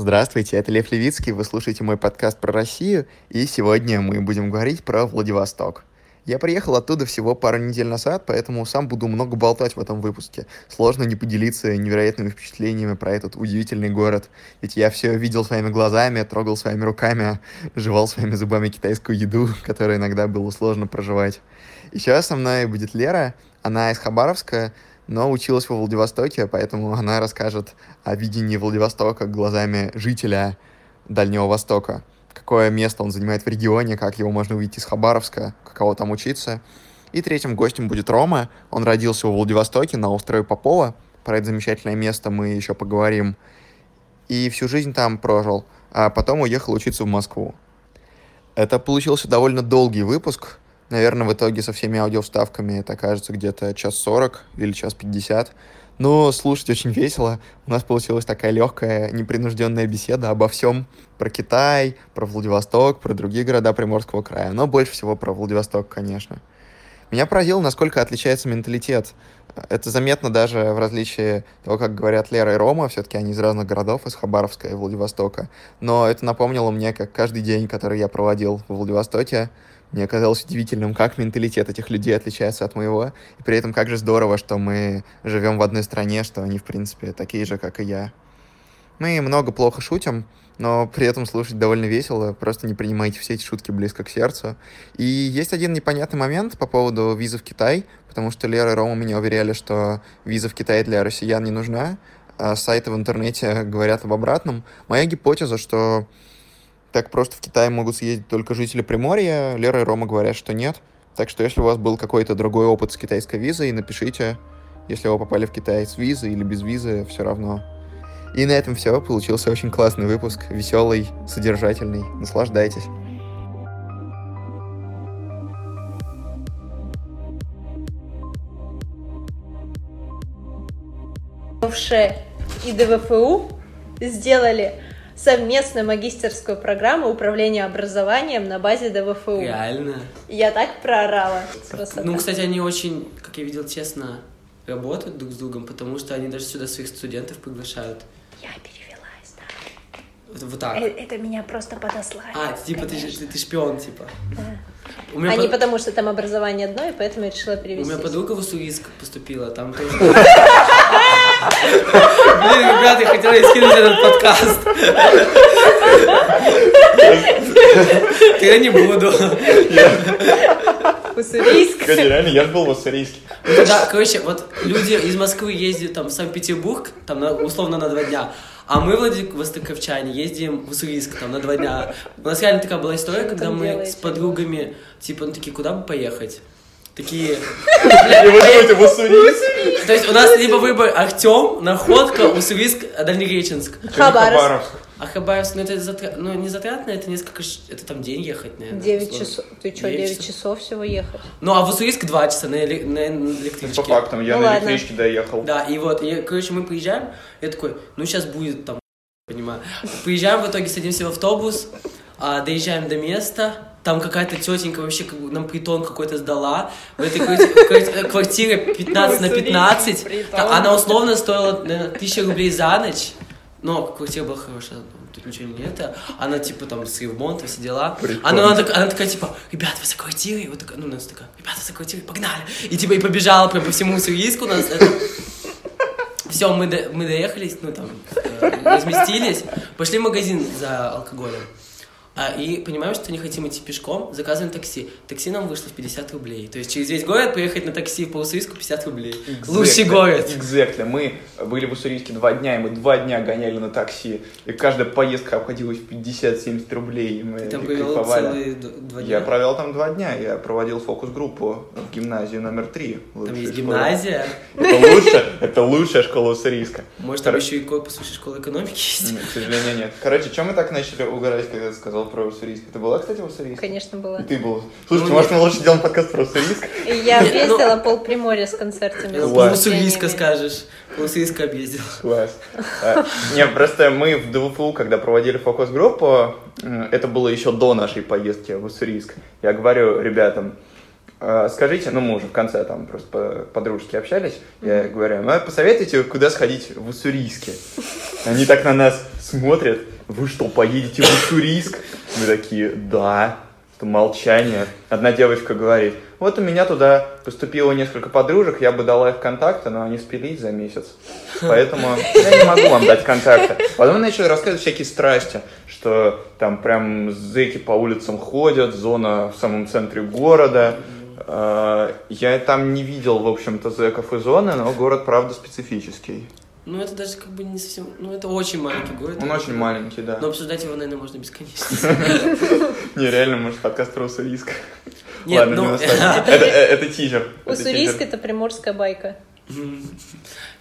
Здравствуйте, это Лев Левицкий, вы слушаете мой подкаст про Россию, и сегодня мы будем говорить про Владивосток. Я приехал оттуда всего пару недель назад, поэтому сам буду много болтать в этом выпуске. Сложно не поделиться невероятными впечатлениями про этот удивительный город. Ведь я все видел своими глазами, трогал своими руками, жевал своими зубами китайскую еду, которую иногда было сложно проживать. Еще со мной будет Лера, она из Хабаровска, но училась во Владивостоке, поэтому она расскажет о видении Владивостока глазами жителя Дальнего Востока. Какое место он занимает в регионе, как его можно увидеть из Хабаровска, каково там учиться. И третьим гостем будет Рома. Он родился во Владивостоке на острове Попова. Про это замечательное место мы еще поговорим. И всю жизнь там прожил. А потом уехал учиться в Москву. Это получился довольно долгий выпуск, Наверное, в итоге со всеми аудиовставками это окажется где-то час сорок или час пятьдесят. Но слушать очень весело. У нас получилась такая легкая, непринужденная беседа обо всем. Про Китай, про Владивосток, про другие города Приморского края. Но больше всего про Владивосток, конечно. Меня поразило, насколько отличается менталитет. Это заметно даже в различии того, как говорят Лера и Рома. Все-таки они из разных городов, из Хабаровска и Владивостока. Но это напомнило мне, как каждый день, который я проводил в Владивостоке, мне казалось удивительным, как менталитет этих людей отличается от моего. И при этом как же здорово, что мы живем в одной стране, что они, в принципе, такие же, как и я. Мы много плохо шутим, но при этом слушать довольно весело. Просто не принимайте все эти шутки близко к сердцу. И есть один непонятный момент по поводу визы в Китай, потому что Лера и Рома меня уверяли, что виза в Китай для россиян не нужна, а сайты в интернете говорят об обратном. Моя гипотеза, что так просто в Китай могут съездить только жители Приморья. Лера и Рома говорят, что нет. Так что если у вас был какой-то другой опыт с китайской визой, напишите, если вы попали в Китай с визой или без визы, все равно. И на этом все. Получился очень классный выпуск. Веселый, содержательный. Наслаждайтесь. и ДВФУ сделали совместную магистерскую программу управления образованием на базе ДВФУ. Реально? Я так проорала. Красота. Ну, кстати, они очень, как я видел, тесно работают друг с другом, потому что они даже сюда своих студентов приглашают. Я перевелась, да. Вот, так. Это, это меня просто подослали. А, типа ты, ты, ты шпион, типа. Да. У меня а под... не потому, что там образование одно, и поэтому я решила перевести. У меня подруга в Уссурийск поступила, там тоже... Блин, ребята, я хотела скинуть этот подкаст. Я не буду. Уссурийск. Реально, я был в Уссурийске. Да, короче, вот люди из Москвы ездят там в Санкт-Петербург, там условно на два дня, а мы, Владивостоковчане, ездим в Уссурийск там на два дня. У нас реально такая была история, когда мы делаете? с подругами, типа, ну такие, куда бы поехать? Такие... И вы думаете, Уссурийск? То есть у нас либо выбор Артем, Находка, Уссурийск, Дальнереченск. Хабаровск. А Хабаровск, ну это затра... ну, не затратно, это несколько, это там день ехать, наверное. 9 часов, ты что, 9, 9 часов всего ехать? Ну, а в Уссурийск 2 часа на, эли... на электричке. По фактам, я ну, на ладно. электричке доехал. Да, и вот, и, короче, мы приезжаем, я такой, ну сейчас будет там, понимаю. Приезжаем, в итоге садимся в автобус, а, доезжаем до места, там какая-то тетенька вообще как, нам притон какой-то сдала. В этой квартире 15 на 15. Она условно стоила, наверное, 1000 рублей за ночь. Но квартира была хорошая, тут ничего не это. Она типа там с ремонтом, все дела. Она, она, она, она такая типа, ребята, вы за квартирой? Вот такая, ну, у нас такая, ребята, за квартирой, погнали. И типа и побежала прям по всему Уссурийску у нас. Это... Все, мы, до, мы доехались, ну там, э, разместились, пошли в магазин за алкоголем. А, и понимаем, что не хотим идти пешком, заказываем такси. Такси нам вышло в 50 рублей. То есть через весь город поехать на такси по Уссурийску 50 рублей. Exactly. Лучший город. Exactly. Мы были в Уссурийске два дня, и мы два дня гоняли на такси. И каждая поездка обходилась в 50-70 рублей. И мы Ты там провел целые два дня? Я провел там два дня. Я проводил фокус-группу в гимназию номер три. Там есть гимназия? Это лучше, это лучшая школа Уссурийска. Может, там еще и корпус высшей школы экономики есть? К сожалению, нет. Короче, чем мы так начали угорать, когда я сказал про Уссурийск. Ты была, кстати, в Уссурийске? Конечно, была. И ты был. Слушайте, ну, может, мы лучше сделаем подкаст про Уссурийск? Я объездила ну, пол Приморья с концертами. Ну, Уссурийска скажешь. Уссурийска объездил. Класс. А, не, просто мы в ДВФУ, когда проводили фокус-группу, это было еще до нашей поездки в Уссурийск. Я говорю ребятам, «А, скажите, ну мы уже в конце там просто по-дружески общались, я говорю, ну посоветуйте, куда сходить в Уссурийске. Они так на нас смотрят, вы что, поедете в Уссурийск? Мы такие, да. Молчание. Одна девочка говорит, вот у меня туда поступило несколько подружек, я бы дала их контакты, но они спились за месяц. Поэтому я не могу вам дать контакты. Потом начали рассказывать всякие страсти, что там прям зэки по улицам ходят, зона в самом центре города. А, я там не видел, в общем-то, зэков и зоны, но город, правда, специфический. Ну, это даже как бы не совсем... Ну, это очень маленький город. Он очень маленький, да. Но обсуждать его, наверное, можно бесконечно. Не, реально, может, подкаст про Уссурийск. Нет, ну... Это тизер. Уссурийск — это приморская байка.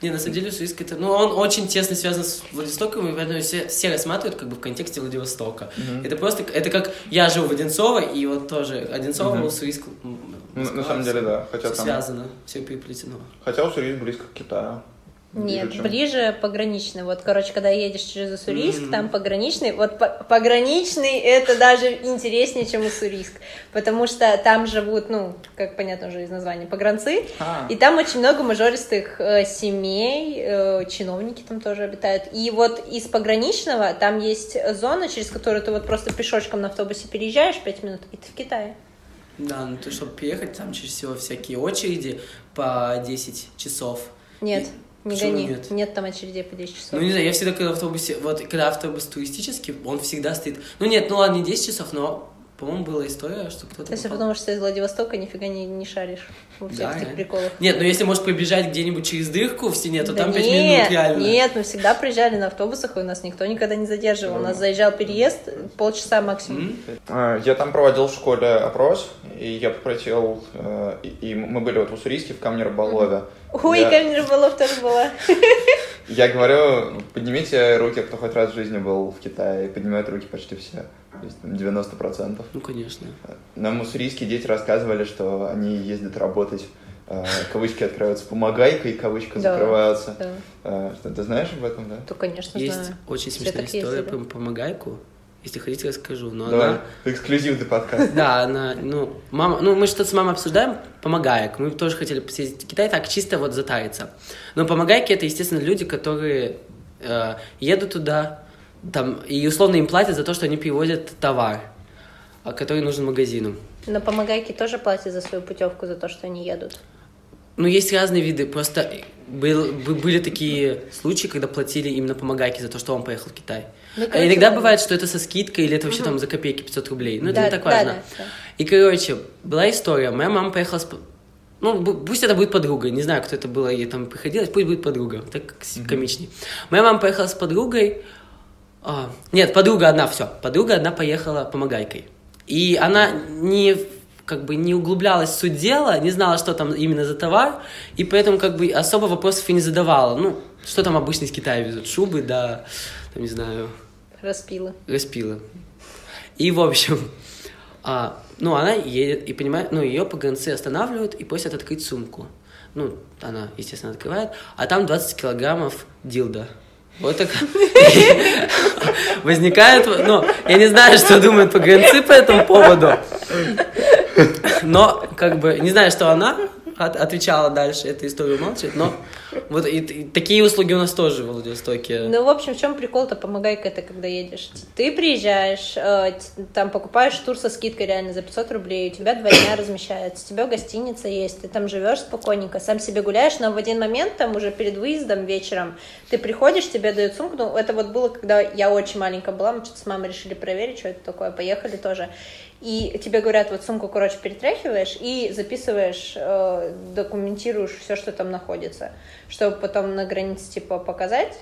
Не, на самом деле Уссурийск это, ну, он очень тесно связан с Владивостоком, и поэтому все, все рассматривают как бы в контексте Владивостока. Mm-hmm. Это просто, это как я живу в Одинцово, и вот тоже Одинцово, mm-hmm. Уссурийск, ну, на самом деле, да. Хотя все там... связано, все переплетено. Хотя Уссурийск близко к Китаю. Нет, ближе, ближе пограничный. Вот, короче, когда едешь через Уссурийск, mm-hmm. там пограничный. Вот пограничный это даже интереснее, чем Уссурийск. Потому что там живут, ну, как понятно уже из названия, погранцы. А. И там очень много мажористых э, семей, э, чиновники там тоже обитают. И вот из пограничного там есть зона, через которую ты вот просто пешочком на автобусе переезжаешь 5 минут, и ты в Китае. Да, ну ты, чтобы приехать, там через всего всякие очереди по 10 часов. Нет. И не Почему гони. Нет? нет там очередей по 10 часов. Ну, не знаю, я всегда, когда в автобусе, вот, когда автобус туристический, он всегда стоит, ну, нет, ну, ладно, не 10 часов, но по-моему, была история, что кто-то... Если потому что из Владивостока нифига не, не шаришь во всех да, этих приколах. Нет, ну если можешь побежать где-нибудь через дырку в стене, то да там 5 минут реально. Нет, мы всегда приезжали на автобусах, и у нас никто никогда не задерживал. У нас заезжал переезд полчаса максимум. Mm-hmm. Я там проводил в школе опрос, и я попросил... Э, и мы были вот в Уссурийске, в Камне-Рыболове. Ой, я... Камень-Рыболов тоже была. Я говорю, поднимите руки, кто хоть раз в жизни был в Китае, и поднимают руки почти все. То есть там 90%. Ну, конечно. Нам уссурийские дети рассказывали, что они ездят работать э, кавычки открываются помогайкой, кавычка да, закрывается. Да. А, ты знаешь об этом, да? То, конечно, Есть знаю. очень смешная история про помогайку. Если хотите, расскажу. Но Давай, она... эксклюзивный подкаст. Да, она, ну, мама, ну, мы что-то с мамой обсуждаем, помогаек. Мы тоже хотели посетить Китай, так чисто вот затариться. Но помогайки это, естественно, люди, которые э, едут туда, там, и условно им платят за то, что они привозят товар, а, который нужен магазину. Но помогайки тоже платят за свою путевку, за то, что они едут. Ну, есть разные виды. Просто был, были такие случаи, когда платили именно помогайки за то, что он поехал в Китай. Ну, а короче, а иногда да. бывает, что это со скидкой, или это вообще угу. там за копейки 500 рублей. Ну, это да, не так важно. Да, да, И, короче, была история. Моя мама поехала с... Ну, пусть это будет подруга. Не знаю, кто это было, ей там приходилось. Пусть будет подруга. Так угу. комичней. Моя мама поехала с подругой. А, нет, подруга одна, все. Подруга одна поехала помогайкой. И она не как бы не углублялась в суть дела, не знала, что там именно за товар, и поэтому как бы особо вопросов и не задавала. Ну, что там обычно из Китая везут? Шубы, да, там, не знаю... Распилы. Распилы. И, в общем, а, ну, она едет, и понимает, ну, ее погонцы останавливают и просят открыть сумку. Ну, она, естественно, открывает, а там 20 килограммов дилда. Вот так возникает, ну, я не знаю, что думают погранцы по этому поводу, но, как бы, не знаю, что она от, отвечала дальше, эту историю молчит, но вот и, и, такие услуги у нас тоже в Владивостоке. Ну, в общем, в чем прикол-то, помогай-ка это, когда едешь. Ты приезжаешь, э, там покупаешь тур со скидкой реально за 500 рублей, у тебя два дня размещается, у тебя гостиница есть, ты там живешь спокойненько, сам себе гуляешь, но в один момент, там уже перед выездом вечером, ты приходишь, тебе дают сумку, ну, это вот было, когда я очень маленькая была, мы что-то с мамой решили проверить, что это такое, поехали тоже. И тебе говорят, вот сумку, короче, перетряхиваешь и записываешь, э, документируешь все, что там находится, чтобы потом на границе, типа, показать.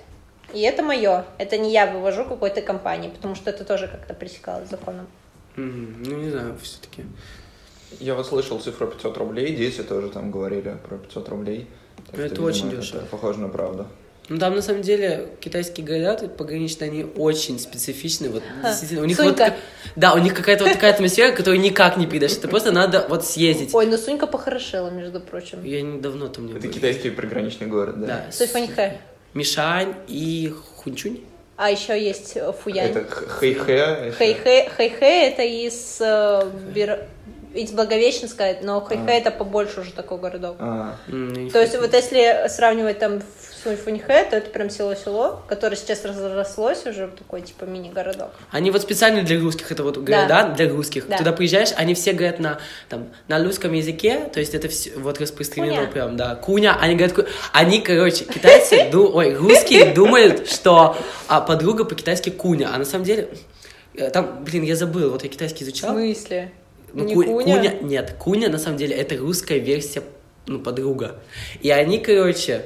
И это мое. Это не я вывожу какой-то компании, потому что это тоже как-то пресекалось законом. Mm-hmm. Ну, не знаю, все-таки. Я вот слышал цифру 500 рублей, дети тоже там говорили про 500 рублей. Так это что, очень видимо, дешево. Это похоже на правду. Ну там на самом деле китайские города пограничные, они очень специфичны. Вот, а, действительно, у них Сонька. вот, да, у них какая-то вот такая атмосфера, которую никак не передашь. Это просто надо вот съездить. Ой, ну Сунька похорошела, между прочим. Я недавно там не Это был. китайский приграничный город, да? Да. Суйфаньхэ. Мишань и Хунчунь. А еще есть э, Фуянь. Это Хэйхэ. Хэйхэ, Хэйхэ это из э, Бир... из Благовещенска, но Хэйхэ это побольше уже такой городок. А, То есть вот если сравнивать там в Фуньхэ, то это прям село-село, которое сейчас разрослось уже в такой типа мини-городок. Они вот специально для русских, это вот города для русских. Да. Туда приезжаешь, они все говорят на, там, на русском языке, то есть это все вот распространено Куня. прям, да. Куня, они говорят, ку- они, короче, китайцы, ой, русские думают, что а, подруга по-китайски куня, а на самом деле, э, там, блин, я забыл, вот я китайский В изучал. смысле? Ну, Не ку- Куня? нет, куня на самом деле это русская версия, ну, подруга. И они, короче,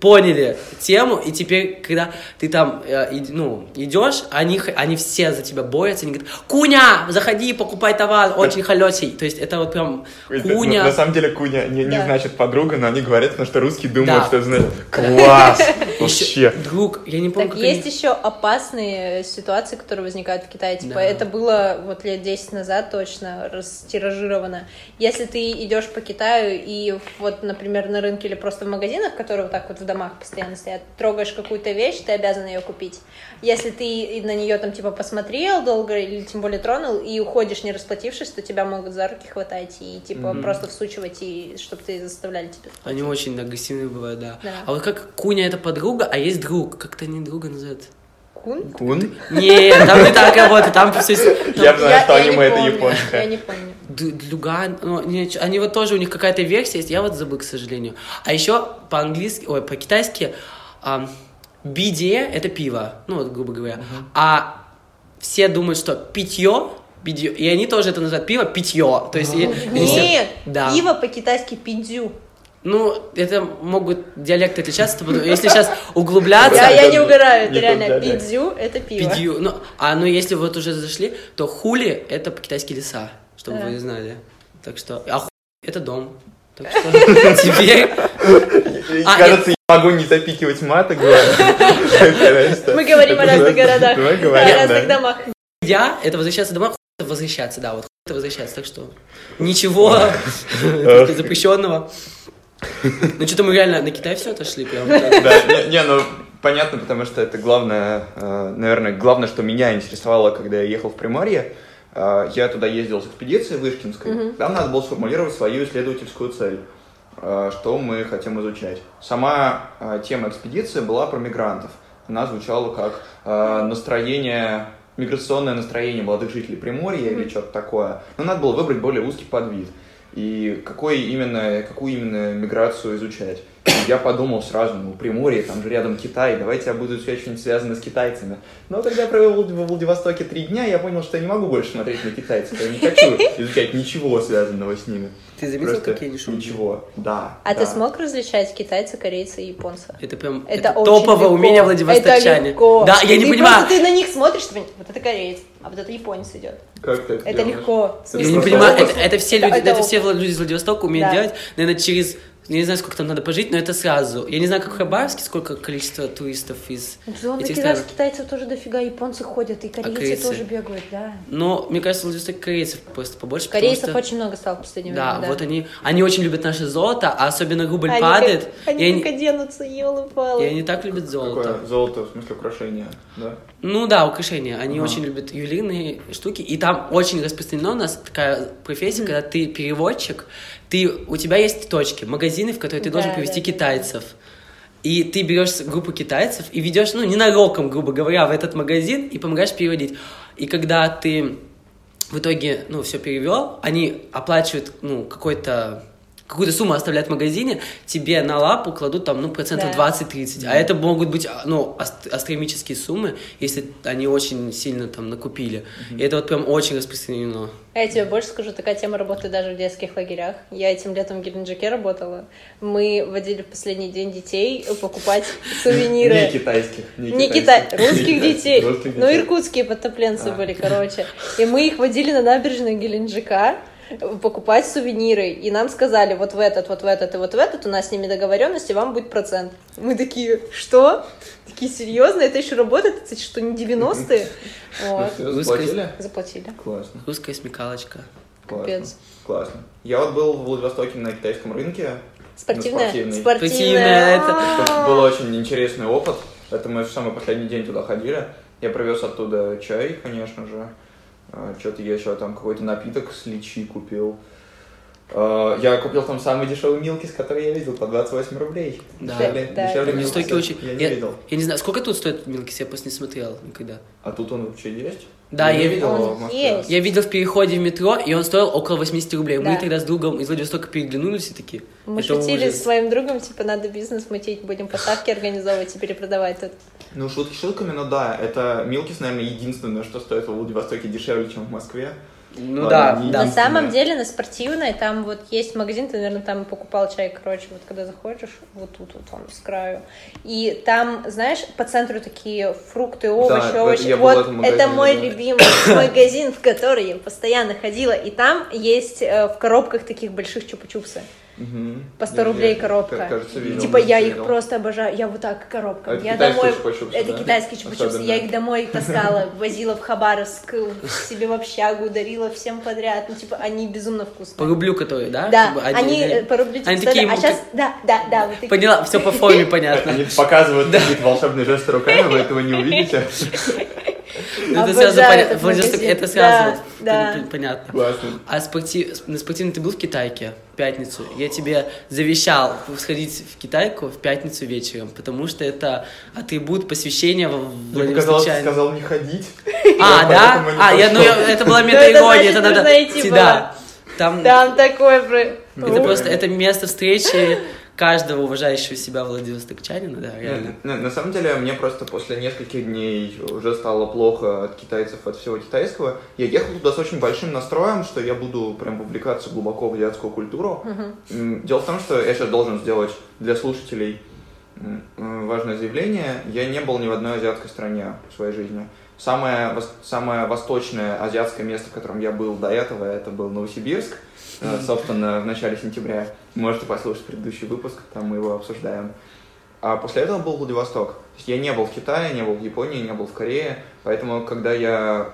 поняли тему, и теперь, когда ты там, э, ну, идешь, они, они все за тебя борются, они говорят, Куня, заходи, покупай товар, очень холесей. То есть это вот прям Куня. на самом деле куня не, не Да. значит подруга, но они говорят, потому что русские думают, Да. что это значит класс. Вообще. Друг, я не помню, Так есть они- еще опасные ситуации, которые возникают в Китае. Типа, Да. это было вот лет 10 назад точно растиражировано. Если ты идешь по Китаю и вот, например, на рынке или просто в магазинах, которые вот так вот в домах постоянно стоят, трогаешь какую-то вещь, ты обязан ее купить. Если ты на нее там типа посмотрел долго или тем более тронул и уходишь не расплатившись, то тебя могут за руки хватать и типа Мгм. просто всучивать и чтобы ты заставляли тебя. Они очень агрессивные бывают, да. Да. А вот как Куня это подруга, а есть друг, как-то они друга называют. Кун? Кун? Нет, там не так работает, там все... Я знаю, что аниме это японское. Я не помню. Д- Длюган, ну, они вот тоже, у них какая-то версия есть, я вот забыл, к сожалению. А еще по-английски, ой, по-китайски, биде — это пиво, ну, вот, грубо говоря. А все думают, что питье, питье, и они тоже это называют пиво, питье. То есть, и- они все- Нет, да. пиво по-китайски пидзю. Ну, это могут диалекты отличаться, если сейчас углубляться... Я, не угораю, это реально пидзю это пиво. Пидью. Ну, а ну если вот уже зашли, то хули это по-китайски леса, чтобы вы знали. Так что, а ху это дом. Так что теперь... А, Кажется, я могу не запикивать маты, говорю. Мы говорим о разных городах, Мы о разных домах. я это возвращаться домой, хуй это возвращаться, да, вот хуй это возвращаться. Так что ничего запрещенного. Ну что-то мы реально на Китай все отошли прям. Да, не, ну понятно, потому что это главное, э, наверное, главное, что меня интересовало, когда я ехал в Приморье. Э, Я туда ездил с экспедицией Вышкинской. Там надо было сформулировать свою исследовательскую цель, э, что мы хотим изучать. Сама тема экспедиции была про мигрантов. Она звучала как настроение, миграционное настроение молодых жителей Приморья или что-то такое. Но надо было выбрать более узкий подвид. И какой именно, какую именно миграцию изучать. И я подумал сразу, ну, Приморье, там же рядом Китай, давайте я буду изучать что-нибудь связанное с китайцами. Но когда я провел во Владивостоке три дня, я понял, что я не могу больше смотреть на китайцев. Я не хочу изучать ничего связанного с ними. Ты заметил, Просто как я не шучу? Ничего, да. А да. ты смог различать китайца, корейца и японца? Это прям Это, это очень топовое легко. умение Владивостокчане. Это легко. Да, я не ты понимаю. Просто ты на них смотришь, ты понимаешь, вот это кореец, а вот это японец идет. Как ты это Это делаешь? легко. В Я не понимаю, это, это все люди, это это, все опыт. люди из Владивостока умеют Да. делать, наверное, через, я не знаю, сколько там надо пожить, но это сразу. Я не знаю, как в Хабаровске, сколько количество туристов из этих странах. китайцев тоже дофига, японцы ходят, и корейцы, корейцы? тоже бегают, да. Но, мне кажется, в Владивостоке корейцев просто побольше, потому Корейцев что- очень много стало в последнее Да, время, вот они, они очень любят наше золото, а особенно рубль Они падает, как- и, Они они, как оденутся, елы-палы. и они так любят золото. Какое золото, в смысле украшения, да? Ну да, украшения. Они Ага. очень любят ювелирные штуки. И там очень распространена у нас такая профессия, когда ты переводчик, ты, у тебя есть точки, магазины, в которые ты Да, должен привести да, да. китайцев. И ты берешь группу китайцев и ведешь, ну, ненароком, грубо говоря, в этот магазин и помогаешь переводить. И когда ты в итоге, ну, все перевел, они оплачивают, ну, какой-то какую-то сумму оставляют в магазине, тебе на лапу кладут там, ну, процентов Да. 20-30. А это могут быть, а, ну, ас- астрономические суммы, если они очень сильно там накупили. И это вот прям очень распространено. А я тебе больше скажу, такая тема работает даже в детских лагерях. Я этим летом в Геленджике работала. Мы водили в последний день детей покупать сувениры. Не китайских. Не Китай, русских детей. Ну, иркутские подтопленцы А. были, короче. И мы их водили на набережную Геленджика покупать сувениры. И нам сказали, вот в этот, вот в этот и вот в этот, у нас с ними договоренности, вам будет процент. Мы такие, что? Такие, серьезно? Это еще работает? Это что, не 90-е? Вот. Заплатили? Заплатили. Классно. Русская смекалочка. Классно. Капец. Классно. Я вот был в Владивостоке на китайском рынке. Спортивная? спортивный. Спортивная. А. Был очень интересный опыт. Это мы в самый последний день туда ходили. Я привез оттуда чай, конечно же. Что-то я еще там какой-то напиток с личи купил. А, Я купил там самый дешевый милкис, который я видел, по 28 рублей. Да. Дешевле, Да. дешевле милкиса Востоке очень... я не Я, видел. я не знаю, сколько тут стоит милкис, я просто не смотрел никогда. А тут он вообще есть? Да, не я видел его есть. Я видел в переходе в метро, и он стоил около 80 рублей. Мы Да. тогда с другом из Владивостока переглянулись и такие. Мы шутили ужас. с своим другом, типа, надо бизнес мутить, будем поставки организовывать и перепродавать тут. Ну, шутки шутками, но да, это милкис, наверное, единственное, что стоит в Владивостоке дешевле, чем в Москве. Ну Ладно, да, да. На самом деле на спортивной там вот есть магазин, ты, наверное, там покупал чай, короче, вот когда заходишь, вот тут вот он с краю. И там, знаешь, по центру такие фрукты, овощи, это овощи. я был в вот этом это магазине, мой да. любимый магазин, в который я постоянно ходила. И там есть э, в коробках таких больших чупа-чупсы. Мгм. По 100 Я- рублей я, коробка. ка- кажется, видел, типа я видел. их просто обожаю. Я вот так коробка. А это я китайские домой. чупа-чупсы, это да? китайские чупа-чупсы. Особенно. Я их домой таскала, возила в Хабаровск, себе в общагу, дарила всем подряд. Ну, типа, они безумно По вкусные. рублю, которые, да? Да, Как бы они отдельные? э, по рублю типа Они такие, а сейчас, да, да, да, вот такие. Поняла, все по форме понятно. Они показывают какие-то волшебные жесты руками, вы этого не увидите. Это Владивосток, магазин. это Да, да. пон- понятно. Классно. А на спортивный ты был в Китайке в пятницу? Я тебе завещал сходить в Китайку в пятницу вечером, потому что это атрибут посвящения в Мне сказал не ходить. А, да? А, я, ну, это была Ну, мета-ирония, это это надо... Там, Там такое это просто, это место встречи каждого уважающего себя владивостокчанина, да, реально. Не, не, На самом деле, мне просто после нескольких дней уже стало плохо от китайцев, от всего китайского. Я ехал туда с очень большим настроем, что я буду прям вовлекаться глубоко в азиатскую культуру. М, Дело в том, что я сейчас должен сделать для слушателей м, важное заявление. Я не был ни в одной азиатской стране в своей жизни. Самое, самое восточное азиатское место, в котором я был до этого, это был Новосибирск. Э, Собственно, в начале сентября. Можете послушать предыдущий выпуск, там мы его обсуждаем. А после этого был Владивосток. То есть я не был в Китае, не был в Японии, не был в Корее. Поэтому, когда я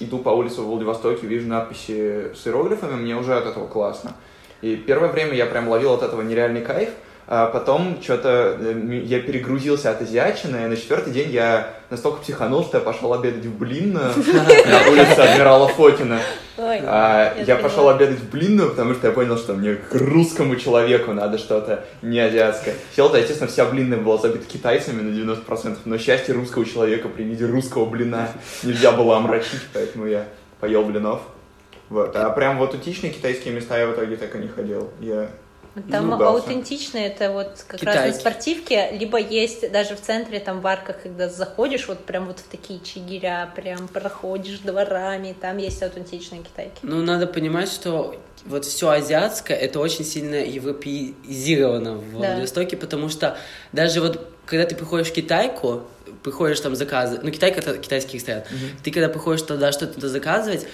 иду по улице в Владивостоке, вижу надписи с иероглифами, мне уже от этого классно. И первое время я прям ловил от этого нереальный кайф, а потом что-то я перегрузился от азиатчины, и на четвертый день я настолько психанул, что я пошел обедать в Блинную на улице Адмирала Фокина. А, я пошел обедать в блинную, потому что я понял, что мне к русскому человеку надо что-то не азиатское. Сел туда, естественно, вся блинная была забита китайцами на 90%, но счастье русского человека при виде русского блина нельзя было омрачить, поэтому я поел блинов. Вот. А прям вот утичные китайские места я в итоге так и не ходил. Я Там Заругался. аутентично, это вот как раз Китайки. на спортивке, либо есть даже в центре, там в арках, когда заходишь, вот прям вот в такие чигиря, прям проходишь дворами, там есть аутентичные китайки. Ну, надо понимать, что вот все азиатское, это очень сильно европеизировано в Да. Владивостоке, потому что даже вот когда ты приходишь в Китайку, приходишь там заказывать, ну, Китайка это китайский ресторан, ты когда приходишь туда что-то заказывать,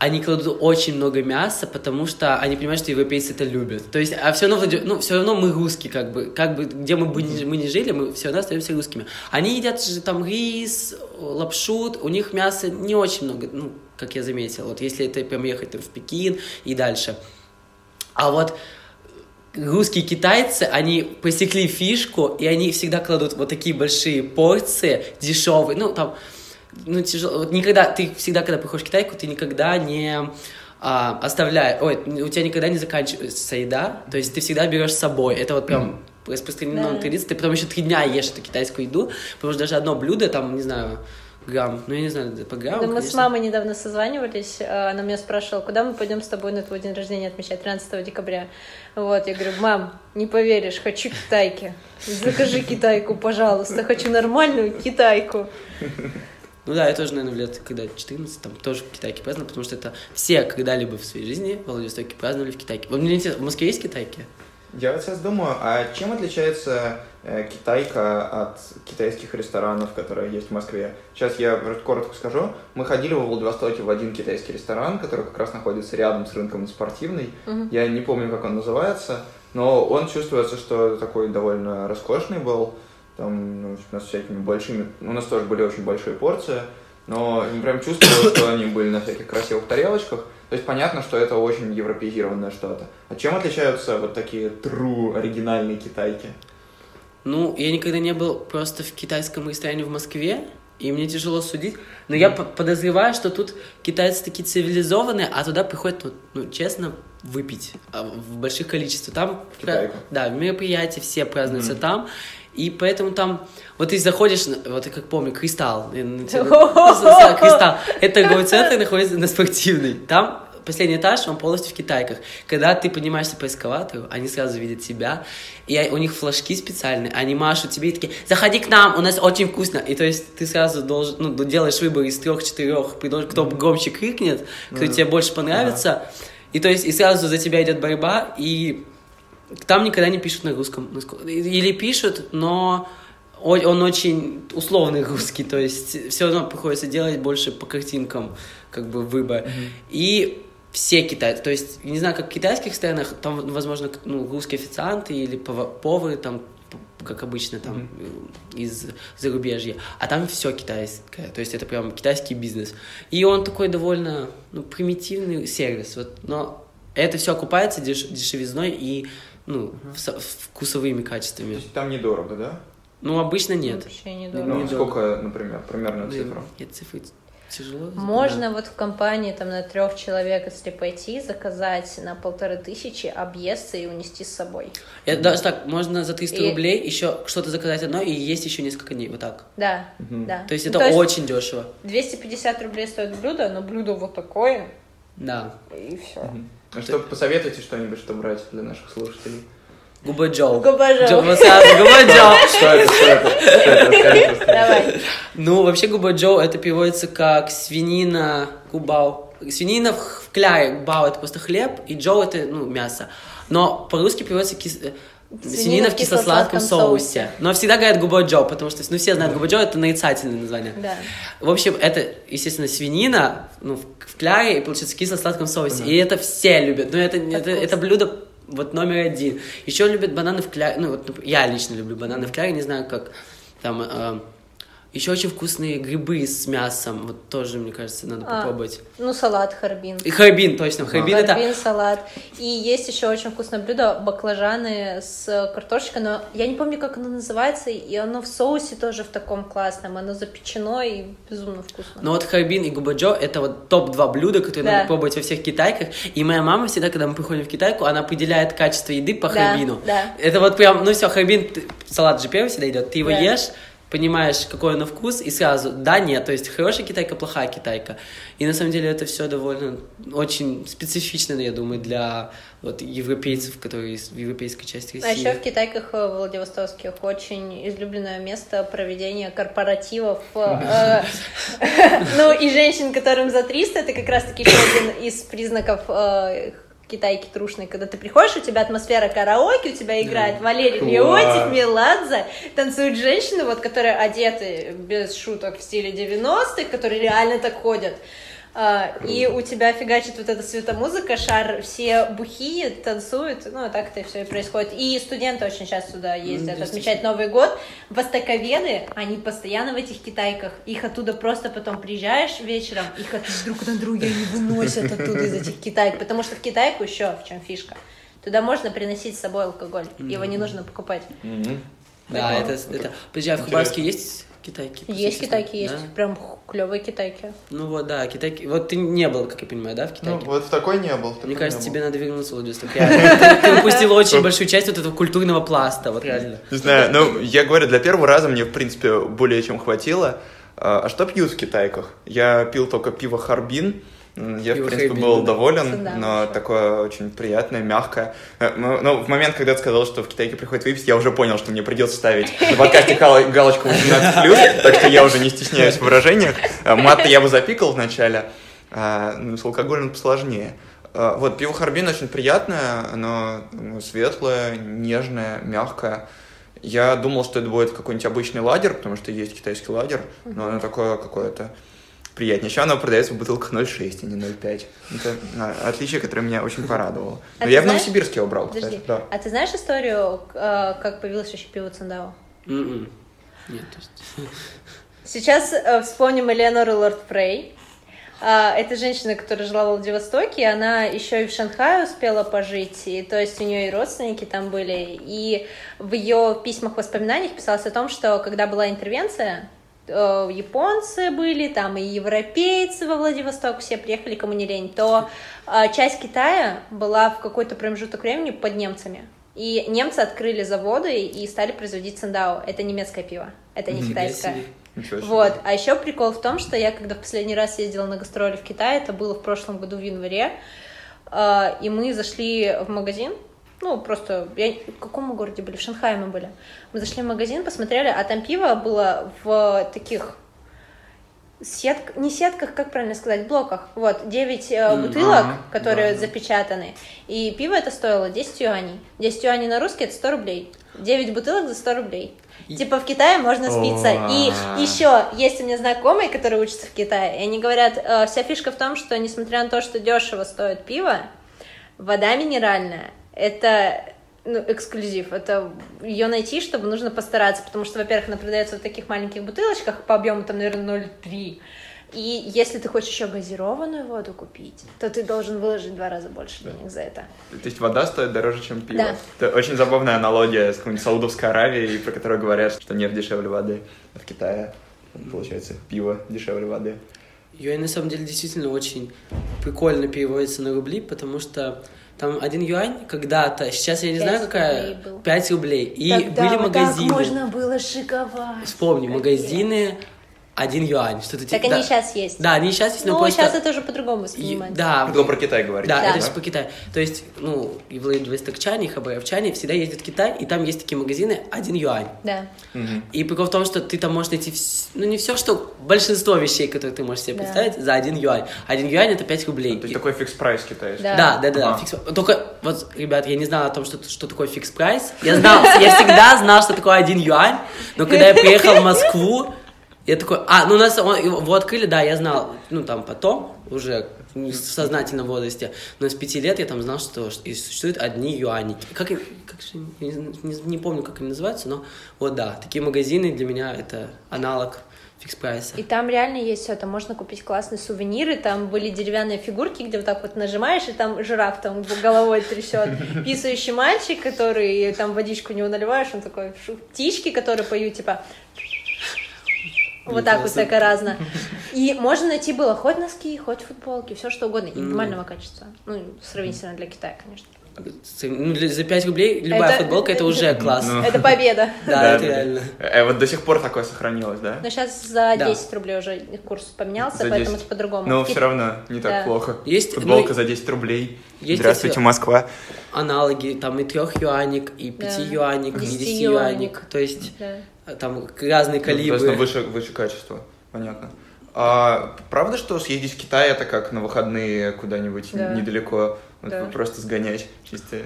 они кладут очень много мяса, потому что они понимают, что европейцы это любят. То есть, а все равно, ну, все равно мы русские, как бы, как бы, где мы бы ни, мы ни жили, мы все равно остаемся русскими. Они едят же там рис, лапшу, у них мяса не очень много, ну, как я заметил, вот если это прям ехать в Пекин и дальше. А вот русские китайцы, они посекли фишку, и они всегда кладут вот такие большие порции, дешевые, ну, там, ну, тяжело, вот никогда, ты всегда, когда приходишь в Китайку, ты никогда не а, оставляешь, ой, у тебя никогда не заканчивается еда, то есть ты всегда берешь с собой, это вот прям распространено Да. традиция, ты потом еще три дня ешь эту китайскую еду, потому что даже одно блюдо, там, не знаю, грамм, ну, я не знаю, по грамму, Да мы с мамой недавно созванивались, а, она меня спрашивала, куда мы пойдем с тобой на твой день рождения отмечать 13 декабря. Вот, я говорю, мам, не поверишь, хочу китайки. Закажи китайку, пожалуйста, хочу нормальную китайку. Ну да, я тоже, наверное, в лет, когда 14, там тоже в Китайке праздновал, потому что это все когда-либо в своей жизни в Владивостоке праздновали в Китайке. Вот мне интересно, в Москве есть Китайки? Я вот сейчас думаю, а чем отличается э, китайка от китайских ресторанов, которые есть в Москве? Сейчас я коротко скажу. Мы ходили во Владивостоке в один китайский ресторан, который как раз находится рядом с рынком спортивный. Я не помню, как он называется, но он чувствуется, что такой довольно роскошный был. Там ну, у нас всякими большими... У нас тоже были очень большие порции, но прям чувствовалось, что они были на всяких красивых тарелочках. То есть понятно, что это очень европеизированное что-то. А чем отличаются вот такие true оригинальные китайки? Ну, я никогда не был просто в китайском ресторане в Москве, И мне тяжело судить, но я по- подозреваю, что тут китайцы такие цивилизованные, а туда приходят, вот, ну, честно, выпить а, в больших количествах. Там, Китайку. да, мероприятия все празднуются там, и поэтому там, вот ты заходишь, вот я как помню, Кристалл, Кристалл, это торговый центр находится на спортивной, там последний этаж, он полностью в китайках. Когда ты поднимаешься по эскалатору, они сразу видят тебя, и у них флажки специальные, они машут тебе и такие, заходи к нам, у нас очень вкусно. И то есть ты сразу должен, ну, делаешь выбор из трех-четырех, кто громче крикнет, кто тебе больше понравится. И то есть и сразу за тебя идет борьба, и там никогда не пишут на русском. насколько- Или пишут, но он очень условный русский, то есть все равно приходится делать больше по картинкам, как бы выбор. И все китайцы, то есть, не знаю, как в китайских странах, там, возможно, ну, русские официанты или пова- повары, там, как обычно, там, э, из зарубежья, а там все китайское, то есть это прям китайский бизнес. И он такой довольно, ну, примитивный сервис, вот, но это все окупается деш- дешевизной и, ну, со- вкусовыми То качествами. есть там недорого, да? Ну, обычно нет. Вообще не Ну, Ну, недорого. сколько, например, примерно Блин, цифру? Нет, цифры тяжело. Можно вот в компании там на трех человек, если пойти, заказать на полторы тысячи, объесться и унести с собой. Это даже так, можно за 300 И- рублей еще что-то заказать одно и есть еще несколько дней, вот так. Да, Мгм. да. То есть Ну, это очень дешево. 250 рублей стоит блюдо, но блюдо вот такое, Да. и все. Мгм. А что, посоветуйте что-нибудь, что брать для наших слушателей? Губа Джоу. Губа Джоу. Джо- вот сразу Губа Джоу. Что это, что это? Что это? Давай. Ну, вообще губа Джоу это переводится как свинина губау. Свинина в, кляре, бау это просто хлеб, и джоу это, ну, мясо. Но по-русски переводится кис- э, свинина в кисло-сладком соусе. Но всегда говорят губа Джоу, потому что, ну, все знают губа Джоу, это нарицательное название. Да. В общем, это, естественно, свинина ну, в, в кляре и, получается, в кисло-сладком соусе. И это все любят. Но это, это, это блюдо вот номер один. Еще любят бананы в кляре. Ну, вот например, я лично люблю бананы в кляре, не знаю, как там... э, еще очень вкусные грибы с мясом. Вот тоже, мне кажется, надо А. попробовать. Ну, салат харбин. И харбин, точно. Харбин это... Харбин, салат. И есть еще очень вкусное блюдо баклажаны с картошечкой, но я не помню, как оно называется, и оно в соусе тоже в таком классном, оно запечено и безумно вкусно. Но вот харбин и губаджо это вот топ-2 блюда, которые Да. надо пробовать во всех китайках. И моя мама всегда, когда мы приходим в китайку, она определяет качество еды по Да, харбину. да. Это вот прям, ну все, харбин, салат же первый всегда идет, ты его Да. ешь, понимаешь, какой он на вкус, и сразу, да, нет, то есть хорошая китайка, плохая китайка. И на самом деле это все довольно, очень специфично, я думаю, для вот европейцев, которые из- европейской части А России. еще в Китайках э, Владивостокских очень излюбленное место проведения корпоративов. э, Ну, и женщин, которым за 300, это как раз-таки еще один из признаков э, китайки трушной, когда ты приходишь, у тебя атмосфера караоке, у тебя играет Валерий Класс. Леонтьев, Меладзе, танцуют женщины, вот, которые одеты без шуток в стиле 90-х, которые реально так ходят. А, и у тебя фигачит вот эта светомузыка, шар, все бухие, танцуют, ну, и так это все и происходит. И студенты очень часто сюда ездят действительно. отмечать Новый год. Востоковеды, они постоянно в этих китайках, их оттуда просто потом приезжаешь вечером, их от- друг на друга не выносят оттуда из этих китаек, потому что в китайку еще в чем фишка. Туда можно приносить с собой алкоголь, его не нужно покупать. Мгм. Да, это, это... Подожди, а в. Хабаровске есть китайки? Есть китайки, есть Да? прям клевые китайки. Ну вот, да, китайки. Вот ты не был, как я понимаю, да, в Ну, Китайке? вот в такой не был. такой Мне не кажется, был. тебе надо вернуться в. Ты, ты упустил очень большую часть вот этого культурного пласта, вот реально. Не знаю, ну, я говорю, для первого раза мне, в принципе, более чем хватило. А а что пьют в китайках? Я пил только пиво Харбин. Я, в принципе, был доволен, Да, но хорошо. такое очень приятное, мягкое. Э, Ну, в момент, когда ты сказал, что в Китайке приходит выпить, я уже понял, что мне придется ставить на подкасте гал- галочку 18+, так что я уже не стесняюсь в выражениях. Э, Мат я бы запикал вначале, а, ну, с алкоголем посложнее. Вот, пиво Харбин очень приятное, оно ну, светлое, нежное, мягкое. Я думал, что это будет какой-нибудь обычный ладер, потому что есть китайский ладер, но оно такое какое-то приятнее. Еще оно продается в бутылках 0,6, а не 0,5. Это а, отличие, которое меня очень порадовало. А Но ты я в Новосибирске его брал, Подожди, кстати. Да. а ты знаешь историю, э, как появилось вообще пиво Циндао? М-м. Нет, то есть... Сейчас э, вспомним Элеонору Лорд Фрей. А, Это женщина, которая жила в Владивостоке, она еще и в Шанхае успела пожить, и, то есть у нее и родственники там были, и в ее письмах, воспоминаниях писалось о том, что когда была интервенция, э, японцы были, там и европейцы во Владивосток все приехали, кому не лень, то э, часть Китая была в какой-то промежуток времени под немцами. И немцы открыли заводы и стали производить циндао. Это немецкое пиво, это не китайское. Вот. А еще прикол в том, что я когда в последний раз ездила на гастроли в Китай, это было в прошлом году в январе, э, и мы зашли в магазин, ну, просто, я... в каком мы городе были? В Шанхае мы были. Мы зашли в магазин, посмотрели, а там пиво было в таких сетк... не сетках, как правильно сказать, блоках. Вот, 9 э, бутылок, ага, которые да, запечатаны. И пиво это стоило 10 юаней. 10 юаней на русский это 100 рублей. 9 бутылок за 100 рублей. И- Типа в Китае можно спиться. И еще есть у меня знакомые, которые учатся в Китае, и они говорят, э, вся фишка в том, что несмотря на то, что дешево стоит пиво, вода минеральная это ну, эксклюзив. Это ее найти, чтобы нужно постараться, потому что, во-первых, она продается в таких маленьких бутылочках по объему там, наверное, 0,3. И если ты хочешь еще газированную воду купить, то ты должен выложить в два раза больше денег за это. То есть вода стоит дороже, чем пиво. Да. Это очень забавная аналогия с какой-нибудь Саудовской Аравией, про которую говорят, что нефть дешевле воды. А в Китае, получается, пиво дешевле воды. Юань на самом деле действительно очень прикольно переводится на рубли, потому что там один юань когда-то, сейчас я не знаю какая, рублей был. 5 рублей. И Тогда были вот так магазины. можно было шиковать. Вспомни, Капец. магазины один юань. Что-то Так типа- они да. сейчас есть. Да, они сейчас есть, но Ну, просто... сейчас это уже по-другому воспринимается. Да, Вы про Китай говорите. Да, Да. это все по Китаю. То есть, ну, и владивостокчане, и хабаровчане всегда ездят в Китай, и там есть такие магазины один юань. Да. Мгм. И прикол в том, что ты там можешь найти, вс- ну, не все, что, большинство вещей, которые ты можешь себе Да. представить, за один юань. Один юань — это 5 рублей. То есть И- такой Fix Price китайский. Да. Да, да, да, Ага. Fix. Только, вот, ребят, я не знала о том, что, что такое Fix Price. Я знал, я всегда знал, что такое один юань, но когда я приехал в Москву, я такой, а, ну, у нас он- его открыли, да, я знал, ну, там, потом, уже в сознательном возрасте, но с пяти лет я там знал, что и существуют одни юани. Как, как же, не, не- не помню, как они называются, но вот да, такие магазины для меня это аналог фикс прайса. И там реально есть все, там можно купить классные сувениры, там были деревянные фигурки, где вот так вот нажимаешь, и там жираф там головой трясет, писающий мальчик, который там водичку у него наливаешь, он такой, птички, которые поют, типа, вот так вот всякое разно. И можно найти было хоть носки, хоть футболки, все что угодно, и нормального качества. Ну, сравнительно для Китая, конечно. Ну, для- за 5 рублей любая Это- футболка это уже класс. Ну. Это победа. Да, это реально. Э, вот до сих пор такое сохранилось, да? Но сейчас за Да. 10 рублей уже курс поменялся, За поэтому 10. это по-другому. Но все равно не так Да. плохо. Есть, Футболка ну, за 10 рублей. есть Здравствуйте, Москва. аналоги, там и трех юаник, и пяти Да. юаник, и Десяти десяти юаник. юаник. То есть Да. Там разные Ну, калибры. Соответственно, выше, выше качество. Понятно. А правда, что съездить в Китай это как на выходные куда-нибудь Да. недалеко? Вот Да. Просто сгонять чисто.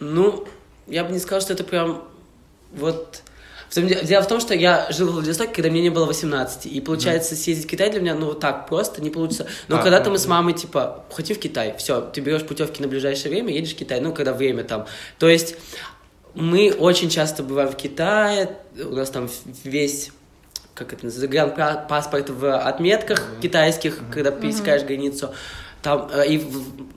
Ну, я бы не сказал, что это прям вот... В самом деле- Дело в том, что я жил в Владивостоке, когда мне не было 18, и получается съездить в Китай для меня, ну, вот так просто не получится. Но А, когда-то ну, мы с да. мамой, типа, хотим в Китай, все, ты берешь путевки на ближайшее время, едешь в Китай, ну, когда время там. То есть мы очень часто бываем в Китае, у нас там весь как это называется, паспорт в отметках китайских, когда пересекаешь границу. Там, э, и,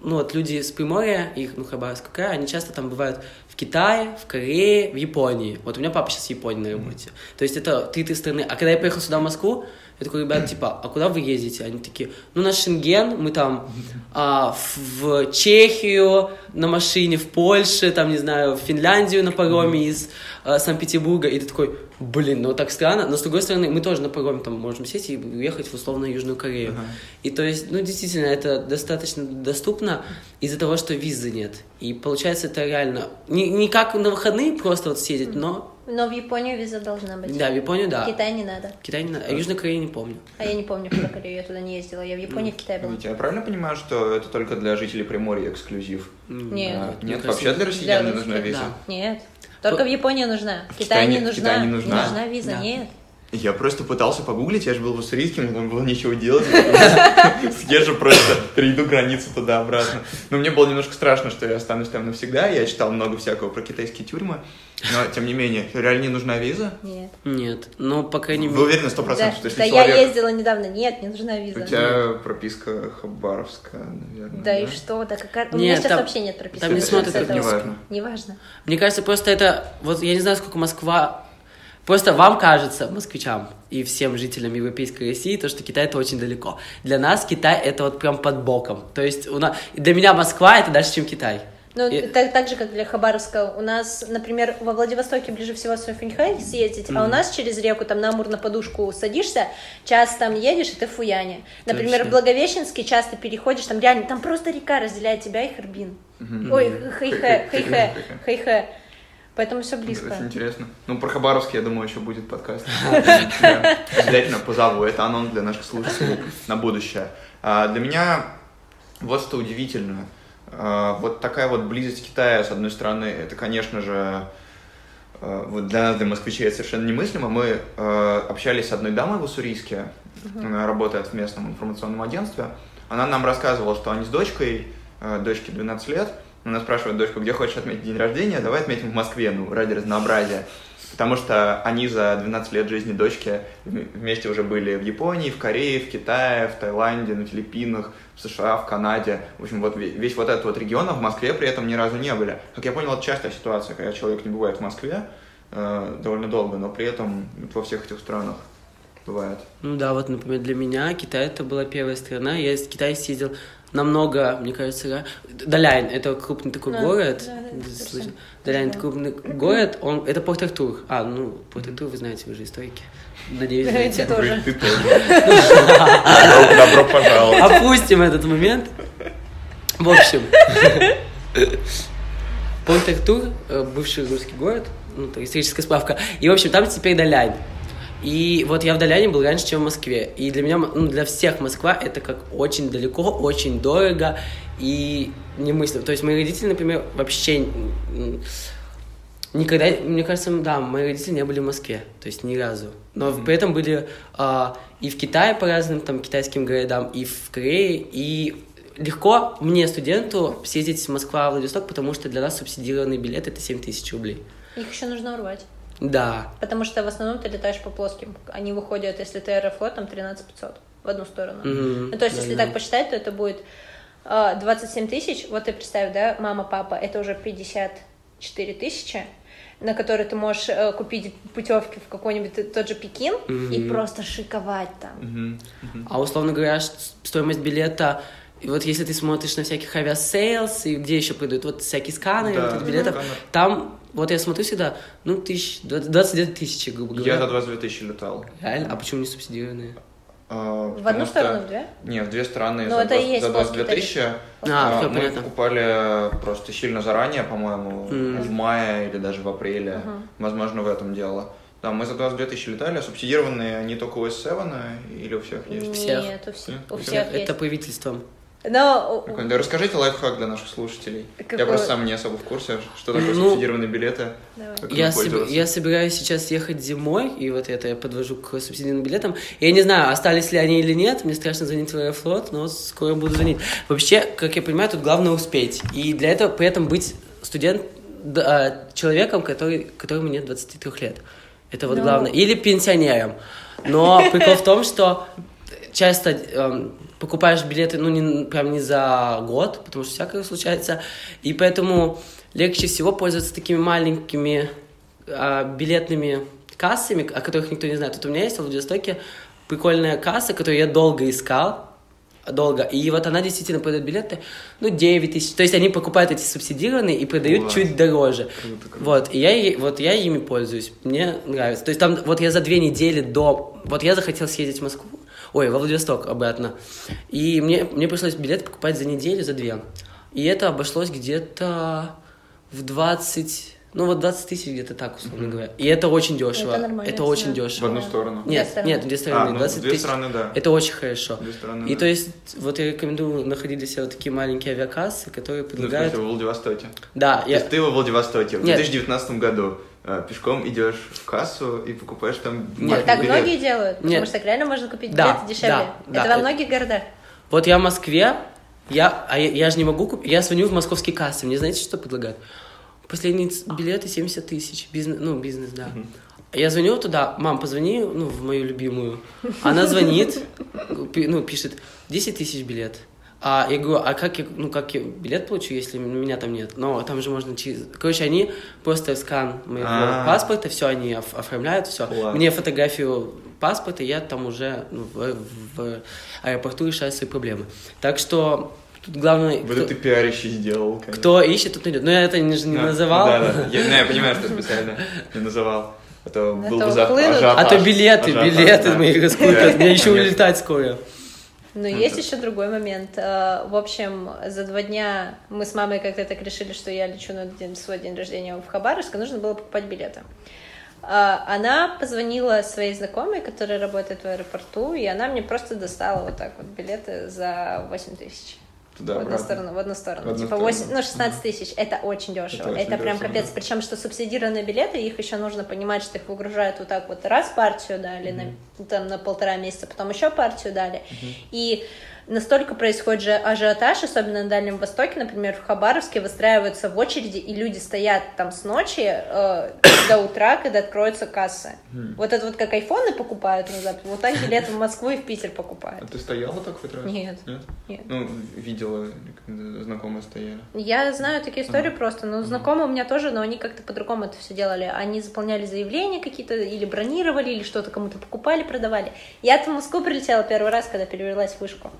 ну, вот люди с Приморья, их, ну, Хабаровского края, они часто там бывают в Китае, в Корее, в Японии. Вот у меня папа сейчас в Японии на работе. То есть это три-три страны. А когда я приехал сюда, в Москву, я такой, ребят, типа, а куда вы ездите? Они такие, ну, на Шенген, мы там а, в, в Чехию на машине, в Польше, там, не знаю, в Финляндию на пароме из э, Санкт-Петербурга. И ты такой, блин, ну так странно. Но с другой стороны, мы тоже на пароме там можем сесть и уехать в условно Южную Корею. Ага. И то есть, ну, действительно, это достаточно доступно из-за того, что визы нет. И получается, это реально не, не как на выходные просто вот съездить, но Но в Японию виза должна быть. да, в Японию, да. В Китай не надо. Китай не надо. А Южную Корею не помню. А я не помню про Корею, я туда не ездила. Я в Японии, в Китае была. Витя, я правильно понимаю, что это только для жителей Приморья эксклюзив? Нет. А, нет, кажется, вообще для россиян не нужна виза? Нет. Только в Японии нужна. В Китае не нужна. Китае не нужна? виза, нет. Я просто пытался погуглить, я же был в Уссурийске, мне там было нечего делать. Съезжу просто, перейду границу туда-обратно. Но мне было немножко страшно, что я останусь там навсегда. Я читал много всякого про китайские тюрьмы. Но, тем не менее, реально не нужна виза? Нет. Нет. Но, по крайней Вы уверены сто Да, процентов, что если да я ездила недавно. Нет, не нужна виза. У тебя прописка хабаровская, наверное. Да и что? Да какая... У меня сейчас вообще нет прописки. там не смотрят это неважно. Неважно. Мне кажется, просто это... Вот я не знаю, сколько Москва Просто вам кажется, москвичам и всем жителям Европейской России, то, что Китай это очень далеко. Для нас Китай это вот прям под боком. То есть у нас, для меня Москва это дальше, чем Китай. Ну, И- так, так же, как для Хабаровска. У нас, например, во Владивостоке ближе всего в Софенхай съездить, а у нас через реку, там, на Амур на подушку садишься, час там едешь, и ты в Фуяне. Например, Точно. в Благовещенске часто переходишь, там реально, там просто река разделяет тебя и Харбин. Ой, Хэйхэ, Хэйхэ, Хэйхэ. Поэтому все близко. Очень интересно. Ну, про Хабаровский, я думаю, еще будет подкаст. Обязательно позову. Это анонс для наших слушателей на будущее. А, Для меня вот что удивительно. А, Вот такая вот близость Китая, с одной стороны, это, конечно же, э, вот для нас, для москвичей, это совершенно немыслимо. Мы общались с одной дамой в Уссурийске, она работает в местном информационном агентстве. Она нам рассказывала, что они с дочкой, дочке 12 лет, она спрашивает дочку, где хочешь отметить день рождения, давай отметим в Москве, ну, ради разнообразия. Потому что они за 12 лет жизни дочки вм- вместе уже были в Японии, в Корее, в Китае, в Таиланде, на Филиппинах, в США, в Канаде. В общем, вот ве- весь вот этот вот регион, а в Москве при этом ни разу не были. Как я понял, это частая ситуация, когда человек не бывает в Москве э, довольно долго, но при этом во всех этих странах бывает. Ну да, вот, например, для меня Китай это была первая страна. Я из Китая съездил намного, мне кажется, ра- Даляйн, это крупный такой Да, город. да, да, слышал? Даляйн это крупный город, он, это Порт-Артур. А, ну, Порт-Артур, вы знаете, вы же историки. Надеюсь, знаете. тоже. Ты тоже. Добро пожаловать. Опустим этот момент. В общем, Порт-Артур, э, бывший русский город, ну, историческая справка. И, в общем, там теперь Далянь. И вот я в Даляне был раньше, чем в Москве. И для меня, ну, для всех Москва это как очень далеко, очень дорого и немыслимо. То есть мои родители, например, вообще никогда, мне кажется, да, мои родители не были в Москве, то есть ни разу. Но при этом были а, и в Китае по разным там китайским городам, и в Корее, и легко мне, студенту, съездить в Москва, Владивосток, потому что для нас субсидированный билет это 7 тысяч рублей. Их еще нужно урвать. Да, Потому что в основном ты летаешь по плоским. Они выходят, если ты аэрофлот, там 13 500 в одну сторону. Мгм. Ну, то есть, если Да-да. так посчитать, то это будет а, 27 тысяч. Вот ты представь, да, мама, папа, это уже 54 тысячи на которые ты можешь э, купить путевки в какой-нибудь тот же Пекин и Мгм. просто шиковать там. Мгм, мгм. А условно говоря, стоимость билета, и вот если ты смотришь на всяких Aviasales, и где еще продают, вот всякие сканеры Да, вот билетов, сканер. там, вот я смотрю всегда, ну, тысяч, 22 тысячи, грубо говоря. Я за 22 тысячи летал. Реально? А почему не субсидированные? А, В одну что- сторону, в две? Не, в две стороны Ну, за, это и 20 есть за 22 плоский тысячи. А, всё мы понятно. покупали просто сильно заранее, по-моему, Мгм. в мае или даже в апреле. Мгм. Возможно, в этом дело. Да, мы за 22 тысячи летали, а субсидированные они только у S7 или у всех есть? всех. Нет, у всех, Нет, у у всех Это есть. правительством. Но Прикольно. Да расскажите лайфхак для наших слушателей. Я Какой? просто сам не особо в курсе, что такое Ну, субсидированные билеты. Я, соб- я собираюсь сейчас ехать зимой, и вот это я подвожу к субсидийным билетам. Я не знаю, остались ли они или нет, мне страшно звонить в Аэрофлот, но скоро буду звонить. Вообще, как я понимаю, тут главное успеть. И для этого при этом быть студент, да, а, человеком, который, которому нет 23 лет. Это вот Ну. главное. Или пенсионером. Но прикол в том, что часто эм, покупаешь билеты, ну, не, прям не за год, потому что всякое случается, и поэтому легче всего пользоваться такими маленькими а, билетными кассами, о которых никто не знает. Вот у меня есть в Владивостоке прикольная касса, которую я долго искал, долго, и вот она действительно продает билеты, ну, 9 тысяч, то есть они покупают эти субсидированные и продают Класс. чуть дороже. Круто, круто. Вот, и я, вот я ими пользуюсь, мне нравится. То есть там, вот я за две недели до, вот я захотел съездить в Москву, ой, во Владивосток обратно, и мне, мне пришлось билет покупать за неделю, за две. И это обошлось где-то в 20, ну вот 20 тысяч где-то так, условно говоря. И это очень дешево. Это нормально, Это очень да. В дешево. одну сторону. Две Нет, стороны. нет, две А, стороны, ну, 20 две тысяч. стороны, да. Это очень хорошо. Две стороны, И да. то есть, вот я рекомендую находить для себя вот такие маленькие авиакассы, которые Ну, в предлагают... смысле, во Владивостоке. Да, То я... есть ты во Владивостоке в Нет. 2019 году пешком идешь в кассу и покупаешь там Нет, Так, билет. многие делают, потому Нет. что так реально можно купить Да, билеты дешевле. да, да. Это во Это- многих городах. Вот я в Москве, я, а я, я же не могу купить, я звоню в московские кассы, мне знаете, что предлагают? Последние ц- билеты 70 тысяч, бизнес, ну, бизнес, да. Я звоню туда, мам, позвони, ну, в мою любимую. Она звонит, ну, пишет, 10 тысяч билет. А я говорю, а как я, ну, как я билет получу, если меня там нет? Но там же можно через... Короче, они просто скан моего А. паспорта, все, они оф- оформляют, все. Класс. Мне фотографию паспорта, я там уже ну, в, в аэропорту решаю свои проблемы. Так что тут главное, Вот кто, это ты пиарище сделал, конечно. кто ищет, тот найдет. Но я это не, не Да, называл. Да, да. Я, ну, я понимаю, что специально не называл. А то был бы за уплынут. А то билеты, билеты мои раскупят. Мне еще улетать скоро. Но есть еще другой момент. Э, В общем, за два дня мы с мамой как-то так решили, что я лечу на день- свой день рождения в Хабаровск, и нужно было покупать билеты. А, Она позвонила своей знакомой, которая работает в аэропорту, и она мне просто достала вот так вот билеты за 8 тысяч. Туда, в одну сторону, в одну сторону. В одну типа сторону. 8, ну, 16 тысяч. Это очень дешево. Это Это, очень прям дешево, капец. да. Причем, что субсидированные билеты, их еще нужно понимать, что их выгружают вот так вот раз партию дали, на, там на полтора месяца, потом еще партию дали. И настолько происходит же ажиотаж, особенно на Дальнем Востоке, например, в Хабаровске выстраиваются в очереди, и люди стоят там с ночи э, до утра, когда откроются кассы. Вот это вот как айфоны покупают на Западе, вот так билеты в Москву и в Питер А покупают. ты стояла так хоть раз? Нет. Нет? Нет. Ну, видела, знакомые стояли. Я знаю такие истории просто, но знакомые у меня тоже, но они как-то по-другому это все делали. Они заполняли заявления какие-то, или бронировали, или что-то кому-то покупали, продавали. Я-то в Москву прилетела первый раз, когда перевелась в вышку.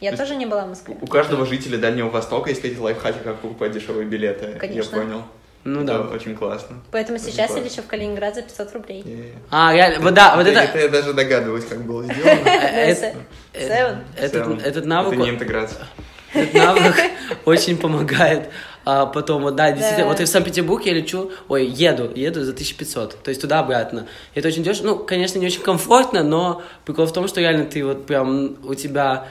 Я То тоже не была в Москве. У каждого жителя Дальнего Востока есть какие-то лайфхаки, как покупать дешевые билеты. Конечно. Я понял. Ну Это да. очень классно. Поэтому Очень сейчас я классно. лечу в Калининград за 500 рублей. Е-е. А, реально, вот да, вот это, это... я даже догадываюсь, как было сделано. э, Э, этот навык, Это не интеграция. этот навык очень помогает. А потом, вот, да, действительно, Да. вот и в Санкт-Петербург я лечу, ой, еду, еду за 1500, то есть туда-обратно. Это очень дешево, ну, конечно, не очень комфортно, но прикол в том, что реально ты вот прям, у тебя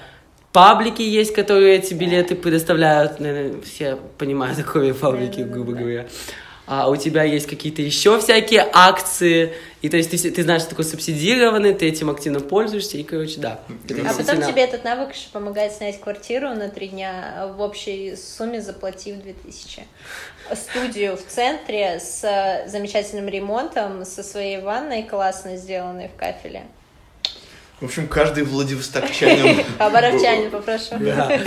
паблики есть, которые эти билеты предоставляют, наверное, все понимают, какие паблики, грубо говоря. А у тебя есть какие-то еще всякие акции, и то есть ты, ты знаешь, что такое субсидированный, ты этим активно пользуешься, и, короче, да. А потом тебе этот навык еще помогает снять квартиру на три дня в общей сумме заплатив 2000. Студию в центре с э, замечательным ремонтом, со своей ванной классно сделанной в кафеле. В общем, каждый владивостокчанин... Хабаровчанин, попрошу. Да.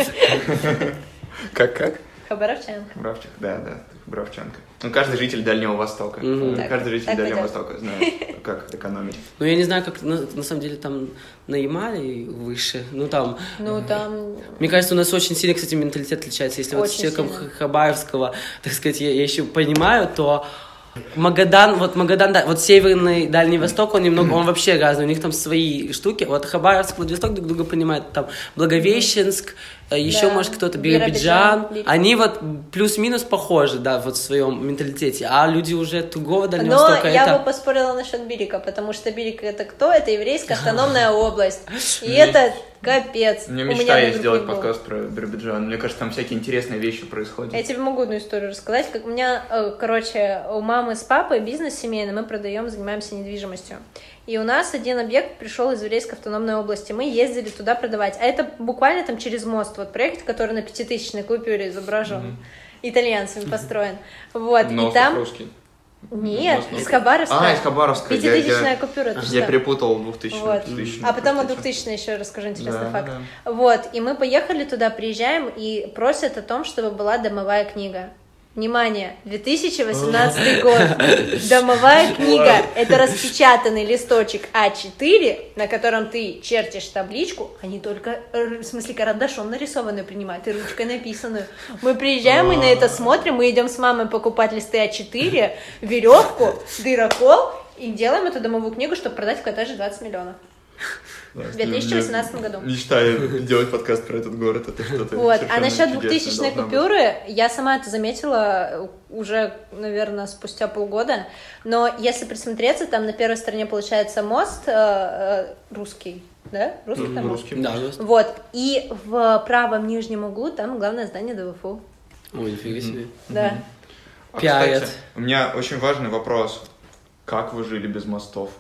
Как, как? Хабаровчанин. Бравчик, да, да, Бравчанка. Ну, каждый житель Дальнего Востока. Так, Каждый житель так Дальнего. Востока знает, как экономить. Ну, я не знаю, как на, на самом деле там на Ямале выше. Ну, там, Ну, там... мне кажется, у нас очень сильно, кстати, менталитет отличается. Если вот с человеком сильно. Хабаровского, так сказать, я, я еще понимаю, то Магадан, вот Магадан, да, вот Северный Дальний Восток, он немного, он вообще разный, у них там свои штуки. Вот Хабаровск, Владивосток друг друга понимают, там Благовещенск, еще, Да, может, кто-то, Биробиджан, они вот плюс-минус похожи, да, вот в своем менталитете, а люди уже другого Дальнего Но Востока, я это... бы поспорила насчет Бирика, потому что Бирик это кто? Это еврейская автономная область. И это капец. У меня мечта есть сделать подкаст про Биробиджан. Мне кажется, там всякие интересные вещи происходят. Я тебе могу одну историю рассказать. Как у меня, э, короче, у мамы с папой бизнес семейный, мы продаем, занимаемся недвижимостью. И у нас один объект пришел из еврейской автономной области. Мы ездили туда продавать. А это буквально там через мост. Вот проект, который на пятитысячной купюре изображен. Итальянцами построен. Вот. Но и там... русский. Нет, из Хабаровска. А, из Хабаровска. Я- я- Пятитысячная купюра. Я что? перепутал 2000 Вот. 2000 А потом о простите. 2000 еще расскажу интересный Да, факт. да. Вот, и мы поехали туда, приезжаем и просят о том, чтобы была домовая книга. Внимание, 2018 год. Домовая книга – это распечатанный листочек А4, на котором ты чертишь табличку, а не только, э, в смысле, карандашом нарисованную принимают и ручкой написанную. Мы приезжаем, мы на это смотрим, мы идем с мамой покупать листы А4, веревку, дырокол, и делаем эту домовую книгу, чтобы продать в коттедже 20 миллионов. В 2018 году. Мечтаю делать подкаст про этот город, это что-то Вот, а насчет чудесное 2000 должно быть. купюры, я сама это заметила уже, наверное, спустя полгода, но если присмотреться, там на первой стороне получается мост э, э, русский, да? Русский там мост? Русский. Да. Вот, и в правом нижнем углу там главное здание ДВФУ. Ой, нифига себе. Да. А, кстати, у меня очень важный вопрос. Как вы жили без мостов?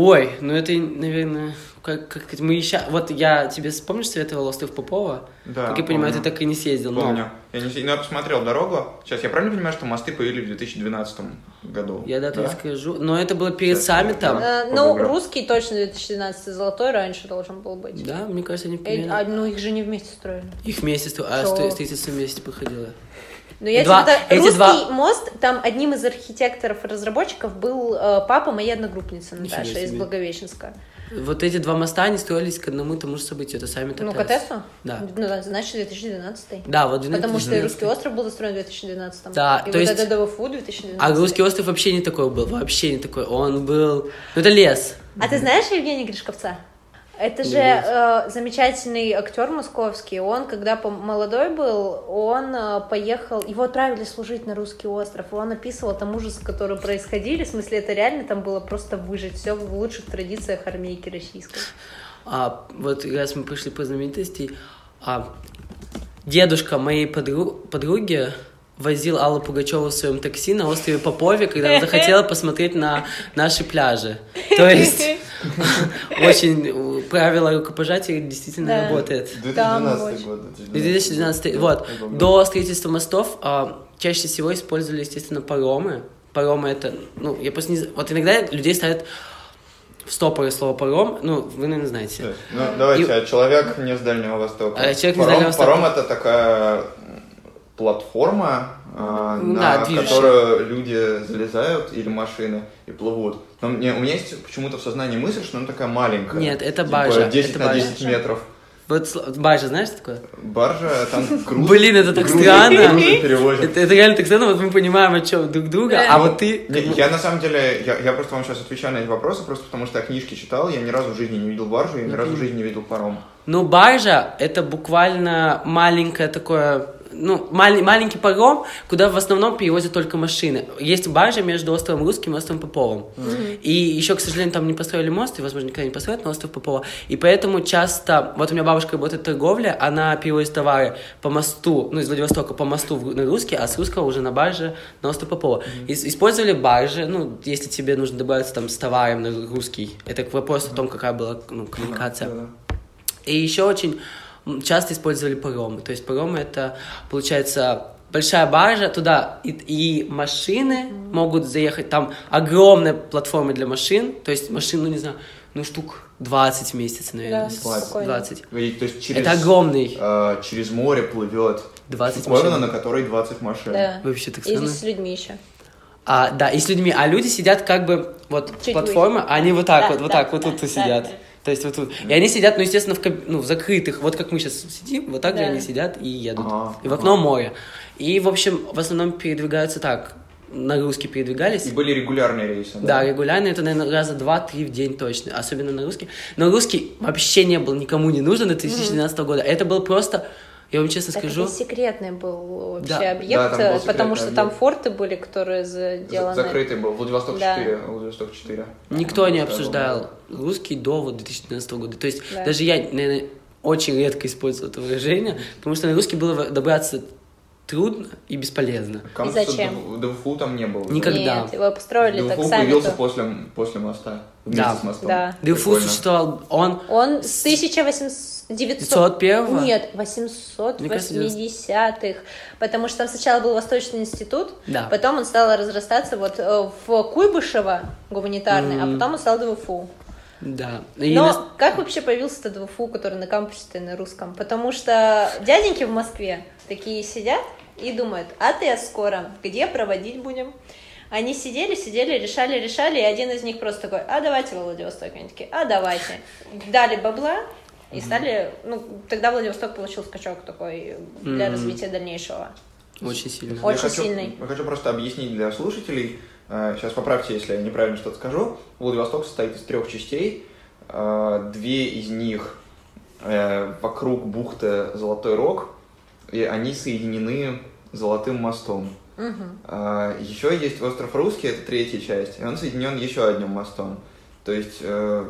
Ой, ну это, наверное, как, как мы еще... Вот я тебе, помнишь, советовал остров Попова? Да, Как я понимаю, помню. ты так и не съездил. но Помню. Я, не, ну, я посмотрел дорогу. Сейчас, я правильно понимаю, что мосты появились в 2012 году? Я дату да? скажу. Но это было перед Сейчас, саммитом. да. Э, Ну, Погуглю. русский точно 2012 золотой раньше должен был быть. Да, мне кажется, они Э, примерно... а, ну, их же не вместе строили. Их вместе, стро- а строительство вместе проходило. Но я Два- тебе эти русский два- мост, там одним из архитекторов и разработчиков был э, папа моей одногруппницы Наташа из. Благовещенска. Вот эти два моста, они строились к одному и тому же событию. Это саммит Ну, АТС. Катесу? Да. Ну, значит, 2012. Да, вот 12 Потому что и 12. Русский остров был застроен в 2012. Да, и то вот есть- это ДВФУ 2012. А Русский остров вообще не такой был, вообще не такой. Он был... Ну, это лес. А ты знаешь Евгения Гришковца? Это же э, замечательный актер московский. Он, когда молодой был, он э, поехал, его отправили служить на русский остров, и он описывал там ужасы, которые происходили. В смысле, это реально там было просто выжить. Все в лучших традициях армейки российской. А вот раз мы пришли по знаменитостей, а, дедушка моей подру- подруги возил Аллу Пугачеву в своем такси на острове Попове, когда она захотела посмотреть на наши пляжи. То есть очень э, правило рукопожатия действительно Да. работает. 2012 очень. год. 2012 вот. До строительства мостов а, чаще всего использовали, естественно, паромы. Паромы это, ну, я просто не знаю, вот иногда людей ставят в стопоры слово паром, ну, вы, наверное, знаете. Ну, давайте, И- а человек не с Дальнего Востока. А, человек не с паром, Дальнего Востока. Паром это такая платформа, Ну на да, которую люди залезают или машины и плывут. Но мне, у меня есть почему-то в сознании мысль, что она такая маленькая. Нет, это Типа баржа, 10 это на баржа. 10 метров. Вот баржа, знаешь, что такое? Баржа, там груз. Блин, это так странно. Это, это реально так странно, вот мы понимаем, о чем друг друга, а вот ты... Не, я на самом деле, я, я просто вам сейчас отвечаю на эти вопросы, просто потому что я книжки читал, я ни разу в жизни не видел баржу, я ни разу в жизни не видел паром. Ну, баржа — это буквально маленькое такое... Ну, мал- маленький паром, куда в основном перевозят только машины. Есть баржа между островом Русским и островом Поповым. И еще, к сожалению, там не построили мост, и, возможно, никогда не построят на остров Попова. И поэтому часто... Вот у меня бабушка работает в торговле, она перевозит товары по мосту, ну, из Владивостока по мосту в- на русский, а с русского уже на барже на остров Попова. Ис- Использовали баржи, ну, если тебе нужно добавиться там с товаром на русский. Это к вопросу о том, какая была ну, коммуникация. Да-да. И еще очень часто использовали паромы. То есть паромы это, получается, большая баржа, туда и, и машины могут заехать, там огромная платформа для машин, то есть машин, ну не знаю, ну штук 20 в месяц, наверное. Да, с- спокойно. 20. Видите, То есть через, Это огромный. э, через море плывет 20 штуковина, машин. на которой 20 машин. Да. Вообще так И странно. с людьми еще. А, да, и с людьми. А люди сидят как бы, вот Чуть платформа, а они вот так Да, вот, вот да, так вот да, тут да, сидят. да. То есть вот тут. И они сидят, ну, естественно, в, каб- ну, в закрытых, вот как мы сейчас сидим, вот так же Да. они сидят и едут. Ага, и в окно море. И, в общем, в основном передвигаются так. На русский передвигались. И были регулярные рейсы. Да, регулярно, это, наверное, раза два-три в день точно, особенно на русский. Но русский вообще не был никому не нужен до 2012 года. Это был просто, я вам честно Так скажу, это секретный был вообще Да. объект, Да, там был э, потому что там объект. форты были, которые сделаны. За- Закрытый был. Владивосток Да. 4. Владивосток 4. Никто не Да, обсуждал да. русский до вот 2012 года. То есть Да. даже я, наверное, очень редко использовал это выражение, потому что на русский было добраться трудно и бесполезно. Кажется, зачем? Д- ДФУ там не было. Никогда. Нет, его построили так ДФУ сами. появился после, после моста. Вместе Да. с мостом. Да. Прикольно. существовал, он Он с 1800... 900... 901 Нет, Мне кажется, 880-х. Потому что там сначала был Восточный институт, Да. потом он стал разрастаться вот э, в Куйбышево гуманитарный, Мгм. а потом он стал ДВФУ. Да. И Но нас- как вообще появился этот ДВФУ, который на кампусе на русском? Потому что дяденьки в Москве такие сидят и думают, а ты скоро где проводить будем? Они сидели, сидели, решали, решали, и один из них просто такой, а давайте во Владивосток. Они такие, а давайте. Дали бабла, и стали, ну, тогда Владивосток получил скачок такой для развития дальнейшего. Очень сильно. Очень я хочу, сильный. Я хочу просто объяснить для слушателей. э, Сейчас поправьте, если я неправильно что-то скажу. Владивосток состоит из трех частей. Э, Две из них э, вокруг бухты Золотой Рог, и они соединены золотым мостом. А, Еще есть остров Русский, это третья часть, и он соединен еще одним мостом. То есть, э,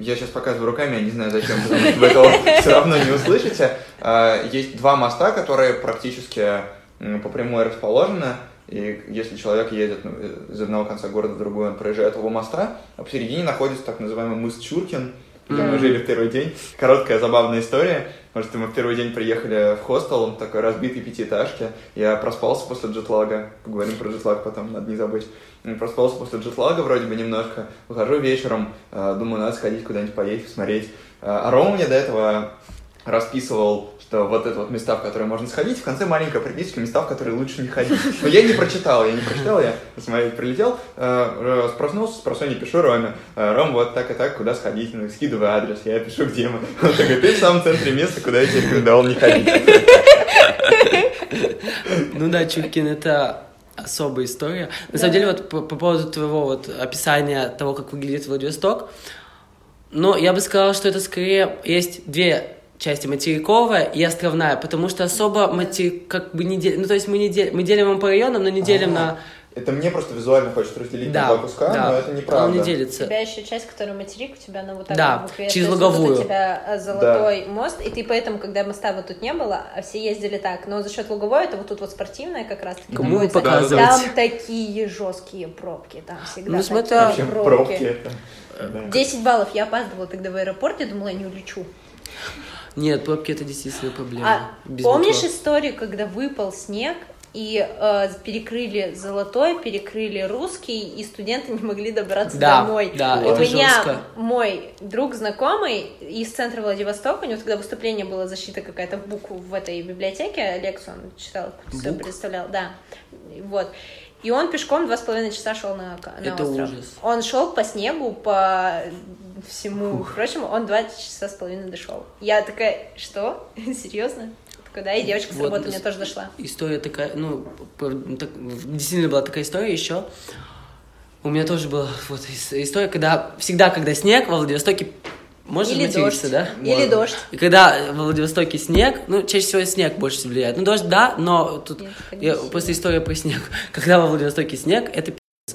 я сейчас показываю руками, я не знаю зачем, потому что вы этого все равно не услышите. А, Есть два моста, которые практически м, по прямой расположены. И если человек едет ну, из одного конца города в другой, он проезжает оба моста, а посередине находится так называемый мыс Чуркин, где мы жили в первый день. Короткая забавная история. Может, мы в первый день приехали в хостел, он такой разбитый пятиэтажки. Я проспался после джетлага. Поговорим про джетлаг потом, надо не забыть. Проспался после джетлага вроде бы немножко. Выхожу вечером, э, думаю, надо сходить куда-нибудь поесть, посмотреть. Э, А Рома мне до этого расписывал, что вот это вот места, в которые можно сходить, в конце маленькая приписка места, в которые лучше не ходить. Но я не прочитал, я не прочитал, я смотреть прилетел, э, проснулся, спросу, не пишу Роме, э, Ром, вот так и так, куда сходить, ну, скидывай адрес, я пишу, где мы. Он такой, ты в самом центре места, куда я тебе рекомендовал не ходить. Ну да, Чуркин это особая история. На самом деле, вот по, по поводу твоего вот описания того, как выглядит Владивосток, ну, я бы сказала, что это скорее есть две части материковая и островная, потому что особо матери... как бы не делим, ну то есть мы не делим, мы делим его по районам, но не делим на Это мне просто визуально хочется разделить да, на два куска, да, но это неправда. он не У делится. тебя еще часть, которая материк, у тебя она вот так Да, вот букве. через То есть вот луговую. у тебя э, золотой мост, и ты поэтому, когда моста вот тут не было, а все ездили так, но за счет луговой это вот тут вот спортивная как раз таки Кому находится. показывать? Там такие жесткие пробки, там всегда Ну, такие смотря- Вообще пробки это. да. 10 баллов я опаздывала тогда в аэропорт, я думала, я не улечу. Нет, пробки это действительно проблема. А Без помнишь метро. историю, когда выпал снег, и э, перекрыли золотой, перекрыли русский, и студенты не могли добраться Да, домой. да, у это меня жестко. мой друг знакомый из центра Владивостока, у него тогда выступление было защита какая-то в букву в этой библиотеке, лекцию он читал, все представлял, да, вот. И он пешком два с половиной часа шел на, на Это остров. ужас. Он шел по снегу, по всему прочему, он два часа с половиной дошел. Я такая, что? Серьезно? Такая, да, и девочка с Вот, работы у меня тоже дошла. История такая, ну, ну, так, действительно была такая история еще. У меня тоже была вот ис- история, когда всегда, когда снег во Владивостоке, можно Или материться, дождь. да? Или Можно. дождь. И когда во Владивостоке снег, ну, чаще всего снег больше всего влияет. Ну, дождь, да, но тут Нет, я, просто история про снег. Когда во Владивостоке снег, это.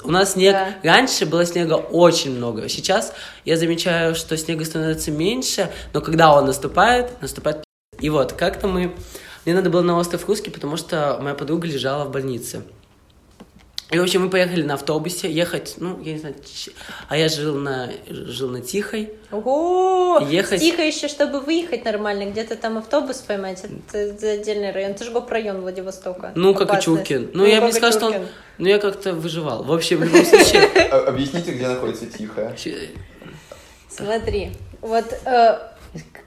У нас снег, Да. раньше было снега очень много. Сейчас я замечаю, что снега становится меньше, но когда он наступает, наступает. И вот, как-то мы... Мне надо было на остров Русский, потому что моя подруга лежала в больнице. И, в общем, мы поехали на автобусе ехать, ну, я не знаю, ч- а я жил на, жил на Тихой. Ого! Ехать- Тихо еще, чтобы выехать нормально, где-то там автобус поймать, это, это отдельный район. Это же гоп-район Владивостока. Ну, как и Опасность. Чуркин. Ну, я бы не сказал, что он... Ну, я как-то выживал. В общем, в любом случае... А- Объясните, где находится Тихо. щ- Смотри, вот... э,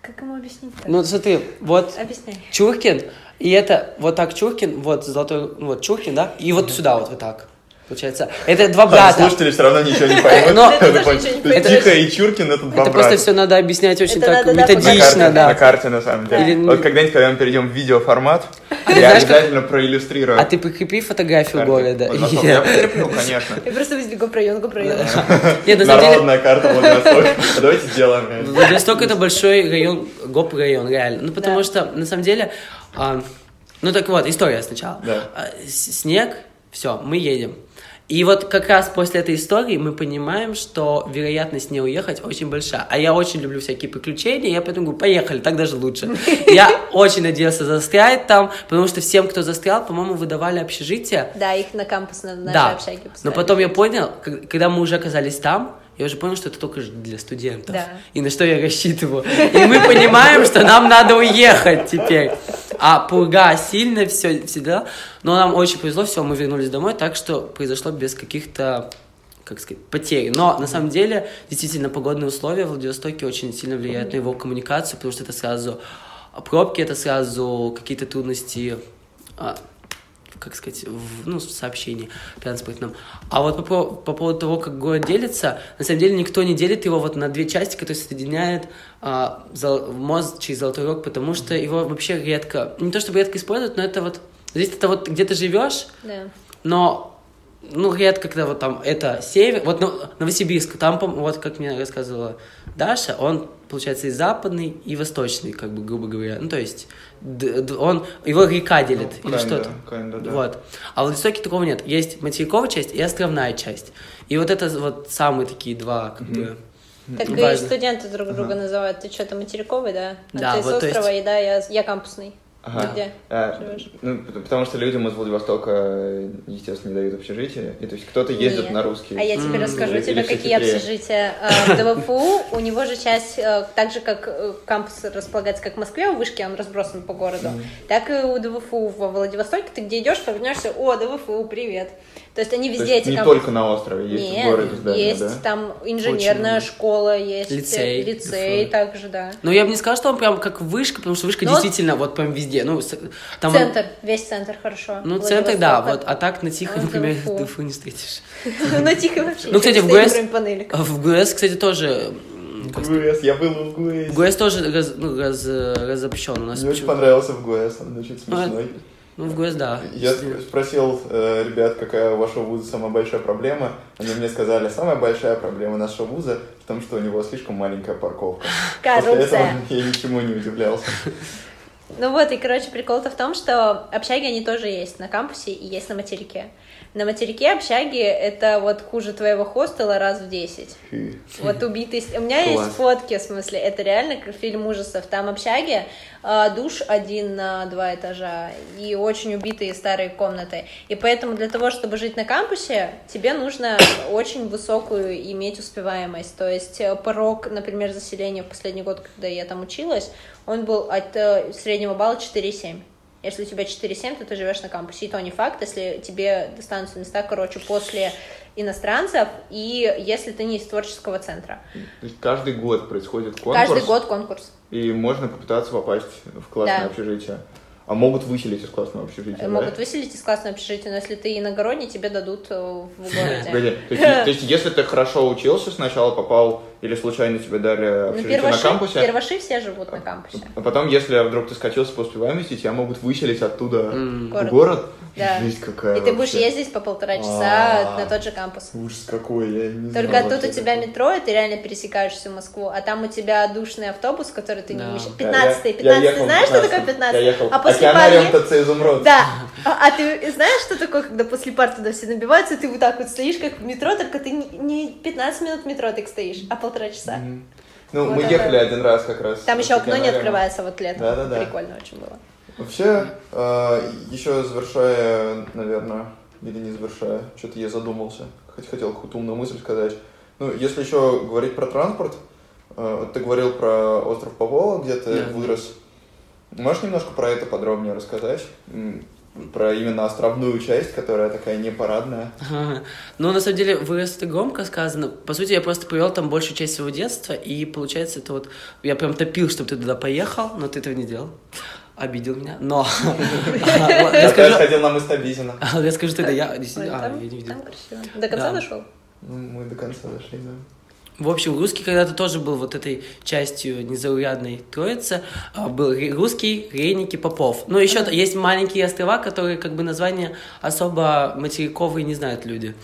как ему объяснить Ну, смотри, вот Объясняй. Чуркин, и это вот так Чуркин, вот золотой, вот Чуркин, да, и вот сюда вот, вот так, получается. Это два брата. Слушатели все равно ничего не поймут. Но- Это. Тихо и Чуркин это два Это брата. просто все надо объяснять очень Это так надо, да, На карте, методично, на да. карте, на самом деле. Вот когда-нибудь, когда мы перейдем в видеоформат, ты я обязательно проиллюстрирую. А ты прикрепи фотографию города. Я прикреплю, конечно. Я просто везде гоп-район, гоп-район. Народная карта Владивостока. А Давайте сделаем. Владивосток это большой район, гоп-район, реально. Ну, потому что, на самом деле, а, ну так вот, история сначала. А, снег, все, мы едем. И вот как раз после этой истории мы понимаем, что вероятность не уехать очень большая. А я очень люблю всякие приключения, я поэтому говорю, поехали, так даже лучше. Я очень надеялся застрять там, потому что всем, кто застрял, по-моему, выдавали общежитие. Да, их на кампус на нашей Да, общаге но потом я понял, когда мы уже оказались там, я уже понял, что это только для студентов. Да. И на что я рассчитываю. И мы понимаем, что нам надо уехать теперь. А пурга сильно, все, все дела. Но нам очень повезло, все, мы вернулись домой, так что произошло без каких-то как сказать, потерь. Но на самом деле, действительно, погодные условия в Владивостоке очень сильно влияют на его коммуникацию, потому что это сразу пробки, это сразу какие-то трудности а, как сказать, в, ну, в сообщении транспортном. А вот по, по- по поводу того, как город делится, на самом деле никто не делит его вот на две части, которые соединяют а, зол- мост через Золотой Рог, потому что его вообще редко, не то чтобы редко используют, но это вот, здесь это вот где ты живешь, Да. но ну, редко, когда вот там это север, вот ну, Новосибирск, там, вот как мне рассказывала Даша, он, получается, и западный, и восточный, как бы, грубо говоря. Ну, то есть, он, его река делит, Ну, или что-то. да. Вот. А в Владивостоке такого нет. Есть материковая часть и островная часть. И вот это вот самые такие два, как бы... Так Важно. и студенты друг друга называют. Ты что-то материковый, да? А Да, ты вот, с то есть- острова, и да, я, я кампусный. Ага. Ты где А, живешь? ну, потому что людям из Владивостока, э, естественно, не дают общежитие. И то есть кто-то ездит Нет. на русский. А я тебе М, расскажу или тебе, всё какие хитрее. общежития. А, В ДВФУ у него же часть, э, так же, как э, кампус располагается, как в Москве, у вышки он разбросан по городу, так и у ДВФУ во Владивостоке, ты где идешь, повернешься, о, ДВФУ, привет. То есть они То везде есть эти не кампусы- только на острове, есть и в Нет, городе здания, есть да? там инженерная Очень школа, есть Лицей. э, лицей ДФУ. также, да. Ну, я бы не сказал, что он прям как вышка, потому что вышка Ну, действительно вот прям везде. Ну, там... Центр, весь центр хорошо. Ну, центр, да, вот, а так на Тихо, А, например, ДФУ. ДФУ не встретишь. На тихо вообще. Ну, кстати, в ГУЭС-. А В ГУЭС, кстати, тоже... ГУЭС, я был в ГУЭС. ГУЭС тоже раз, ну, раз, разобщен. У нас Мне очень понравился в ГУЭС, он очень смешной. Ну, в ГУЭС, да. Я сп- спросил э, ребят, какая у вашего вуза самая большая проблема. Они мне сказали, самая большая проблема нашего вуза в том, что у него слишком маленькая парковка. После этого Коррупция. я ничему не удивлялся. Ну вот, и, короче, прикол-то в том, что общаги, они тоже есть на кампусе и есть на материке. На материке общаги это вот хуже твоего хостела раз в 10. Фи. Вот убитый... У меня Класс. есть фотки, в смысле, это реально фильм ужасов. Там общаги, а, душ один на два этажа и очень убитые старые комнаты. И поэтому для того, чтобы жить на кампусе, тебе нужно очень высокую иметь успеваемость. То есть э, порог, например, заселения в последний год, когда я там училась, он был от э, среднего балла 4,7. Если у тебя 4,7, то ты живешь на кампусе. И то не факт, если тебе достанутся места, короче, после иностранцев, и если ты не из творческого центра. То есть каждый год происходит конкурс, Каждый год конкурс. и можно попытаться попасть в классное Да. общежитие. А могут выселить из классного общежития, да? Могут выселить из классного общежития, но если ты иногородний, тебе дадут э, в городе. То есть, если ты хорошо учился, сначала попал, или случайно тебе дали Ну, общежитие на первоши, кампусе, первоши все живут на кампусе. а потом, если вдруг ты скатился по успеваемости, тебя могут выселить оттуда М. в Город. город. Да. Жесть какая И ты будешь вообще. ездить по полтора часа А. на тот же кампус. Ужас какой, я не Только знал тут у тебя такого. метро, и ты реально пересекаешь всю Москву, а там у тебя душный автобус, который ты не Да. вмещаешь. Я- 15 я 15 ехал знаешь, что 15-й. такое 15 Я ехал. А после пары... ТЦ Изумруд. Да. А, а ты знаешь, что такое, когда после пар туда все набиваются, и ты вот так вот стоишь, как в метро, только ты не- не 15 минут в метро так стоишь, а полтора часа. Мгм. Ну, Вот мы это- ехали один раз как раз. Там еще окно не открывается вот летом. Да-да-да. Прикольно очень было. Вообще, э, еще завершая, наверное, или не завершая, что-то я задумался, хоть хотел какую-то умную мысль сказать. Ну, если еще говорить про транспорт, э, вот ты говорил про остров Попова, где ты Да. вырос. Можешь немножко про это подробнее рассказать? Про именно островную часть, которая такая непарадная. Ага. Ну, на самом деле, вырос это громко сказано. По сути, я просто провел там большую часть своего детства, и получается, это вот... Я прям топил, чтобы ты туда поехал, но ты этого не делал. Обидел меня. Но... Я скажу... ходил на мост Абизина. Я скажу тогда, я действительно... А, я не видел. До конца дошел? Ну, мы до конца дошли, да. В общем, русский когда-то тоже был вот этой частью незаурядной троицы. А, Был русский, Рейники, Попов. Но еще есть маленькие острова, которые как бы названия особо материковые не знают люди.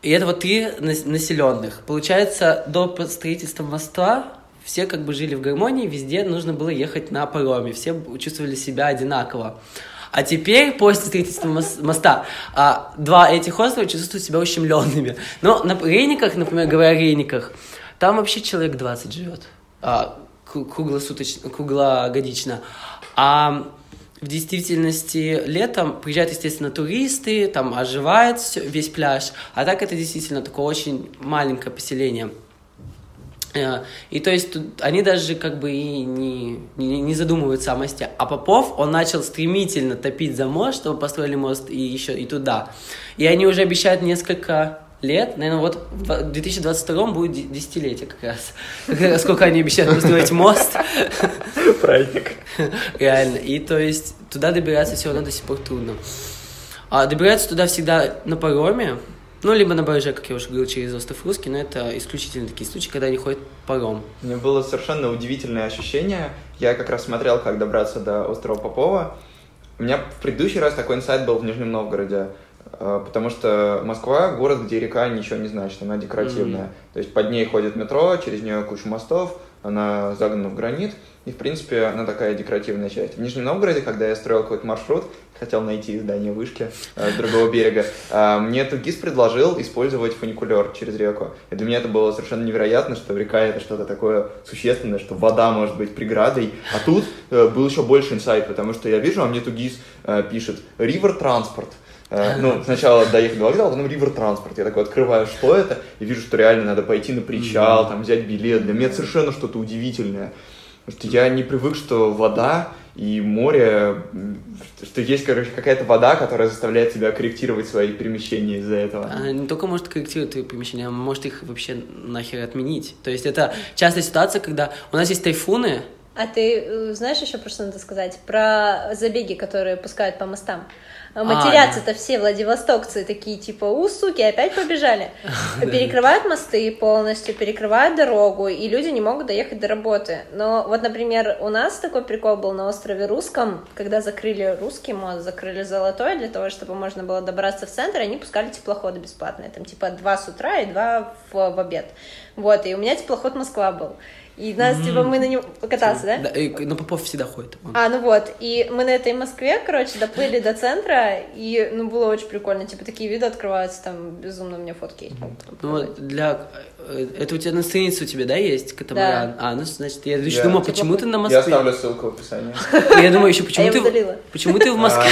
И это вот три нас- населенных. Получается, до строительства моста все как бы жили в гармонии, везде нужно было ехать на пароме, все чувствовали себя одинаково. А теперь, после строительства мос- моста, а, два этих острова чувствуют себя ущемленными. Но на Рейниках, например, говоря о Рейниках, там вообще человек 20 живет. А, кру- круглосуточно, круглогодично. А в действительности летом приезжают, естественно, туристы, там оживает всё- весь пляж, а так это действительно такое очень маленькое поселение. Э, И то есть тут они даже как бы и не, не, не задумываются о мосте. А Попов, он начал стремительно топить за мост, чтобы построили мост и еще и туда. И они уже обещают несколько лет, наверное, вот в два- 2022 будет де- десятилетие как раз. Как раз Сколько они обещают построить мост. Праздник. Реально. И то есть туда добираться все равно до сих пор трудно. А добираться туда всегда на пароме, ну, либо на барже, как я уже говорил, через остров Русский, но это исключительно такие случаи, когда они ходят паром. У меня было совершенно удивительное ощущение. Я как раз смотрел, как добраться до острова Попова. У меня в предыдущий раз такой инсайт был в Нижнем Новгороде. э, Потому что Москва — город, где река ничего не значит, она декоративная. Мгм. То есть под ней ходит метро, через нее куча мостов, она загнана в гранит, и, в принципе, она такая декоративная часть. В Нижнем Новгороде, когда я строил какой-то маршрут, хотел найти здание вышки э, другого берега, э, мне тугис предложил использовать фуникулер через реку. И для меня это было совершенно невероятно, что река — это что-то такое существенное, что вода может быть преградой. А тут э, был еще больше инсайт, потому что я вижу, а мне тугис э, пишет «River Transport». Э, ну, сначала доехать до вокзала, потом ривер транспорт. Я такой открываю, что это, и вижу, что реально надо пойти на причал, там взять билет. Для меня это совершенно что-то удивительное. Потому что я не привык, что вода и море, что есть, короче, какая-то вода, которая заставляет тебя корректировать свои перемещения из-за этого. Она не только может корректировать твои помещения, а может их вообще нахер отменить. То есть это частая ситуация, когда у нас есть тайфуны, А ты э, знаешь еще про что надо сказать? Про забеги, которые пускают по мостам. А, Матерятся-то все владивостокцы такие, типа, у, суки, опять побежали. Перекрывают мосты полностью, перекрывают дорогу, и люди не могут доехать до работы. Но вот, например, у нас такой прикол был на острове Русском, когда закрыли русский мост, закрыли золотой для того, чтобы можно было добраться в центр, они пускали теплоходы бесплатные, там типа два с утра и два в, в обед. Вот, и у меня теплоход Москва был. И нас, типа, мы на нем покататься, да? да, и, ну Попов всегда ходит. Он- А, ну вот, и мы на этой Москве, короче, доплыли до центра, и, ну, было очень прикольно, типа, такие виды открываются, там, безумно у меня фотки потом Ну, для... э, Это у тебя на странице у тебя, да, есть катамаран? А, ну, значит, я еще Я- думал, почему ты на Я Москве? оставлю ссылку в описании. Я думаю, еще А почему я ты... Почему ты в Москве?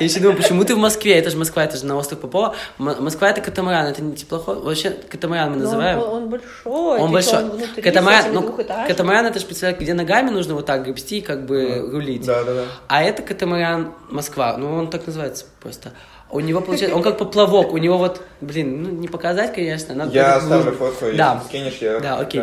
Я еще думаю, почему ты в Москве? Это же Москва, это же на остров Попова. М- Москва это катамаран, это не теплоход. Вообще катамаран мы Но называем. Он, он большой, Он типа, большой. он внутри Катамаран, ну, двухэтажками. катамаран это же представляешь, где ногами нужно вот так гребсти и как бы рулить. Да, да, да. А это катамаран Москва. Ну, он так называется просто. У него получается, он как поплавок, у него вот, блин, ну не показать, конечно. Надо Я оставлю фотку, если Да. скинешь, я... Да, окей.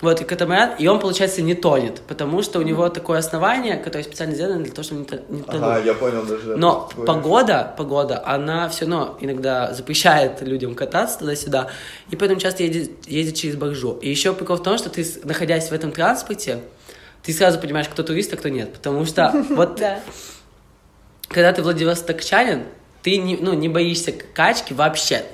Вот, и катамаран, и он, получается, не тонет, потому что у него такое основание, которое специально сделано для того, чтобы не, то- не тонуть. Ага, я понял даже. да, Но говоришь. погода, погода, она все равно иногда запрещает людям кататься туда-сюда, и поэтому часто ездит, ездит через Боржу. И еще прикол в том, что ты, находясь в этом транспорте, ты сразу понимаешь, кто турист, а кто нет. Потому что вот Да. когда ты владивостокчанин, ты не, ну, не боишься качки вообще.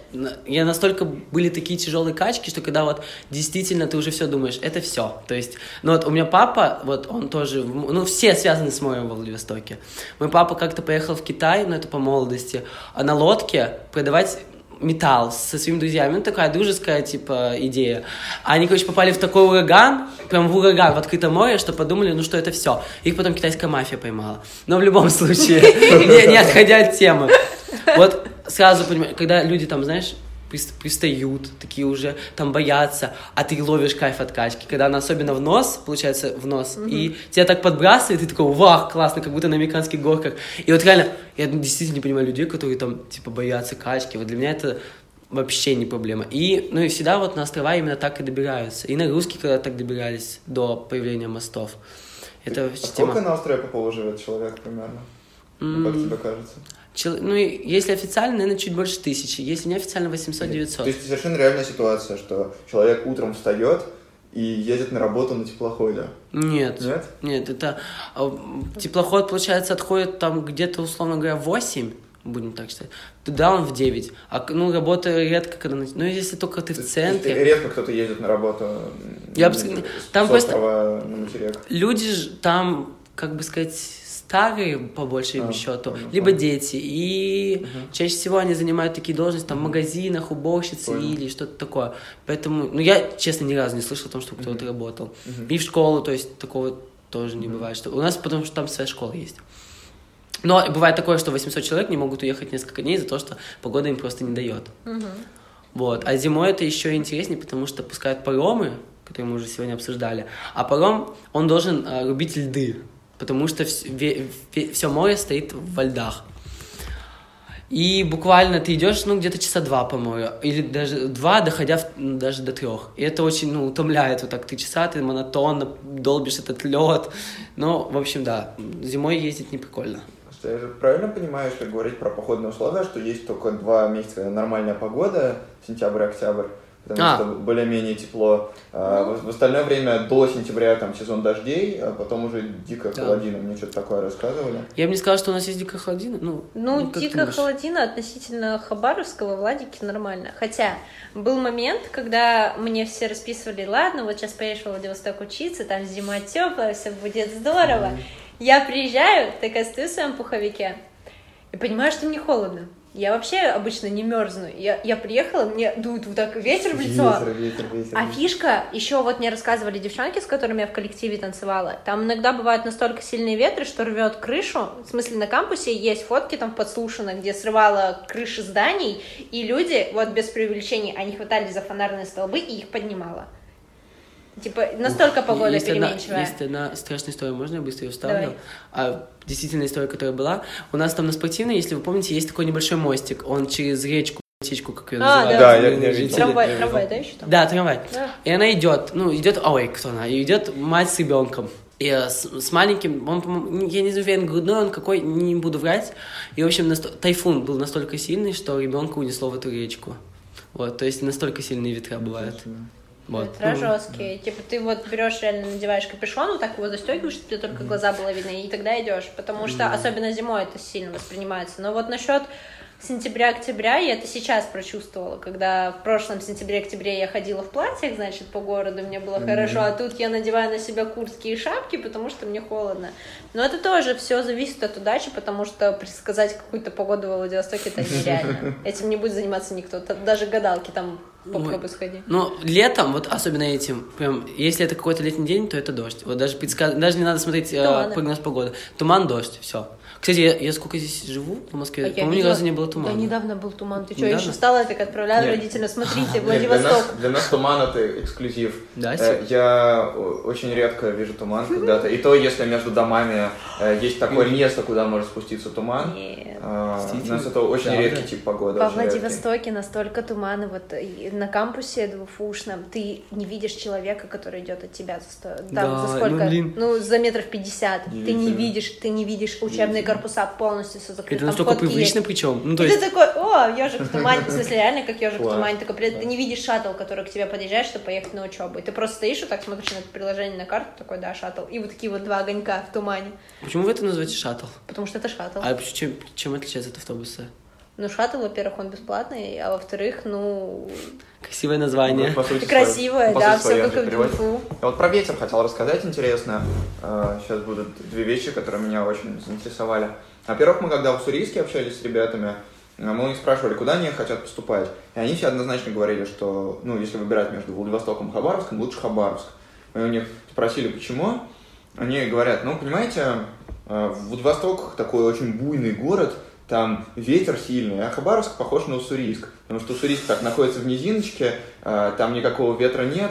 Я настолько были такие тяжелые качки, что когда вот действительно ты уже все думаешь, это все. То есть, ну вот у меня папа, вот он тоже, ну все связаны с морем во Владивостоке. Мой папа как-то поехал в Китай, ну это по молодости, а на лодке продавать металл со своими друзьями. Ну, такая дружеская, типа, идея. А они, короче, попали в такой ураган, прям в ураган, в открытое море, что подумали, ну, что это все. Их потом китайская мафия поймала. Но в любом случае, не отходя от темы. Вот сразу понимаю, когда люди там, знаешь, прис- пристают, такие уже там боятся, а ты ловишь кайф от качки, когда она особенно в нос, получается, в нос, и тебя так подбрасывает, и ты такой, вах, классно, как будто на американских горках. И вот реально, я действительно не понимаю людей, которые там, типа, боятся качки. Вот для меня это вообще не проблема. И, ну и всегда вот на острова именно так и добираются. И на русские когда так добирались до появления мостов. Это А вообще сколько тема. на острове Попова живет человек примерно? Ну, Как тебе кажется? Чел- Ну, если официально, наверное, чуть больше тысячи. Если неофициально, 800-900. То есть совершенно реальная ситуация, что человек утром встает и едет на работу на теплоходе. Нет. Нет? Нет, это а, теплоход, получается, отходит там где-то, условно говоря, в 8, будем так считать. Туда он в 9. А ну, работа редко, когда... Ну, если только ты в есть центре. Редко кто-то ездит на работу Я бы там просто- на материк. Люди же там, как бы сказать, старые, по большему А, счету, понял, либо понял. дети. И чаще всего они занимают такие должности там в магазинах, уборщицы Понял. или что-то такое. Поэтому, ну, я, честно, ни разу не слышал о том, что кто-то работал. И в школу, то есть, такого тоже не бывает. Что... У нас потому что там своя школа есть. Но бывает такое, что 800 человек не могут уехать несколько дней за то, что погода им просто не дает. Вот. А зимой это еще интереснее, потому что пускают паромы, которые мы уже сегодня обсуждали. А паром, он должен э, рубить льды, потому что все море стоит во льдах. И буквально ты идешь, ну, где-то часа два по морю, или даже два, доходя в- ну, даже до трех. И это очень, ну, утомляет вот так три часа, ты монотонно долбишь этот лед. Ну, в общем, да, зимой ездить не прикольно. Что я же правильно понимаю, что говорить про походные условия, что есть только два месяца нормальная погода, сентябрь и октябрь, потому А. что более-менее тепло. А в, в остальное время до сентября там сезон дождей, а потом уже дико Да. холодина. Мне что-то такое рассказывали. Я бы не сказал, что у нас есть дикая холодина. Ну, Ну, дико думаешь? холодина относительно Хабаровского, Владики нормально. Хотя был момент, когда мне все расписывали, ладно, вот сейчас поедешь в Владивосток учиться, там зима теплая, все будет здорово. Я приезжаю, такая стою в своем пуховике и понимаю, что мне холодно. Я вообще обычно не мерзну. Я, я приехала, мне дует вот так ветер в лицо. Ветер, ветер, ветер. А фишка, еще вот мне рассказывали девчонки, с которыми я в коллективе танцевала, там иногда бывают настолько сильные ветры, что рвет крышу. В смысле, на кампусе есть фотки там подслушано, где срывало крыши зданий, и люди, вот без преувеличений, они хватались за фонарные столбы и их поднимало. Типа, настолько погода есть одна, переменчивая. есть одна страшная история, можно я быстро ее вставлю? Давай. А, действительно история, которая была. У нас там на спортивной, если вы помните, есть такой небольшой мостик. Он через речку, речку, как ее А, называют. да. Да, я- я видел. Трамвай, Я трамвай, да, еще там? Да, трамвай. Да. И она идет, ну, идет, ой, кто она? И идет мать с ребенком. И э, с, с маленьким, он, по-моему, я не уверен, грудной он какой, не буду врать. И, в общем, насто- тайфун был настолько сильный, что ребенка унесло в эту речку. Вот, то есть настолько сильные ветра бывают. Вот. Ветра ну, жесткие. Типа ты вот берешь реально надеваешь капюшон, вот так его застегиваешь, чтобы тебе только глаза было видно, и тогда идешь. Потому что особенно зимой это сильно воспринимается. Но вот насчет сентября-октября я это сейчас прочувствовала, когда в прошлом сентябре-октябре я ходила в платьях, значит, по городу, мне было хорошо, а тут я надеваю на себя куртки и шапки, потому что мне холодно. Но это тоже все зависит от удачи, потому что предсказать какую-то погоду во Владивостоке это нереально. Этим не будет заниматься никто, даже гадалки там попробуй сходи. Ну, летом, вот особенно этим, прям, если это какой-то летний день, то это дождь. Вот даже предсказ... даже не надо смотреть э, прогноз погоды. Туман, дождь, все. Кстати, я, я сколько здесь живу в Москве, А по-моему, ни разу не было тумана. Да, недавно был туман. Ты что, Недавно? еще встала, так отправляла Нет. родителям, смотрите, Нет, для, Владивосток. нас, для нас туман это эксклюзив. Да, Э? Я очень редко вижу туман когда-то. И то, если между домами э, есть такое место, куда может спуститься туман. Нет. У Действительно? нас это очень редкий тип погоды. Во. Владивостоке настолько туманы, вот на кампусе двухфушном, ты не видишь человека, который идет от тебя за, сто... там, Да, за сколько? ну, блин. Ну, за метров пятьдесят. Ты не видишь, ты не видишь учебные корпуса полностью все закрыты. Это настолько привычно есть. причем. Ну, то и есть, ты такой, о, ежик в тумане, в смысле, реально как ежик в тумане, да. ты не видишь шаттл, который к тебе подъезжает, чтобы поехать на учебу. И ты просто стоишь вот так, смотришь на приложение, на карту, такой, да, шаттл. И вот такие вот два огонька в тумане. почему вы это называете шаттл? Потому что это шаттл. А чем, чем отличается от автобуса? Ну, шаттл, во-первых, он бесплатный, а во-вторых, ну, Красивое название. По сути, красивое, по да, сути, все как в. Я Вот про ветер хотел рассказать интересно. Сейчас будут две вещи, которые меня очень заинтересовали. Во-первых, мы когда в Уссурийске общались с ребятами, э, мы у них спрашивали, куда они хотят поступать. И они все однозначно говорили, что, ну, если выбирать между Владивостоком и Хабаровском, лучше Хабаровск. Мы у них спросили, почему. Они говорят, ну, понимаете, э, Владивосток такой очень буйный город, там ветер сильный, а Хабаровск похож на Уссурийск. Потому что Уссурийск так находится в низиночке, э, там никакого ветра нет.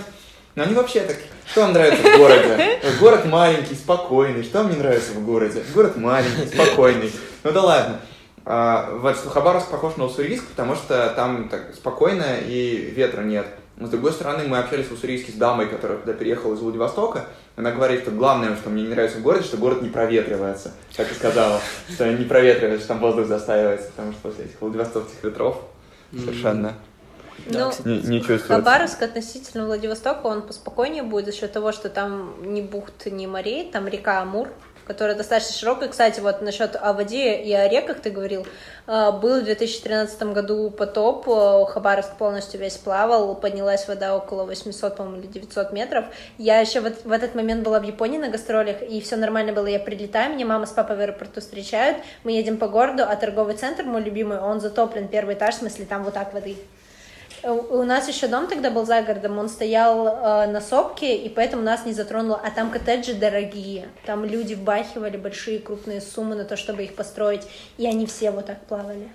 Но они вообще так, что вам нравится в городе? Город маленький, спокойный. Что вам не нравится в городе? Город маленький, спокойный. Ну да ладно. А, вот что Хабаровск похож на Уссурийск, потому что там так спокойно и ветра нет. Но с другой стороны, мы общались в Уссурийске с дамой, которая туда переехала из Владивостока. Она говорит, что главное, что мне не нравится в городе, что город не проветривается. Как и сказала, что не проветривается, что там воздух застаивается, потому что после этих владивостокских ветров совершенно Ну, не, не чувствуется. Хабаровск относительно Владивостока, он поспокойнее будет за счет того, что там ни бухт, ни морей, там река Амур, которая достаточно широкая. Кстати, вот насчет о воде и о реках ты говорил. А, Был в 2013 году потоп, э, Хабаровск полностью весь плавал, поднялась вода около 800, по-моему, или 900 метров. Я еще вот в этот момент была в Японии на гастролях, и все нормально было. Я прилетаю, меня мама с папой в аэропорту встречают, мы едем по городу, а торговый центр, мой любимый, он затоплен, первый этаж, в смысле, там вот так воды. У нас еще дом тогда был за городом, он стоял э, на сопке, и поэтому нас не затронуло. А там коттеджи дорогие, там люди вбахивали большие крупные суммы на то, чтобы их построить, и они все вот так плавали.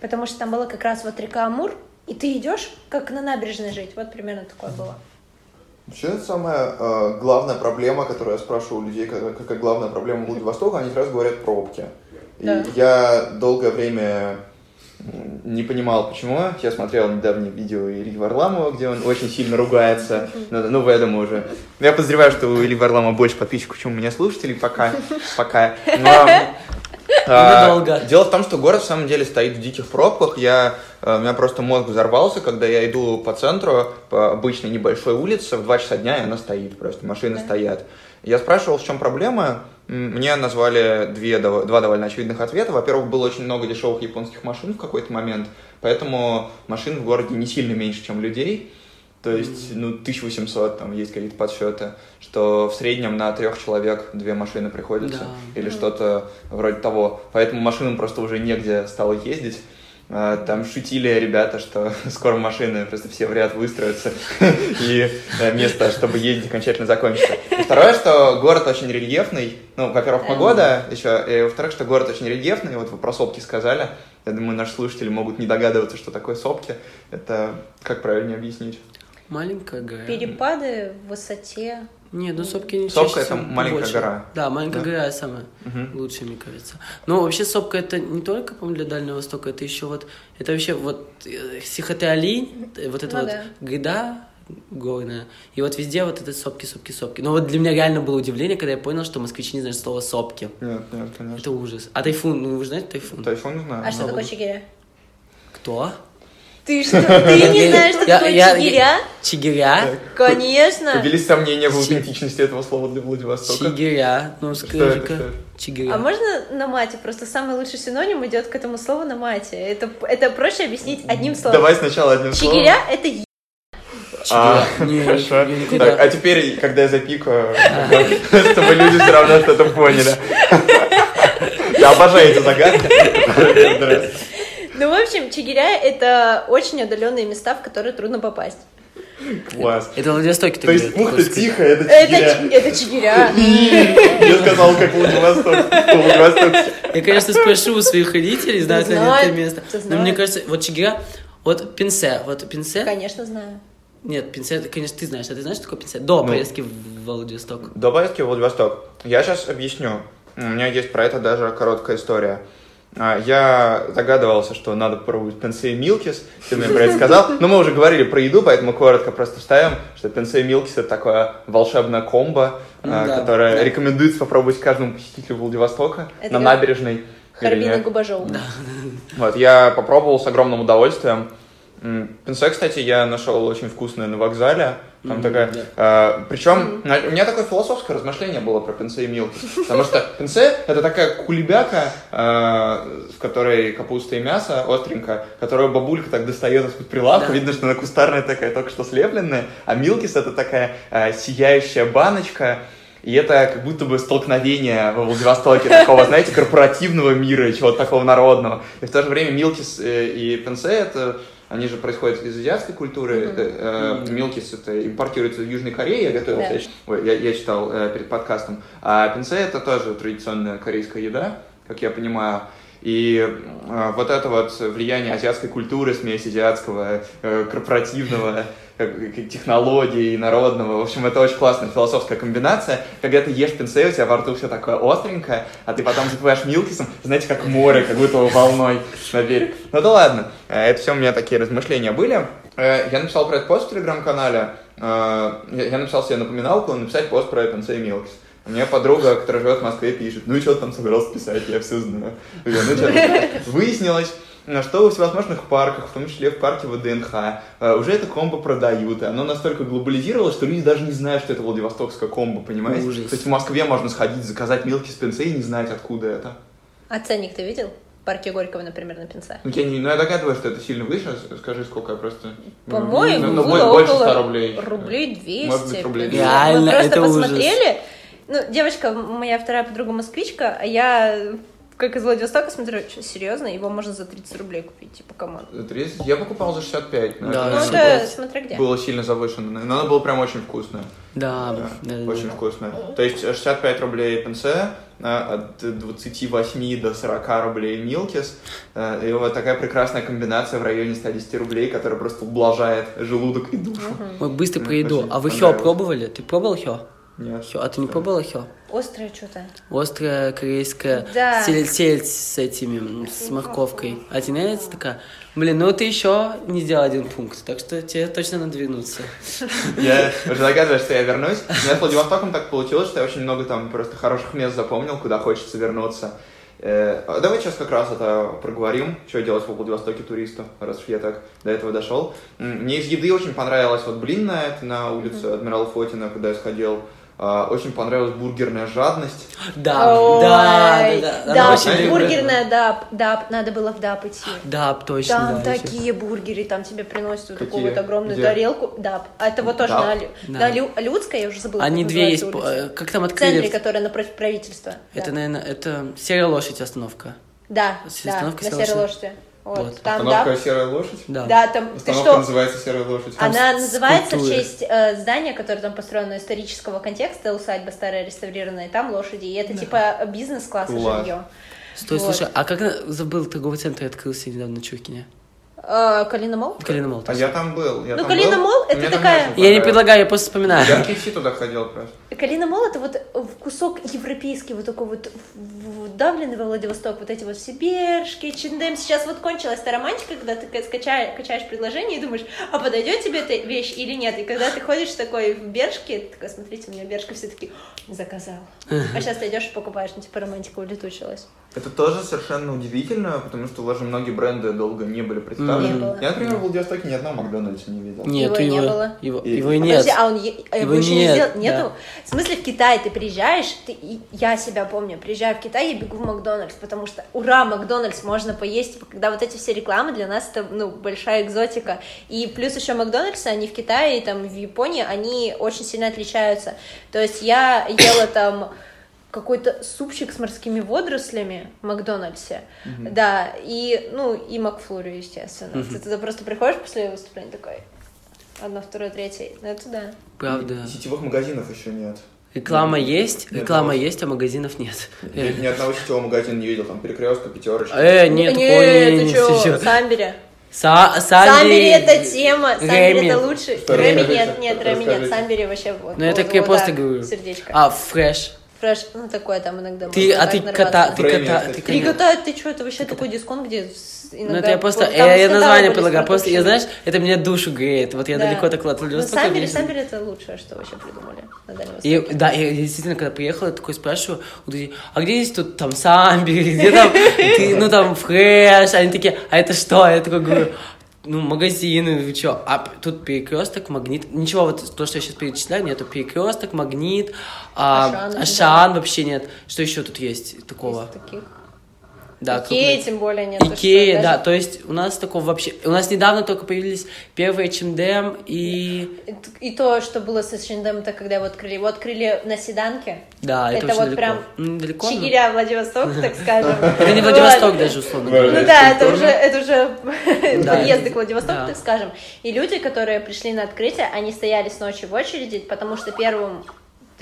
Потому что там была как раз вот река Амур, и ты идешь, как на набережной жить. Вот примерно такое было. Вообще, самая э, главная проблема, которую я спрашиваю у людей, как- какая главная проблема Владивостока, они сразу говорят пробки. И Да. я долгое время не понимал, почему. Я смотрел недавнее видео Ильи Варламова, где он очень сильно ругается. Ну, ну, в этом уже. Я подозреваю, что у Ильи Варламова больше подписчиков, чем у меня слушателей пока. пока. Но А, Недолго. Дело в том, что город в самом деле стоит в диких пробках. Я, э, у меня просто мозг взорвался, когда я иду по центру, по обычной небольшой улице, в 2 часа дня, и она стоит просто, машины Да. стоят. Я спрашивал, в чем проблема. Мне назвали две, два довольно очевидных ответа. Во-первых, было очень много дешевых японских машин в какой-то момент, поэтому машин в городе не сильно меньше, чем людей. То есть, ну, 1800, там есть какие-то подсчеты, что в среднем на трех человек две машины приходится, Да. или что-то вроде того. Поэтому машинам просто уже негде стало ездить. А, Там шутили ребята, что скоро машины просто все в ряд выстроятся, и э, место, чтобы ездить, окончательно закончится. И второе, что город очень рельефный. Ну, во-первых, погода еще, и во-вторых, что город очень рельефный. Вот вы про сопки сказали. Я думаю, наши слушатели могут не догадываться, что такое сопки. Это как правильнее объяснить? Маленькая гора. Перепады в высоте. Не, ну сопки не Сопка это маленькая больше. гора. Да, маленькая Да. гора самая Мгм. лучшая, мне кажется. Но вообще сопка это не только, по-моему, для Дальнего Востока, это еще вот, это вообще вот э, Сихотэ-Али, э, вот это Ну вот да. гряда горная, и вот везде вот это сопки, сопки, сопки. Но вот для меня реально было удивление, когда я понял, что москвичи не знают слова сопки. Нет, нет, конечно. Это ужас. А тайфун, ну вы же знаете тайфун? Тайфун не знаю. А что такое чигиря? Кто? Ты что, ты не знаешь, что такое чигиря? Чигиря? Конечно. Появились сомнения в аутентичности этого слова для Владивостока. Чигиря. Ну скажи-ка. Чигиря. А можно на мате? Просто самый лучший синоним идет к этому слову на мате. Это, это проще объяснить одним словом. Давай сначала одним словом. Чигиря — это е- А, Не, хорошо. я никуда. Так, а теперь, когда я запикаю, чтобы люди все равно что-то поняли. Я обожаю эти загадки. Ну, в общем, чигиря — это очень отдаленные места, в которые трудно попасть. Класс. Это в Владивостоке То есть бухта тихая, это Это, Чигиря. чи- это чигиря. Я сказал, как Владивосток. Владивосток. Я, конечно, спрошу у своих родителей, знают ли они это место. Но мне кажется, вот Чигира, вот Пинсе, вот Пинсе. Конечно, знаю. Нет, Пинсе, это, конечно, ты знаешь, а ты знаешь, что такое Пинсе? До Ну. поездки в Владивосток. До поездки в Владивосток. Я сейчас объясню. У меня есть про это даже короткая история. А, Я догадывался, что надо попробовать пенсе и милкис. Ты мне про это сказал. Но мы уже говорили про еду, поэтому коротко просто вставим, что пенсе и милкис это такое волшебное комбо, Ну да, которое да. рекомендуется попробовать каждому посетителю Владивостока Это на как набережной. Харбин и Харине. Губажоу. Вот, я попробовал с огромным удовольствием. М, Пенсе, кстати, я нашел очень вкусное на вокзале. Там Мгм, такая... да. э, причем на- у меня такое философское размышление было про пенсе и милки. Потому что пенсе — это такая кулебяка, э, в которой капуста и мясо остренько, которую бабулька так достает из-под прилавка. Да. Видно, что она кустарная такая, только что слепленная. А милкис — это такая э, сияющая баночка, и это как будто бы столкновение во Владивостоке такого, знаете, корпоративного мира чего-то такого народного. И в то же время Милкис э, и Пенсе это они же происходят из азиатской культуры. Мгм. Это, э. Милкис это импортируется в Южной Корее, я готовился, Да. я, ой, я, я читал э, перед подкастом. А пенсе это тоже традиционная корейская еда, как я понимаю. И э, вот это вот влияние азиатской культуры, смесь азиатского, э, корпоративного, как технологий, народного. В общем, это очень классная философская комбинация. Когда ты ешь пенсе, у тебя во рту все такое остренькое, а ты потом запиваешь милкисом, знаете, как море, как будто волной на берег. Ну да ладно, Э, это все у меня такие размышления были. Э, Я написал про этот пост в телеграм-канале. Э, Я написал себе напоминалку написать пост про пенсе и милкис. У меня подруга, которая живет в Москве, пишет, ну и что ты там собирался писать, я все знаю. Я ну что ты знаешь?» Выяснилось, что во всевозможных парках, в том числе в парке ВДНХ, э, уже это комбо продают, и оно настолько глобализировалось, что люди даже не знают, что это Владивостокское комбо, понимаете? Ужас. То есть в Москве можно сходить, заказать милки с пенсе и не знать, откуда это. А ценник ты видел? В парке Горького, например, на пенса. Ну, я не, ну, я догадываюсь, что это сильно выше, С- скажи, сколько я просто... По-моему, ну, ну, было больше около 100 рублей. Рублей 200. Может быть, рублей 200. Реально, Мы просто это ужас. Ну, девочка, моя вторая подруга москвичка, а я, как из Владивостока, смотрю, что, серьезно, его можно за 30 рублей купить, типа. За 30? Я покупал за 65. но Да, Ну, это, что это было? смотря где. было сильно завышено. Но оно было прям очень вкусное. Да, Да, да, очень да. вкусное. То есть 65 рублей пенсе, а, от 28 до 40 рублей милкис. э, И вот такая прекрасная комбинация в районе 110 рублей, которая просто ублажает желудок и душу. Мы быстро Мне про еду. очень А вы хё пробовали? Ты пробовал хё? Нет. Хё? А ты не пробовала хё? Острое что-то. Острая корейская Да. сельдь, сельдь с этими, с морковкой. А тебе нравится такая? Блин, ну ты еще не сделал один пункт, так что тебе точно надо вернуться. Я уже догадываюсь, что я вернусь. У меня с Владивостоком так получилось, что я очень много там просто хороших мест запомнил, куда хочется вернуться. Э, давай сейчас как раз это проговорим, что делать в Владивостоке туристу, раз уж я так до этого дошел. Мне из еды очень понравилось вот блинная это на улице Адмирала Фотина, когда я сходил. А, Очень понравилась бургерная жадность. Да, Ой, да, да, да. Бургерная, да, да, надо было в ДАП идти. Да, точно, Там да. такие бургеры, там тебе приносят вот такую вот огромную Где? тарелку. Да, а это вот тоже на, Лю- Да. на Лю- Людской, я уже забыла. Они две есть, улица. э, как там В центре, открыли? которая напротив правительства. Это, наверное, это серая лошадь остановка. Да, да, остановка на серой лошади. Вот, Вот. там, Остановка да. «Серая лошадь». Да. Да, там, ты Остановка что, называется «Серая лошадь». Там Она называется в скульптуры. честь э, здания, которое там построено исторического контекста, усадьба старая реставрированная, там лошади, и это типа бизнес-класса Класс. жилье. Стой, Вот. слушай, а как забыл торговый центр открылся недавно на Чуркине? Э, Калина Мол? Калина Мол. А я там был. Я Ну, там Калина был. Мол — это такая- Я не предлагаю, я просто вспоминаю. Я в KFC туда ходил просто. Калина Мол это вот в кусок европейский, вот такой вот вдавленный во Владивосток, вот эти вот все бершки, чиндем. Сейчас вот кончилась та романтика, когда ты ка- скачаешь, качаешь предложение и думаешь, а подойдет тебе эта вещь или нет. И когда ты ходишь такой в бершке, ты такой, смотрите, у меня бершка, все таки заказал. А сейчас ты идешь и покупаешь, ну типа романтика улетучилась. Это тоже совершенно удивительно, потому что даже многие бренды долго не были представлены. Не было. Я, например, в Владивостоке ни одного Макдональдса не видел. Нет, Его его, не было. Его, И- его нет. подожди, а он а его, Его еще не нет, сделал? Нету? да. В смысле, в Китай ты приезжаешь, ты, я себя помню, приезжаю в Китай, я бегу в Макдональдс, потому что, ура, Макдональдс, можно поесть, когда вот эти все рекламы для нас это, ну, большая экзотика. И плюс еще Макдональдсы, они в Китае и там в Японии, они очень сильно отличаются. То есть я ела там какой-то супчик с морскими водорослями в Макдональдсе, да, и, ну, и Макфлури, естественно. Ты туда просто приходишь после выступления такой, одно, второе, третье, ну, это да. Правда. Сетевых магазинов еще нет. Реклама есть, Нет, реклама нет. есть, а магазинов нет. Ни, ни одного сетевого магазина не видел, там перекрестка, пятерочка. Э, нет, Не, такого ты не- чё, всё. Самбери. Са- Самбери Самбери это тема, Самбери это лучше. Рэми нет, нет, Рэми нет. Самбери вообще вот. Ну, это я просто да, говорю. Сердечко. А, фреш. Фреш, ну такое там иногда Ты, а ты кота, ты кота, ты Три кота. кота, ты что, это вообще такой дисконт, где с- Ну, иногда... это я просто, там я, я название предлагаю, просто, я, знаешь, это мне душу греет, вот я Да. далеко так от Ну, Владивостока. Мне- Самбери это лучшее, что вообще придумали на Дальнем И, Востоке. да, я действительно, когда приехал, я такой спрашиваю, у друзей, а где здесь тут там самбери, где там, ты, ну там фреш, они такие, а это что? Я такой говорю, ну, магазины, вы чё? А тут перекресток, магнит. Ничего, вот то, что я сейчас перечисляю, нету перекресток, магнит, а, Ашан, Ашан вообще нет. Что еще тут есть такого? Из таких. Да, Икеи крупные. тем более нет. ты что, Икея, даже- да, то есть у нас такого вообще... У нас недавно только появились первые H&M и... И то, что было с H&M, это когда его открыли. Его открыли на Седанке. Да, это, Это очень вот далеко. прям Ну, далеко, но- Чигиря, Владивосток, так скажем. Это не. Владивосток даже, условно. Ну да, это уже, это уже подъезды к Владивостоку, так скажем. И люди, которые пришли на открытие, они стояли с ночи в очереди, потому что первым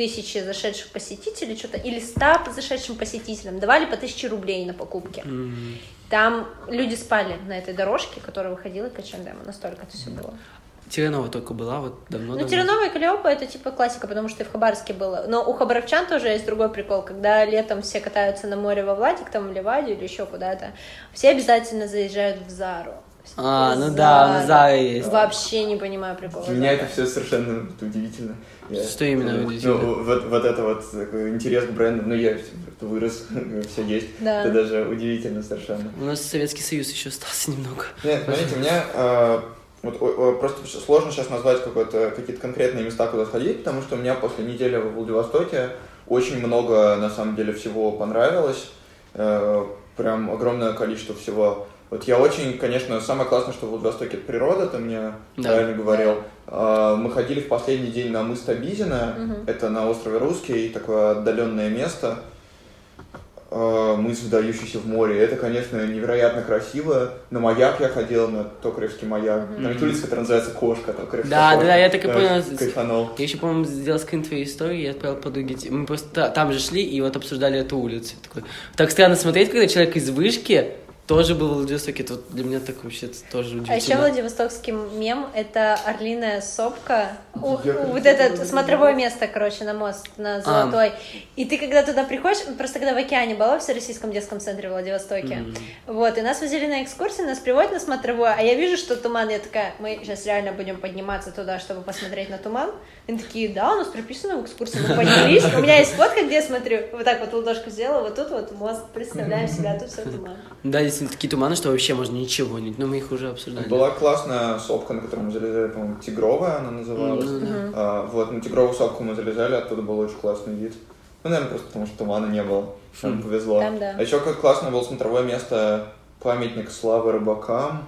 тысячи зашедших посетителей, что-то, или ста зашедшим посетителям давали по тысяче рублей на покупки. М. Там люди спали на этой дорожке, которая выходила к H&M, настолько это все было. Тиранова только была, вот давно. Ну, Теренова и Калиопа это типа классика, потому что и в Хабаровске было. Но у хабаровчан тоже есть другой прикол, когда летом все катаются на море во Владик, там в Ливаде или еще куда-то, все обязательно заезжают в Зару. А, ну да, ну Зара есть. Вообще не понимаю прикола. Для меня это все совершенно удивительно. Я- Что именно ну, удивительно? Ну, вот, вот это вот такой интерес к бренду, ну, я вырос, все есть. Да. Это даже удивительно совершенно. У нас Советский Союз еще остался немного. Нет, знаете, у меня э, вот, о- о, просто сложно сейчас назвать какое-то- какие-то конкретные места, куда сходить, потому что у меня после недели в Владивостоке очень много, на самом деле, всего понравилось. Э, прям огромное количество всего. Вот я очень, конечно, самое классное, что в Владивостоке это природа, ты мне Да. правильно говорил. Э, мы ходили в последний день на мыс Табизина, Мгм. это на острове Русский, такое отдаленное место. Э, мыс, вдающийся в море. Это, конечно, невероятно красиво. На маяк я ходил, на Токаревский маяк. Там есть улица, которая называется Кошка, Токаревская Да, кошка. да, я так и Да, понял. Кайфанул. Я еще, по-моему, сделал скрин твоей истории, я отправил подруге. Мы просто та- там же шли и вот обсуждали эту улицу. Такой, так странно смотреть, когда человек из вышки тоже был в Владивостоке, это вот для меня так вообще тоже А еще удивительно. Владивостокский мем — это орлиная сопка. У- Я вот как-то это смотровое место, короче, на мост, на Золотой. И ты когда туда приходишь, просто когда в океане была, в Всероссийском детском центре в Владивостоке, Мгм. вот, и нас возили на экскурсии, нас приводят на смотровое, а я вижу, что туман, я такая, мы сейчас реально будем подниматься туда, чтобы посмотреть на туман. Они такие, да, у нас прописано в экскурсии, мы поднялись, у меня есть фотка, где я смотрю, вот так вот ладошку сделала, вот тут вот мост, представляем себя, тут все туман. Да, действительно, такие туманы, что вообще можно ничего не... Но мы их уже обсуждали. Была классная сопка, на которую мы залезали, по-моему, Тигровая она называлась. Ну, да. А, вот, на Тигровую сопку мы залезали, оттуда был очень классный вид. Ну, наверное, просто потому что тумана не было. Нам повезло. Там да. А еще как классно было смотровое место памятник славы рыбакам.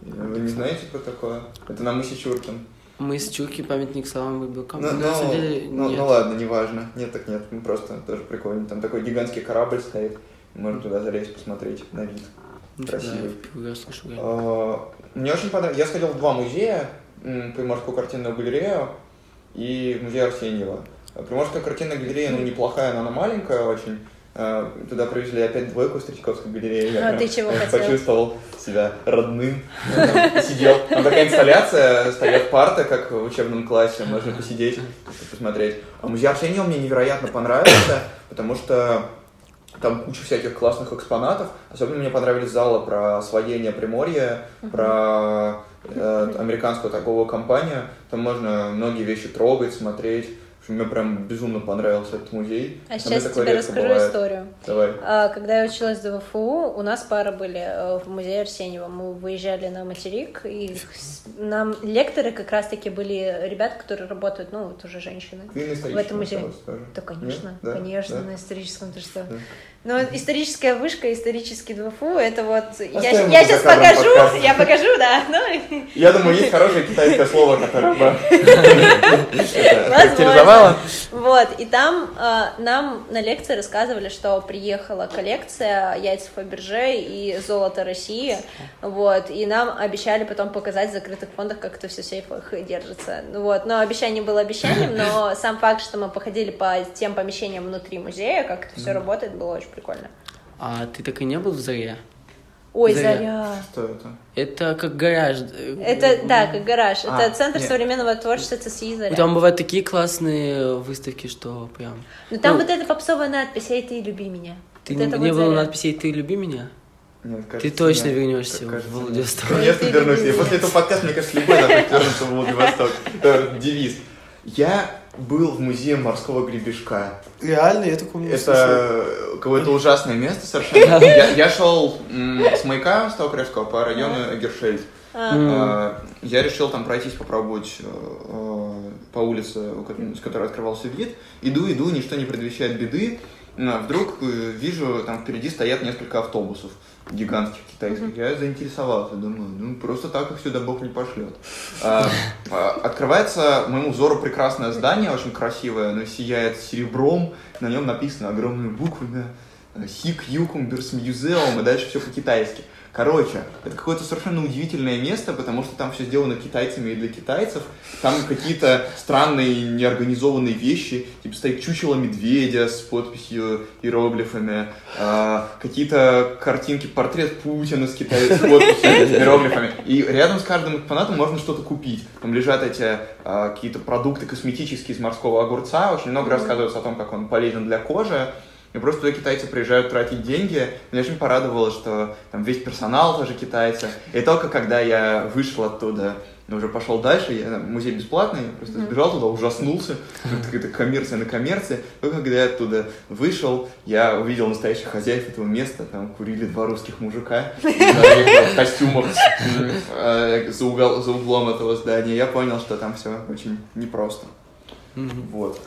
Вы не знаете, кто такое? Это на мысе Чуркин. Мы с Чурки памятник словам выбилкам. Ну, самом ну, деле, ну, нет. ну ладно, неважно. Нет, так нет. Ну, просто тоже прикольно. Там такой гигантский корабль стоит. Можно туда залезть, посмотреть на вид. Нифига, красивый. я первый раз слышу, реально. А, Мне очень понравилось. Я сходил в два музея. Приморскую картинную галерею и в музей Арсеньева. Приморская картинная галерея, ну, неплохая, но она маленькая очень. А, Туда привезли опять двойку в Третьяковской галерее. Я А ты чего хотел? Почувствовал себя родным. Я Сидел. Там такая инсталляция, стоят парты, как в учебном классе. Можно посидеть, посмотреть. А музей Арсеньева мне невероятно понравился, потому что там куча всяких классных экспонатов. Особенно мне понравились залы про освоение Приморья, про э, американскую торговую компанию. Там можно многие вещи трогать, смотреть. Мне прям безумно понравился этот музей. А Со сейчас такое тебе расскажу бывает. историю. Давай. А, Когда я училась в ДВФУ, у нас пара были э, в музее Арсеньева. Мы выезжали на материк, и нам лекторы как раз-таки были ребята, которые работают, ну, вот уже женщины. На В этом музее. тоже? Да, конечно, Нет? Да? конечно, Да? на историческом, ты что? Да. Ну, историческая вышка, исторический ДВФУ, это вот... Я, Оставим я сейчас покажу, подкаста. я покажу, Я думаю, есть хорошее китайское слово, которое бы характеризовало. Вот, и там э, нам на лекции рассказывали, что приехала коллекция яйца Фаберже и золото России, вот, и нам обещали потом показать в закрытых фондах, как это все в сейфах держится, вот, но обещание было обещанием, но сам факт, что мы походили по тем помещениям внутри музея, как это все работает, было очень прикольно. А ты так и не был в Заре? Ой, Заря. Заря. Что это? Это как гараж. Это, да, как гараж. А, это Центр нет. современного творчества ЦСИ Заря. Там бывают такие классные выставки, что прям... Ну там ну, вот эта попсовая надпись «Эй, ты люби меня». Ты Вот не, не вот было Заря. надписей «Ты люби меня»? Нет, Ты кажется, точно нет. вернешься Как в кажется, нет. Владивосток. Конечно, вернусь. И после этого подкаста, мне кажется, любой захочет вернуться в Владивосток. Это девиз. Я был в музее морского гребешка. Реально, я такого Это какое-то ужасное место совершенно. Я, я шел м, с маяка Стокревского по району Эгершельд. А, А, Я решил там пройтись, попробовать э, э, по улице, с которой открывался вид. Иду, иду, ничто не предвещает беды. А Вдруг э, вижу, там впереди стоят несколько автобусов гигантских китайских. Я заинтересовался, думаю, ну просто так их сюда Бог не пошлет. А, а, Открывается моему взору прекрасное здание, очень красивое, оно сияет серебром, на нем написано огромными буквами Хик Юкумберс Мюзеум, и дальше все по-китайски. Короче, это какое-то совершенно удивительное место, потому что там все сделано китайцами и для китайцев. Там какие-то странные неорганизованные вещи, типа стоит чучело медведя с подписью иероглифами, а, какие-то картинки, портрет Путина с китайцем с подписью иероглифами. И рядом с каждым экспонатом можно что-то купить. Там лежат эти а, какие-то продукты косметические из морского огурца. Очень много рассказывается о том, как он полезен для кожи. И просто туда китайцы приезжают тратить деньги. Меня очень порадовало, что там весь персонал тоже китайцы. И только когда я вышел оттуда, ну, уже пошел дальше, я, музей бесплатный, просто сбежал туда, ужаснулся. Это коммерция на коммерции. Только когда я оттуда вышел, я увидел настоящих хозяев этого места. Там курили два русских мужика в костюмах э, за углом этого здания. Я понял, что там все очень непросто. Вот.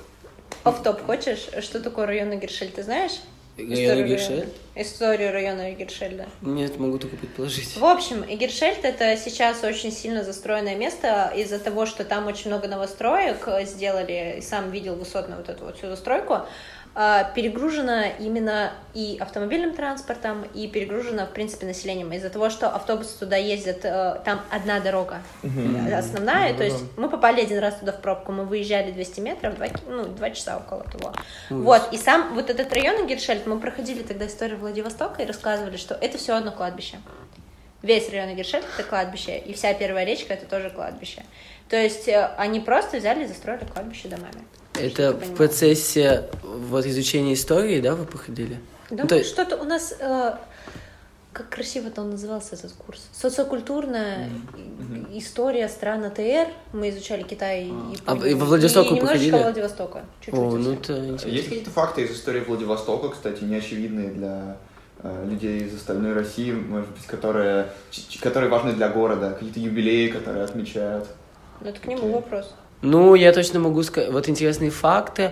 Оф-топ хочешь? Что такое район Гершель, ты знаешь? Район района. Историю района Эгершельда. Нет, могу только предположить. В общем, Эгершельд это сейчас очень сильно застроенное место из-за того, что там очень много новостроек э, сделали, и сам видел высотную вот эту вот всю застройку. А, перегружено именно и автомобильным транспортом, и перегружено, в принципе, населением. Из-за того, что автобусы туда ездят, э, там одна дорога э, основная, Ну то есть мы попали один раз туда в пробку, мы выезжали 200 метров, 2, ну, 2 часа около того. Вот, и сам вот этот район Гершельд, мы проходили тогда историю Владивостока и рассказывали, что это все одно кладбище. Весь район Игершет — это кладбище, и вся первая речка — это тоже кладбище. То есть э, они просто взяли и застроили кладбище домами. Это в процессе вот изучения истории, да, вы проходили? Да, Ну, то что-то у нас... э, как красиво-то он назывался, этот курс? Социокультурная и- история стран АТР. Мы изучали Китай и А и во Владивосток и вы немножечко походили? Владивостока. Чуть-чуть О, ну это интересно. Есть какие-то факты из истории Владивостока, кстати, неочевидные для э, людей из остальной России, может быть, которые, которые важны для города, какие-то юбилеи, которые отмечают. Ну, это к нему Окей. вопрос. Ну, я точно могу сказать, вот интересные факты.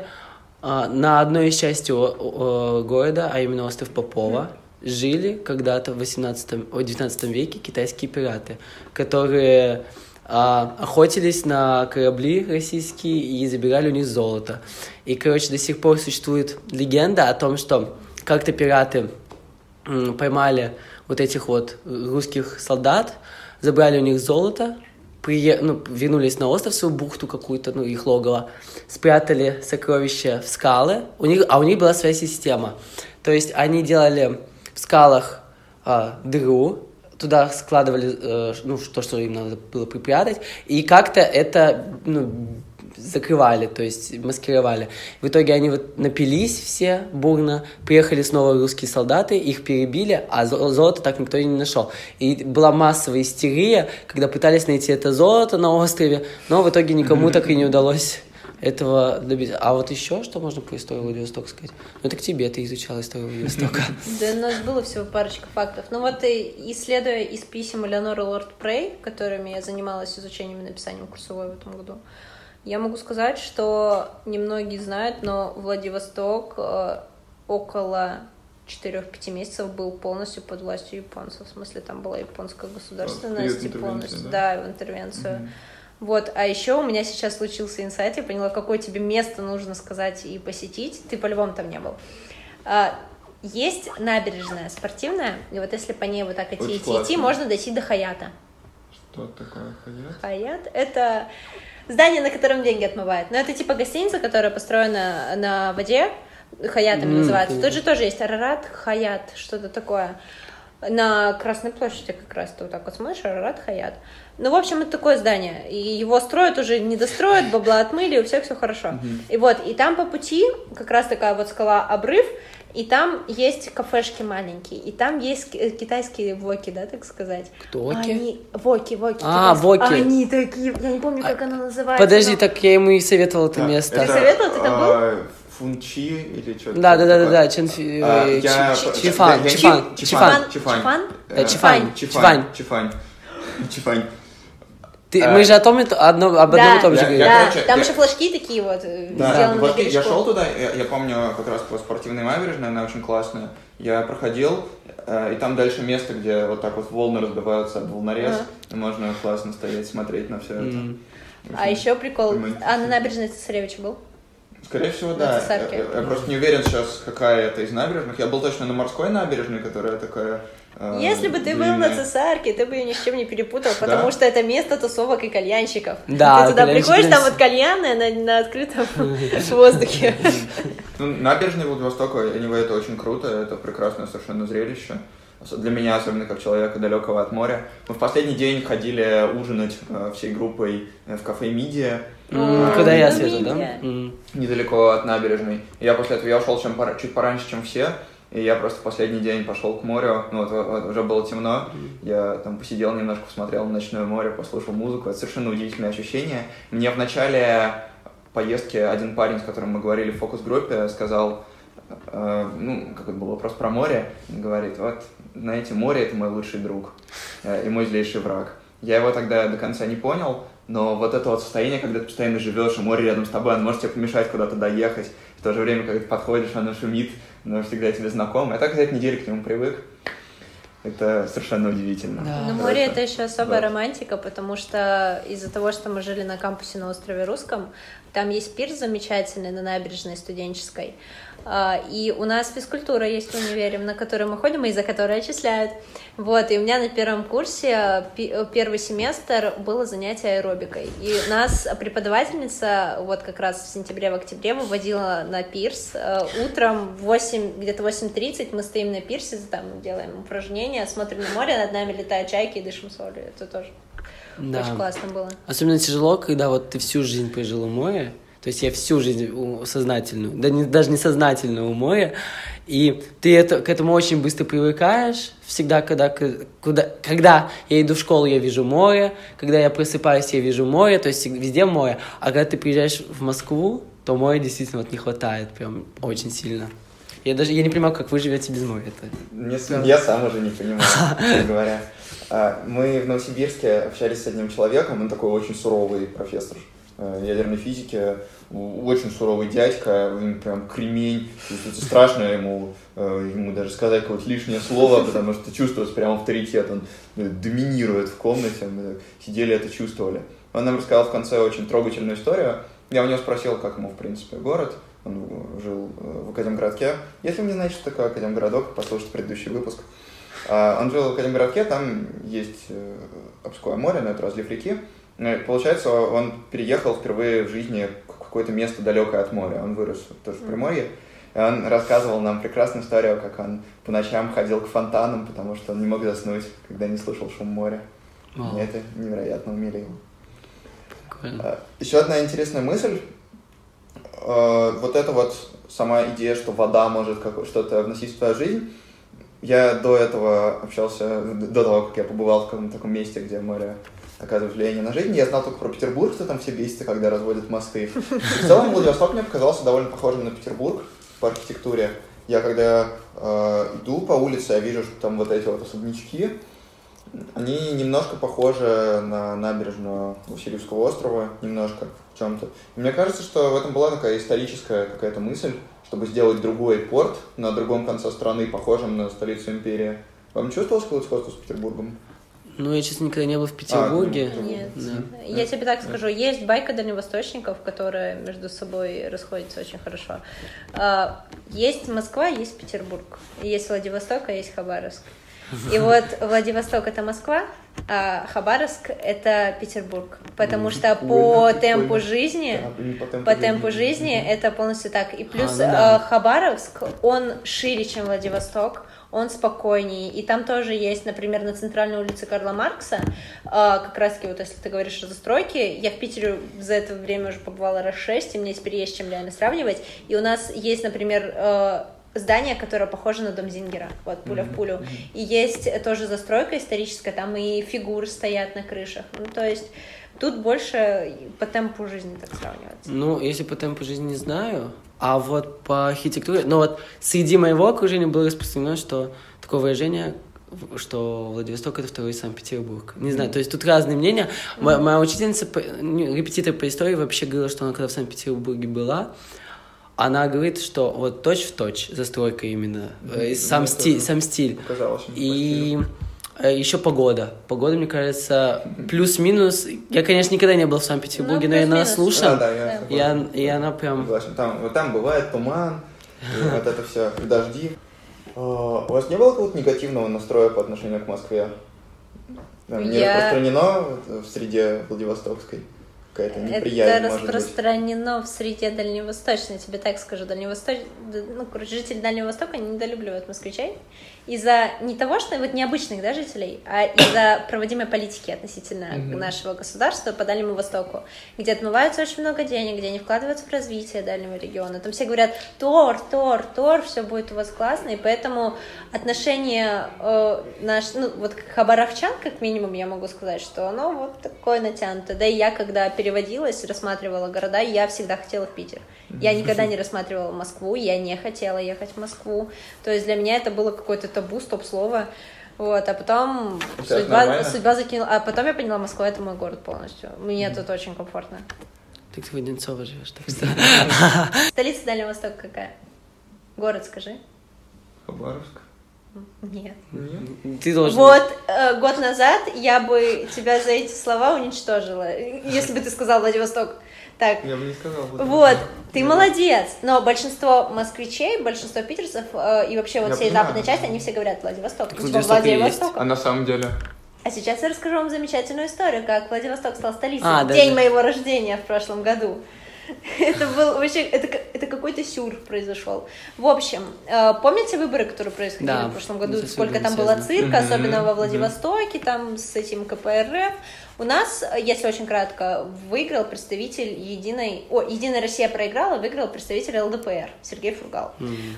А, На одной из частей города, а именно остров Попова, жили когда-то в 18 о, 19 веке китайские пираты, которые а, охотились на корабли российские и забирали у них золото. И, короче, до сих пор существует легенда о том, что как-то пираты м, поймали вот этих вот русских солдат, забрали у них золото, прие... ну, вернулись на остров, свою бухту какую-то, ну, их логово, спрятали сокровища в скалы, у них... а у них была своя система. То есть они делали в скалах а, дыру, туда складывали э, ну, то, что им надо было припрятать, и как-то это ну, закрывали, то есть маскировали. В итоге они вот напились все бурно, приехали снова русские солдаты, их перебили, а зо- золото так никто и не нашел. И была массовая истерия, когда пытались найти это золото на острове, но в итоге никому так и не удалось этого добиться. А вот еще что можно по истории Владивостока сказать? Ну, это к тебе, ты изучал историю Владивостока. Да, у нас было всего парочка фактов. Ну вот, исследуя из писем Элеоноры Лорд Прей, которыми я занималась изучением и написанием курсовой в этом году, я могу сказать, что немногие знают, но Владивосток э, около 4-5 месяцев был полностью под властью японцев. В смысле, там была японская государственность и полностью, да? да, в интервенцию. Вот, а еще у меня сейчас случился инсайт, я поняла, какое тебе место нужно сказать и посетить. Ты по-любому там не был. А, есть набережная спортивная, и вот если по ней вот так идти, идти, идти, можно дойти до Хаята. Что такое Хаят? Хаят — это здание, на котором деньги отмывают. Но это типа гостиница, которая построена на воде, Хаятами М, называется. понятно. Тут же тоже есть Арарат, Хаят, что-то такое. На Красной площади как раз ты вот так вот смотришь, Арарат, Хаят. Ну, в общем, это такое здание. И его строят уже, не достроят, бабла отмыли, у всех все хорошо. И вот, и там по пути как раз такая вот скала обрыв, и там есть кафешки маленькие, и там есть ки- китайские воки, да, так сказать. Кто воки? Они, воки, воки. А, китайские. воки. Они такие, я не помню, как А, она называется. Подожди, но- так я ему и советовал это Да, место. Ты советовал? Ты там был? э, Фунчи или что-то Да, да, да, да, да, Ченфи- А, э, я- Чи- я- Чифан, я- Чифан, Чифан, Чифан. Чифан. Чифан? Ты- А. мы же о том, одно, об одном и том же Я- Да, короче, там я- еще флажки такие вот, э, Да, сделаны на я, шел туда, я, я помню как раз по спортивной набережной, она очень классная. Я проходил, э, и там дальше место, где вот так вот волны разбиваются об волнорез, Ага. и можно классно стоять, смотреть на все это. М. А еще прикол, а на набережной Цесаревич был? Скорее всего, да. Я- я просто не уверен сейчас, какая это из набережных. Я был точно на морской набережной, которая такая. Э, Если бы ты был на. Цесарке, ты бы ее ни с чем не перепутал, потому Да? что это место тусовок и кальянщиков. Да, ты туда приходишь, там вот кальянная на, на открытом воздухе. Ну, набережные Владивостока, anyway, это очень круто, это прекрасное совершенно зрелище. Для меня, особенно как человека далекого от моря. Мы в последний день ходили ужинать э, всей группой э, в кафе «Мидия», Куда я свету, да? Недалеко от набережной. Я после этого я ушел чем пора- чуть пораньше, чем все. И я просто последний день пошел к морю. Ну, вот, вот уже было темно. Я там посидел немножко, посмотрел на ночное море, послушал музыку. Это совершенно удивительное ощущение. Мне в начале поездки один парень, с которым мы говорили в фокус-группе, сказал, э, ну, как это был вопрос про море, говорит, вот, знаете, море — это мой лучший друг э, и мой злейший враг. Я его тогда до конца не понял, но вот это вот состояние, когда ты постоянно живешь, и море рядом с тобой, оно может тебе помешать куда-то доехать. В то же время, когда ты подходишь, оно шумит, оно всегда тебе знакомо. Я так за эту неделю к нему привык. Это совершенно удивительно. Да. Но Короче, море это еще особая да. романтика, потому что из-за того, что мы жили на кампусе на острове Русском, Там есть пирс замечательный на набережной студенческой. А, и у нас физкультура есть в универе, на которую мы ходим и за которую отчисляют. Вот, и у меня на первом курсе первый семестр было занятие аэробикой. И нас преподавательница вот как раз в сентябре, в октябре выводила на пирс. Э, утром в 8, где-то 8.30 мы стоим на пирсе, там делаем упражнения, смотрим на море, над нами летают чайки и дышим солью. Это тоже да. очень классно было. Особенно тяжело, когда вот ты всю жизнь прожил у моря, то есть я всю жизнь сознательную, да не, даже не сознательно у моря, и ты это, к этому очень быстро привыкаешь. Всегда, когда, куда, когда я иду в школу, я вижу море, когда я просыпаюсь, я вижу море, то есть везде море. А когда ты приезжаешь в Москву, то моря действительно вот не хватает прям очень сильно. Я даже я не понимаю, как вы живете без моря. Это... Мне, я сам уже не понимаю, говоря. А, мы в Новосибирске общались с одним человеком, он такой очень суровый профессор Э, ядерной физики, очень суровый дядька, прям кремень, это страшно ему, э, ему даже сказать какое-то лишнее слово, потому что чувствуется прям авторитет, он э, доминирует в комнате, мы сидели это чувствовали. Он нам рассказал в конце очень трогательную историю, я у него спросил, как ему, в принципе, город, он жил в Академгородке. Если вы не знаете, что такое Академгородок, послушайте предыдущий выпуск. А, он жил в Академгородке, там есть Обское море, но это разлив реки, ну, получается, он переехал впервые в жизни в какое-то место далекое от моря. Он вырос тоже в Приморье. И он рассказывал нам прекрасную историю, как он по ночам ходил к фонтанам, потому что он не мог заснуть, когда не слышал шум моря. Вау. И это невероятно умилило. А, Еще одна интересная мысль. А, вот эта вот сама идея, что вода может что-то вносить в твою жизнь. Я до этого общался, до того, как я побывал в каком-то таком месте, где море оказывает влияние на жизнь. Я знал только про Петербург, что там все бесятся, когда разводят мосты. В целом Владивосток мне показался довольно похожим на Петербург по архитектуре. Я когда э, иду по улице, я вижу, что там вот эти вот особнячки, они немножко похожи на набережную Васильевского острова, немножко в чем-то. Мне кажется, что в этом была такая историческая какая-то мысль, чтобы сделать другой порт на другом конце страны, похожим на столицу империи. Вам чувствовалось какое-то сходство с Петербургом? Ну, я, честно, никогда не был в Петербурге. А, Нет. Да. Я тебе так скажу, есть байка дальневосточников, которые между собой расходятся очень хорошо. А, есть Москва, есть Петербург. Есть Владивосток, а есть Хабаровск. И вот Владивосток это Москва, а Хабаровск это Петербург, потому что по темпу жизни, по темпу жизни это полностью так. И плюс а, Хабаровск он шире, чем Владивосток он спокойнее. И там тоже есть, например, на центральной улице Карла Маркса, а, как раз-таки вот если ты говоришь о застройке, я в Питере за это время уже побывала раз шесть, и мне теперь есть чем реально сравнивать. И у нас есть, например, а, здание, которое похоже на дом Зингера, вот пуля mm-hmm. в пулю. И есть тоже застройка историческая, там и фигуры стоят на крышах. Ну, то есть тут больше по темпу жизни так сравниваться. Ну, если по темпу жизни не знаю, а вот по архитектуре, ну вот среди моего окружения было распространено, что такое выражение, что Владивосток это второй Санкт-Петербург. Не знаю, то есть тут разные мнения. Моя, моя учительница, репетитор по истории вообще говорила, что она когда в Санкт-Петербурге была, она говорит, что вот точь в точь застройка именно, mm-hmm. сам, стиль, сам стиль. Показалось. И Э, Еще погода. Погода, мне кажется, плюс-минус. Я, конечно, никогда не был в Санкт-Петербурге, ну, но я наслушан. Да, да, я, и, и она прям... Согласен. Там, вот там бывает туман, вот это все, дожди. А, у вас не было какого-то негативного настроя по отношению к Москве? Не я... распространено в среде Владивостокской? Какая-то неприязнь, Это распространено быть. в среде Дальневосточной, тебе так скажу. Дальневосточ... Ну, короче, жители Дальнего Востока недолюбливают москвичей из-за не того, что вот необычных да, жителей, а из-за проводимой политики относительно mm-hmm. нашего государства по Дальнему Востоку, где отмывается очень много денег, где они вкладываются в развитие дальнего региона. Там все говорят, Тор, Тор, Тор, все будет у вас классно, и поэтому отношение э, наш, ну, вот хабаровчан, как минимум, я могу сказать, что оно вот такое натянутое. Да и я, когда переводилась, рассматривала города, я всегда хотела в Питер. Я никогда не рассматривала Москву, я не хотела ехать в Москву. То есть для меня это было какое-то табу, стоп-слово. Вот, а потом судьба, судьба закинула. А потом я поняла, Москва это мой город полностью. Мне mm. тут очень комфортно. Ты в Одинцово живешь, так что. Столица Дальнего Востока какая? Город скажи. Хабаровск. Нет. Ты должен... Вот э, год назад я бы тебя за эти слова уничтожила, если бы ты сказал Владивосток. Так, Я бы не сказал. будто- вот, ты молодец. Но большинство москвичей, большинство питерцев э, и вообще вот Я всей понимаю. западной части, они все говорят Владивосток. Так Владивосток. Владивосток. А на самом деле? А сейчас я расскажу вам замечательную историю, как Владивосток стал столицей А, да, день да. моего рождения в прошлом году. Это был вообще, это, это какой-то сюр произошел. В общем, э, помните выборы, которые происходили Да, в прошлом году? Сколько там было цирка, особенно во. Владивостоке, там с этим КПРФ. У нас, э, если очень кратко, выиграл представитель Единой... О, Единая Россия проиграла, выиграл представитель ЛДПР Сергей Фургал.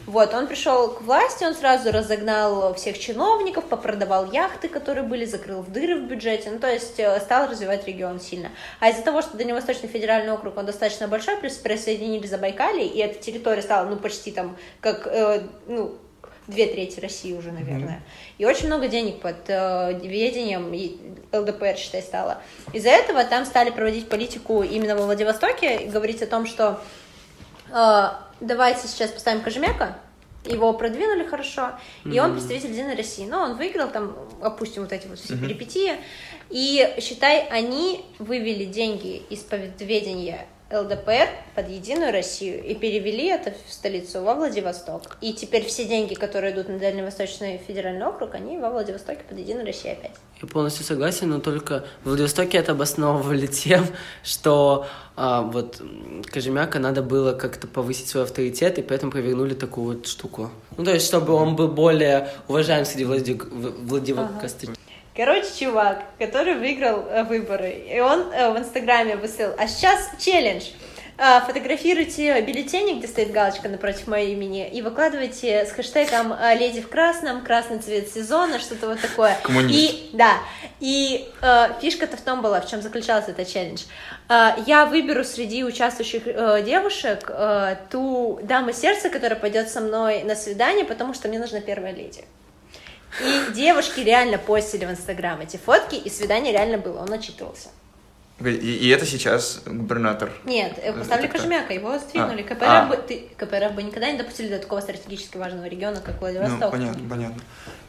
Вот, он пришел к власти, он сразу разогнал всех чиновников, попродавал яхты, которые были, закрыл в дыры в бюджете, ну, то есть э, стал развивать регион сильно. А из-за того, что Дальневосточный федеральный округ, он достаточно большой, плюс присоединили Забайкалье, и эта территория стала, ну, почти там, как, э, ну, две трети России уже, наверное. И очень много денег под э, ведением и ЛДПР, считай, стало. Из-за этого там стали проводить политику именно во Владивостоке и говорить о том, что э, давайте сейчас поставим Кожемяка, его продвинули хорошо, и он представитель Единой России. Но он выиграл, там, опустим вот эти вот все перипетии. И, считай, они вывели деньги из-под ведения ЛДПР под Единую Россию и перевели это в столицу во Владивосток. И теперь все деньги, которые идут на Дальневосточный федеральный округ, они во Владивостоке под Единую Россию опять. Я полностью согласен, но только в Владивостоке это обосновывали тем, что а, вот Кожемяка надо было как-то повысить свой авторитет, и поэтому провернули такую вот штуку. Ну, то есть, чтобы он был более уважаем среди Влади- в- Владивостокостян. Короче, чувак, который выиграл э, выборы, и он э, в Инстаграме выставил, а сейчас челлендж. А, Фотографируйте бюллетени, где стоит галочка напротив моего имени, и выкладывайте с хэштегом э, «Леди в красном», «Красный цвет сезона», что-то вот такое. Коммунист. И, да, и э, фишка-то в том была, в чем заключался этот челлендж. Э, я выберу среди участвующих э, девушек э, ту даму сердца, которая пойдет со мной на свидание, потому что мне нужна первая леди. И девушки реально постили в Инстаграм эти фотки, и свидание реально было, он отчитывался. И, и это сейчас губернатор. Нет, э, поставили? Кожемяка, его сдвинули. А, КПРФ, а. бы, ты- КПРФ бы никогда не допустили до такого стратегически важного региона, как Ну, Владивосток. понятно, понятно.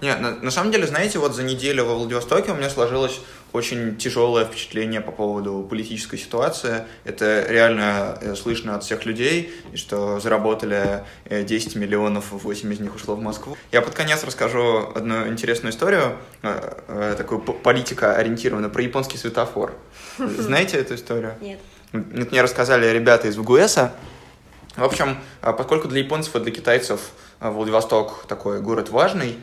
Нет, на, на самом деле, знаете, вот за неделю во Владивостоке у меня сложилось очень тяжелое впечатление по поводу политической ситуации. Это реально э, слышно от всех людей, что заработали э, 10 миллионов, 8 из них ушло в Москву. Я под конец расскажу одну интересную историю, э, э, такую п- политико-ориентированную, про японский светофор. Знаете эту историю? Нет. Это мне рассказали ребята из ВГУЭСа. В общем, поскольку для японцев и для китайцев Владивосток такой город важный,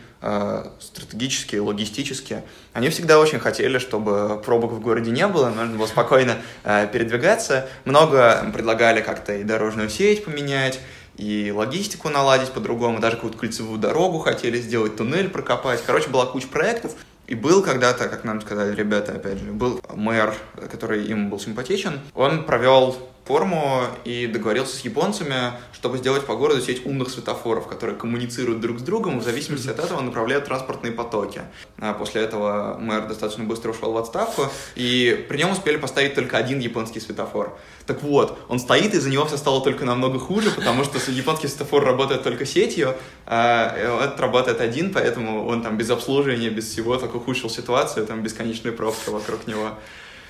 стратегически, логистически, они всегда очень хотели, чтобы пробок в городе не было, можно было спокойно а, передвигаться. Много предлагали как-то и дорожную сеть поменять, и логистику наладить по-другому, даже какую-то кольцевую дорогу хотели сделать, туннель прокопать. Короче, была куча проектов. И был когда-то, как нам сказали ребята, опять же, был мэр, который им был симпатичен, он провел форму и договорился с японцами, чтобы сделать по городу сеть умных светофоров, которые коммуницируют друг с другом, в зависимости от этого направляют транспортные потоки. А после этого мэр достаточно быстро ушел в отставку, и при нем успели поставить только один японский светофор. Так вот, он стоит, и за него все стало только намного хуже, потому что японский светофор работает только сетью, а этот работает один, поэтому он там без обслуживания, без всего только ухудшил ситуацию, там бесконечная пробка вокруг него.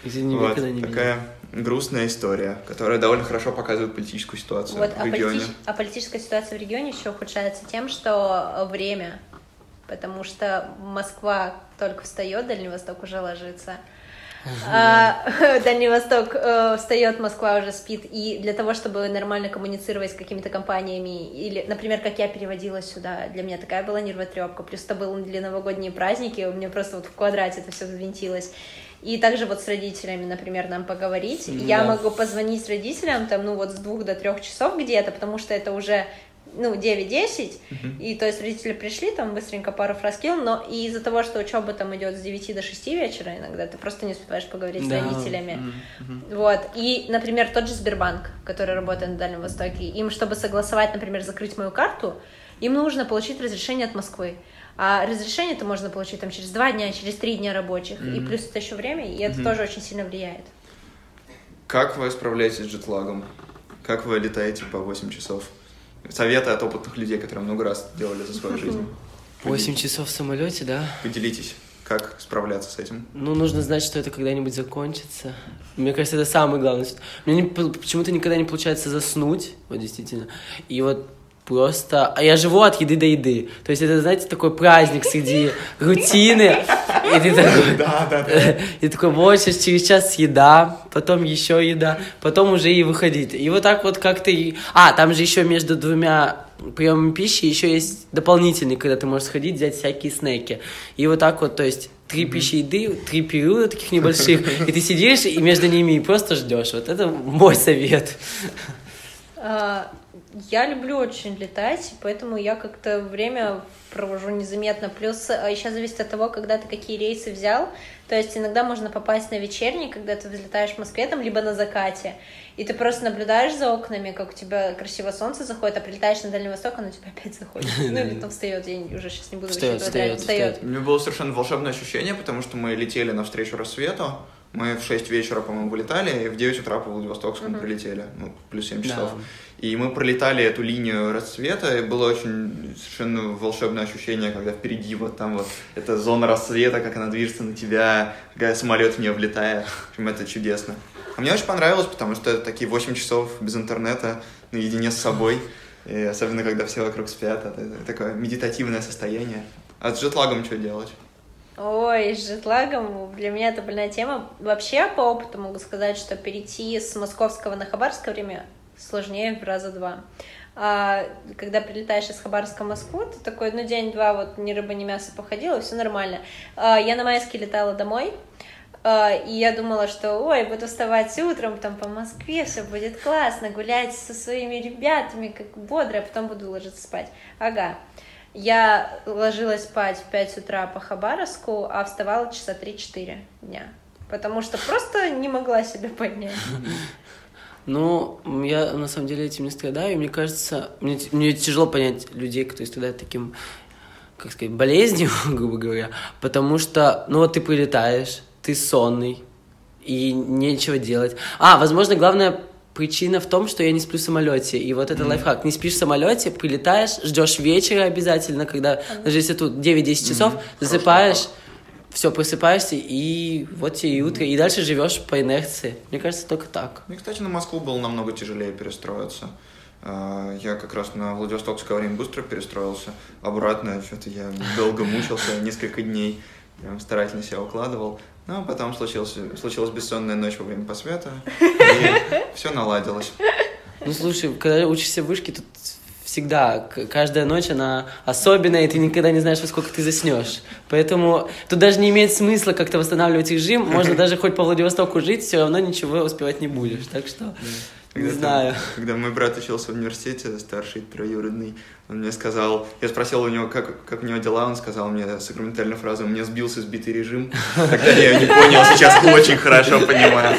Извини, Вот, никогда не видел. Грустная история, которая довольно хорошо показывает политическую ситуацию Вот, в а, регионе. политич- а политическая ситуация в регионе еще ухудшается тем, что время, потому что Москва только встает, Дальний Восток уже ложится. А, Дальний Восток э, встает, Москва уже спит, и для того, чтобы нормально коммуницировать с какими-то компаниями, или, например, как я переводилась сюда, для меня такая была нервотрепка, плюс это было для новогодние праздники, у меня просто вот в квадрате это все взвинтилось. И также вот с родителями, например, нам поговорить. М, Я да. могу позвонить родителям там, ну вот с двух до трех часов где-то, потому что это уже ну, 9-10, и то есть родители пришли, там быстренько пару фраз кинул, но и из-за того, что учеба там идет с 9 до 6 вечера иногда, ты просто не успеваешь поговорить Да, с родителями. мгм. Вот. И, например, тот же Сбербанк, который работает на Дальнем Востоке, им, чтобы согласовать, например, закрыть мою карту, им нужно получить разрешение от Москвы. А разрешение это можно получить там через два дня, через три дня рабочих. И плюс это еще время, и это тоже очень сильно влияет. Как вы справляетесь с джетлагом? Как вы летаете по 8 часов? Советы от опытных людей, которые много раз делали за свою жизнь. Восемь часов в самолете, да? Поделитесь. Как справляться с этим? Ну, нужно знать, что это когда-нибудь закончится. Мне кажется, это самое главное. Мне не, почему-то никогда не получается заснуть, вот действительно. И вот просто... А я живу от еды до еды. То есть это, знаете, такой праздник среди рутины. И ты такой... Да, да, да. И такой, вот, сейчас через час еда, потом еще еда, потом уже и выходить. И вот так вот как-то... А, там же еще между двумя приемами пищи еще есть дополнительный, когда ты можешь сходить, взять всякие снеки. И вот так вот, то есть три пищи еды, три периода таких небольших, и ты сидишь и между ними и просто ждешь. Вот это мой совет. Я люблю очень летать, поэтому я как-то время провожу незаметно. Плюс а, еще зависит от того, когда ты какие рейсы взял. То есть иногда можно попасть на вечерний, когда ты взлетаешь в Москве, там, либо на закате. И ты просто наблюдаешь за окнами, как у тебя красиво солнце заходит, а прилетаешь на Дальний Восток, оно у тебя опять заходит. Ну или там встает, я уже сейчас не буду высчитывать, встает, встает. У меня было совершенно волшебное ощущение, потому что мы летели навстречу рассвету, мы в 6 вечера, по-моему, вылетали, и в 9 утра по Владивостокскому прилетели, ну, плюс 7 часов. И мы пролетали эту линию рассвета, и было очень совершенно волшебное ощущение, когда впереди вот там вот эта зона рассвета, как она движется на тебя, когда самолет в нее влетает. В общем, это чудесно. А мне очень понравилось, потому что это такие 8 часов без интернета, наедине с собой. И особенно, когда все вокруг спят, это такое медитативное состояние. А с джетлагом что делать? Ой, с джетлагом для меня это больная тема. Вообще, по опыту могу сказать, что перейти с московского на хабарское время сложнее в раза два. А когда прилетаешь из Хабаровска в Москву, ты такой, ну, день-два, вот ни рыба, ни мясо походила, все нормально. А, я на майске летала домой, а, и я думала, что, ой, буду вставать утром там по Москве, все будет классно, гулять со своими ребятами, как бодро, а потом буду ложиться спать. Ага. Я ложилась спать в 5 утра по Хабаровску, а вставала часа 3-4 дня. Потому что просто не могла себя поднять. Ну, я на самом деле этим не страдаю, и мне кажется, мне, мне тяжело понять людей, которые страдают таким, как сказать, болезнью, грубо говоря, потому что, ну вот ты прилетаешь, ты сонный, и нечего делать. А, возможно, главная причина в том, что я не сплю в самолете. И вот это mm-hmm. лайфхак. Не спишь в самолете, прилетаешь, ждешь вечера обязательно, когда, mm-hmm. даже если тут 9-10 часов, mm-hmm. засыпаешь, все, просыпаешься, и вот тебе и утро, и дальше живешь по инерции. Мне кажется, только так. Мне, кстати, на Москву было намного тяжелее перестроиться. А, я как раз на Владивостокское время быстро перестроился. Обратно что-то я долго мучился, несколько дней. Прям старательно себя укладывал. Но потом случилась, случилась бессонная ночь во время посвета, и все наладилось. Ну, слушай, когда учишься в вышке, тут всегда, каждая ночь она особенная, и ты никогда не знаешь, во сколько ты заснешь. Поэтому тут даже не имеет смысла как-то восстанавливать режим. Можно даже хоть по Владивостоку жить, все равно ничего успевать не будешь. Так что... Когда не знаю. Там, когда мой брат учился в университете, старший, троюродный, он мне сказал, я спросил у него, как, как у него дела, он сказал мне сакраментальную фразу, у меня сбился сбитый режим. Тогда я не понял, сейчас очень хорошо понимаю.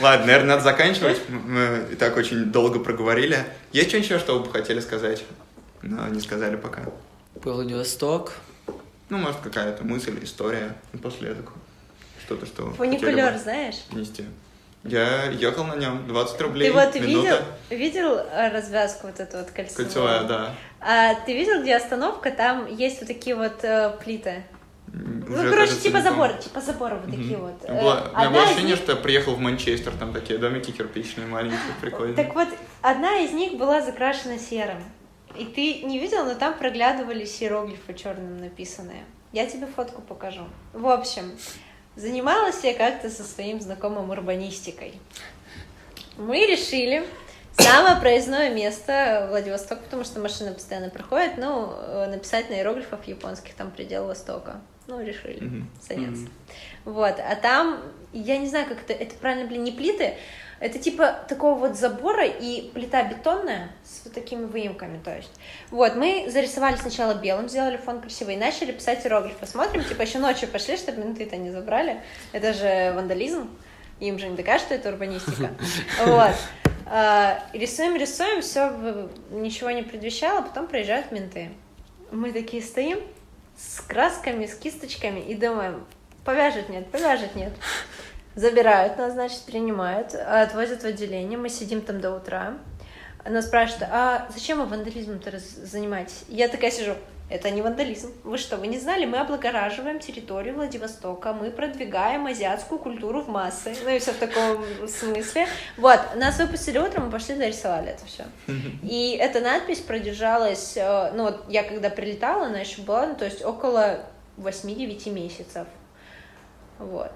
Ладно, наверное, надо заканчивать. Мы и так очень долго проговорили. Есть что еще, что вы бы хотели сказать? Но не сказали пока. Про Владивосток. Ну, может, какая-то мысль, история напоследок. Что-то, что Фуникулер, знаешь? Нести. Я ехал на нем, 20 рублей. Ты вот минута. видел, видел э, развязку вот эту вот кольцевую? Кольцевая, да. А ты видел, где остановка? Там есть вот такие вот э, плиты. Уже ну, короче, типа забор, типа забора вот такие вот. Было, у меня было ощущение, них... что я приехал в Манчестер, там такие домики кирпичные, маленькие, прикольные. Так вот, одна из них была закрашена серым. И ты не видел, но там проглядывались иероглифы черным написанные. Я тебе фотку покажу. В общем, Занималась я как-то со своим знакомым урбанистикой. Мы решили самое проездное место Владивосток, потому что машины постоянно проходят, ну, написать на иероглифах японских там предел Востока. Ну, решили mm-hmm. заняться. Mm-hmm. Вот, а там, я не знаю, как это, это правильно, блин, не плиты, это типа такого вот забора и плита бетонная с вот такими выемками, то есть. Вот, мы зарисовали сначала белым, сделали фон красивый и начали писать иероглифы. Смотрим, типа еще ночью пошли, чтобы менты-то не забрали. Это же вандализм. Им же не докажут, что это урбанистика. Вот. А, рисуем, рисуем, все ничего не предвещало, потом приезжают менты. Мы такие стоим с красками, с кисточками и думаем, повяжет нет, повяжет нет. Забирают нас, значит, принимают, отвозят в отделение, мы сидим там до утра. Она спрашивает, а зачем вы вандализмом-то раз- занимаетесь? Я такая сижу, это не вандализм. Вы что, вы не знали? Мы облагораживаем территорию Владивостока, мы продвигаем азиатскую культуру в массы. Ну и все в таком смысле. Вот, нас выпустили утром, мы пошли нарисовали это все. И эта надпись продержалась, э, ну вот я когда прилетала, она еще была, ну, то есть около 8-9 месяцев. Вот.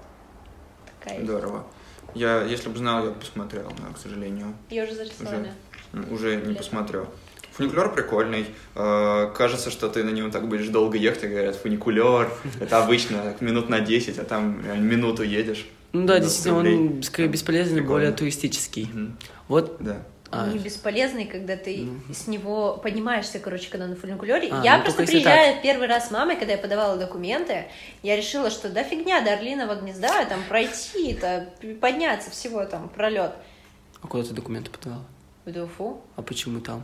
Такая. Здорово. Я, если бы знал, я бы посмотрел, но, к сожалению, Ее уже зарисовали. м, уже не Лет. посмотрю. Фуникулер прикольный. Э, Кажется, что ты на нем так будешь долго ехать, и говорят, фуникулер, это обычно минут на 10, а там реально минуту едешь. Ну да, 20 действительно, рублей. он скорее бесполезный, Прикольно. более туристический. Мгм. Вот, Да. А, не бесполезный, когда ты с него поднимаешься, короче, когда на фуникулере. А, я ну, просто приезжаю первый раз с мамой, когда я подавала документы, я решила, что да фигня до Орлиного гнезда, там пройти, это подняться всего там пролет. а куда ты документы подавала? В ДУФУ. А почему там?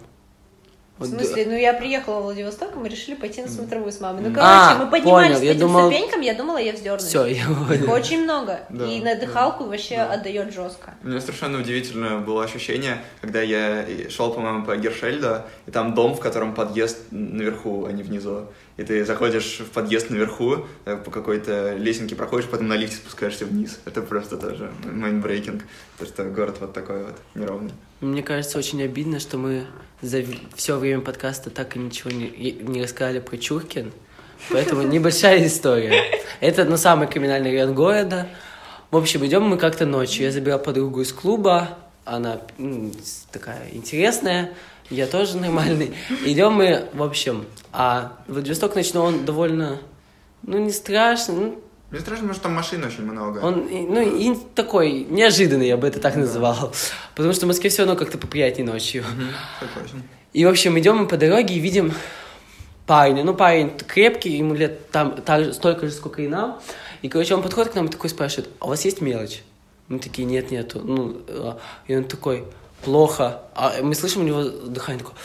В смысле, ну я приехала в Владивосток, и мы решили пойти на смотровую с мамой. Ну, короче, А, мы поднимались понял, по этим думал- ступенькам, я думала, я вздернусь. Все, я Их понял. очень много. Да, и на да, дыхалку вообще да. отдает жестко. У меня совершенно удивительное было ощущение, когда я шел, по-моему, по Эгершельду, и там дом, в котором подъезд наверху, а не внизу. И ты заходишь в подъезд наверху, э, по какой-то лесенке проходишь, потом на лифте спускаешься вниз. Это просто тоже mind-breaking. То, что город вот такой вот, неровный. Мне кажется, очень обидно, что мы за все время подкаста так и ничего не, не рассказали про Чуркин. Поэтому небольшая история. Это, ну, самый криминальный район города. В общем, идем мы как-то ночью. Я забирал подругу из клуба. Она такая интересная. Я тоже нормальный. Идем мы, в общем, а Владивосток ночной, он довольно, ну, не страшный, ну, Мне страшно, потому что там машин очень много. он, ну, и такой неожиданный, я бы это так называл. Потому что в Москве все равно как-то поприятнее ночью. И, в общем, идем мы по дороге и видим парня. Ну, парень крепкий, ему лет там же- столько же, сколько и нам. И, короче, он подходит к нам и такой спрашивает, а у вас есть мелочь? Мы такие, нет, нету. Ну, э, и он такой, плохо. А мы слышим у него дыхание такое.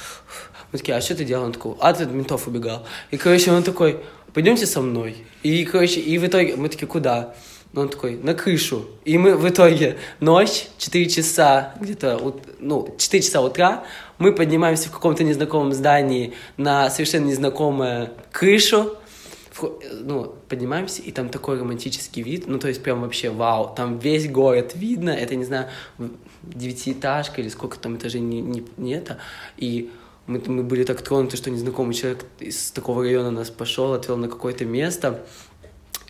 Мы такие, а что ты делал? Он такой, а ты от ментов убегал. И, короче, он такой, пойдемте со мной. И, короче, и в итоге мы такие, куда? Ну, он такой, на крышу. И мы в итоге ночь, 4 часа, где-то, ну, 4 часа утра, мы поднимаемся в каком-то незнакомом здании на совершенно незнакомую крышу, ну, поднимаемся, и там такой романтический вид, ну, то есть прям вообще вау, там весь город видно, это, не знаю, девятиэтажка или сколько там этажей не, не, не это, и мы, мы были так тронуты, что незнакомый человек из такого района нас пошел, отвел на какое-то место,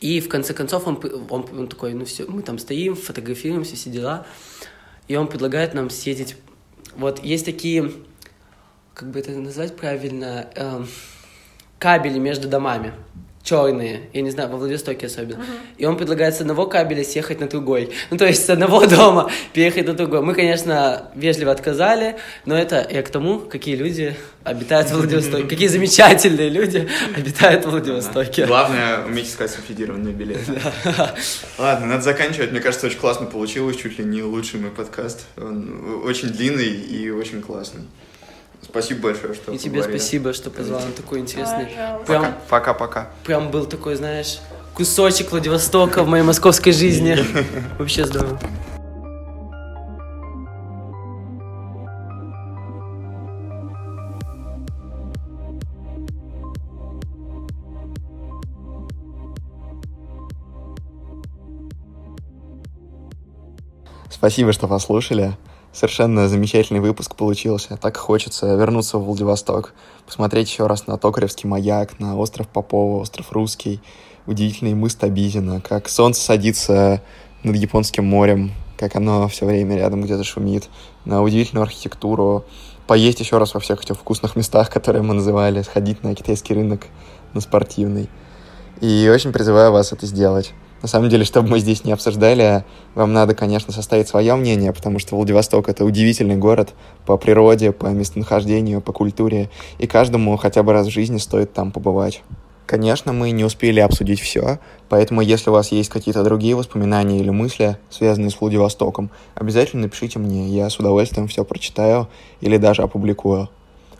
и в конце концов он, он, он такой, ну все, мы там стоим, фотографируемся, все дела, и он предлагает нам съездить, вот есть такие, как бы это назвать правильно, эм, кабели между домами. Черные, я не знаю, во Владивостоке особенно. И он предлагает с одного кабеля съехать на другой. Ну, то есть с одного дома переехать на другой. Мы, конечно, вежливо отказали, но это я к тому, какие люди обитают в Владивостоке. Какие замечательные люди обитают в Владивостоке. Главное, уметь искать субсидированные билеты. Ладно, надо заканчивать. Мне кажется, очень классно получилось. Чуть ли не лучший мой подкаст. Он очень длинный и очень классный. Спасибо большое, что И тебе поговорили. спасибо, что позвал на такой интересный. Прям, Пока-пока. прям был такой, знаешь, кусочек Владивостока в моей московской жизни. Вообще здорово. Спасибо, что послушали. Совершенно замечательный выпуск получился. Так хочется вернуться в Владивосток, посмотреть еще раз на Токаревский маяк, на остров Попова, остров Русский, удивительный мыс Табизина, как солнце садится над Японским морем, как оно все время рядом где-то шумит, на удивительную архитектуру, поесть еще раз во всех этих вкусных местах, которые мы называли, сходить на китайский рынок, на спортивный. И очень призываю вас это сделать. На самом деле, чтобы мы здесь не обсуждали, вам надо, конечно, составить свое мнение, потому что Владивосток — это удивительный город по природе, по местонахождению, по культуре, и каждому хотя бы раз в жизни стоит там побывать. Конечно, мы не успели обсудить все, поэтому если у вас есть какие-то другие воспоминания или мысли, связанные с Владивостоком, обязательно напишите мне, я с удовольствием все прочитаю или даже опубликую.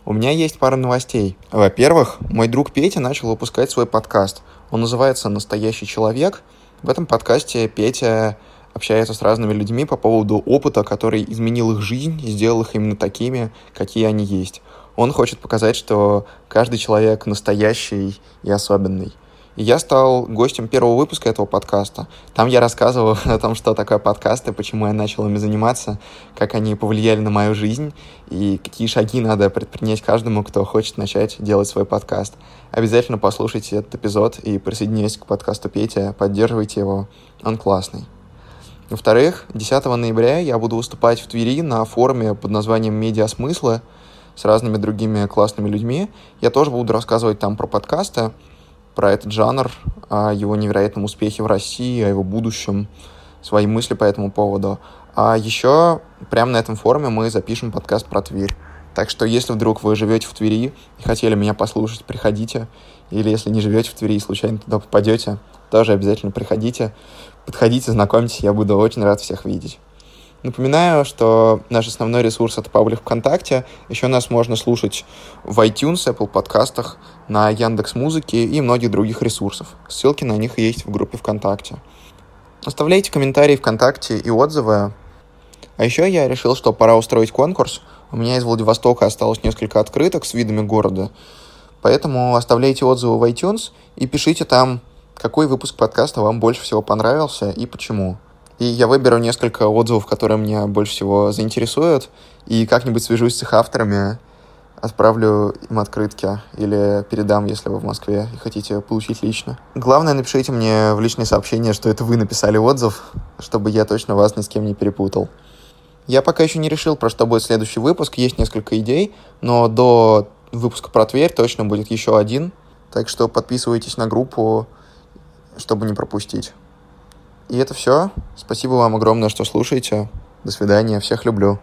У меня есть пара новостей. Во-первых, мой друг Петя начал выпускать свой подкаст. Он называется «Настоящий человек». В этом подкасте Петя общается с разными людьми по поводу опыта, который изменил их жизнь и сделал их именно такими, какие они есть. Он хочет показать, что каждый человек настоящий и особенный. И я стал гостем первого выпуска этого подкаста. Там я рассказывал о том, что такое подкасты, почему я начал ими заниматься, как они повлияли на мою жизнь и какие шаги надо предпринять каждому, кто хочет начать делать свой подкаст. Обязательно послушайте этот эпизод и присоединяйтесь к подкасту Петя, поддерживайте его, он классный. Во-вторых, 10 ноября я буду выступать в Твери на форуме под названием «Медиа смысла» с разными другими классными людьми. Я тоже буду рассказывать там про подкасты, про этот жанр, о его невероятном успехе в России, о его будущем, свои мысли по этому поводу. А еще прямо на этом форуме мы запишем подкаст про Тверь. Так что если вдруг вы живете в Твери и хотели меня послушать, приходите. Или если не живете в Твери и случайно туда попадете, тоже обязательно приходите. Подходите, знакомьтесь, я буду очень рад всех видеть. Напоминаю, что наш основной ресурс — это паблик ВКонтакте. Еще нас можно слушать в iTunes, Apple подкастах, на Яндекс Музыке и многих других ресурсов. Ссылки на них есть в группе ВКонтакте. Оставляйте комментарии ВКонтакте и отзывы. А еще я решил, что пора устроить конкурс. У меня из Владивостока осталось несколько открыток с видами города. Поэтому оставляйте отзывы в iTunes и пишите там, какой выпуск подкаста вам больше всего понравился и почему. И я выберу несколько отзывов, которые меня больше всего заинтересуют, и как-нибудь свяжусь с их авторами, отправлю им открытки или передам, если вы в Москве и хотите получить лично. Главное, напишите мне в личное сообщение, что это вы написали отзыв, чтобы я точно вас ни с кем не перепутал. Я пока еще не решил, про что будет следующий выпуск, есть несколько идей, но до выпуска про Тверь точно будет еще один, так что подписывайтесь на группу, чтобы не пропустить. И это все. Спасибо вам огромное, что слушаете. До свидания. Всех люблю.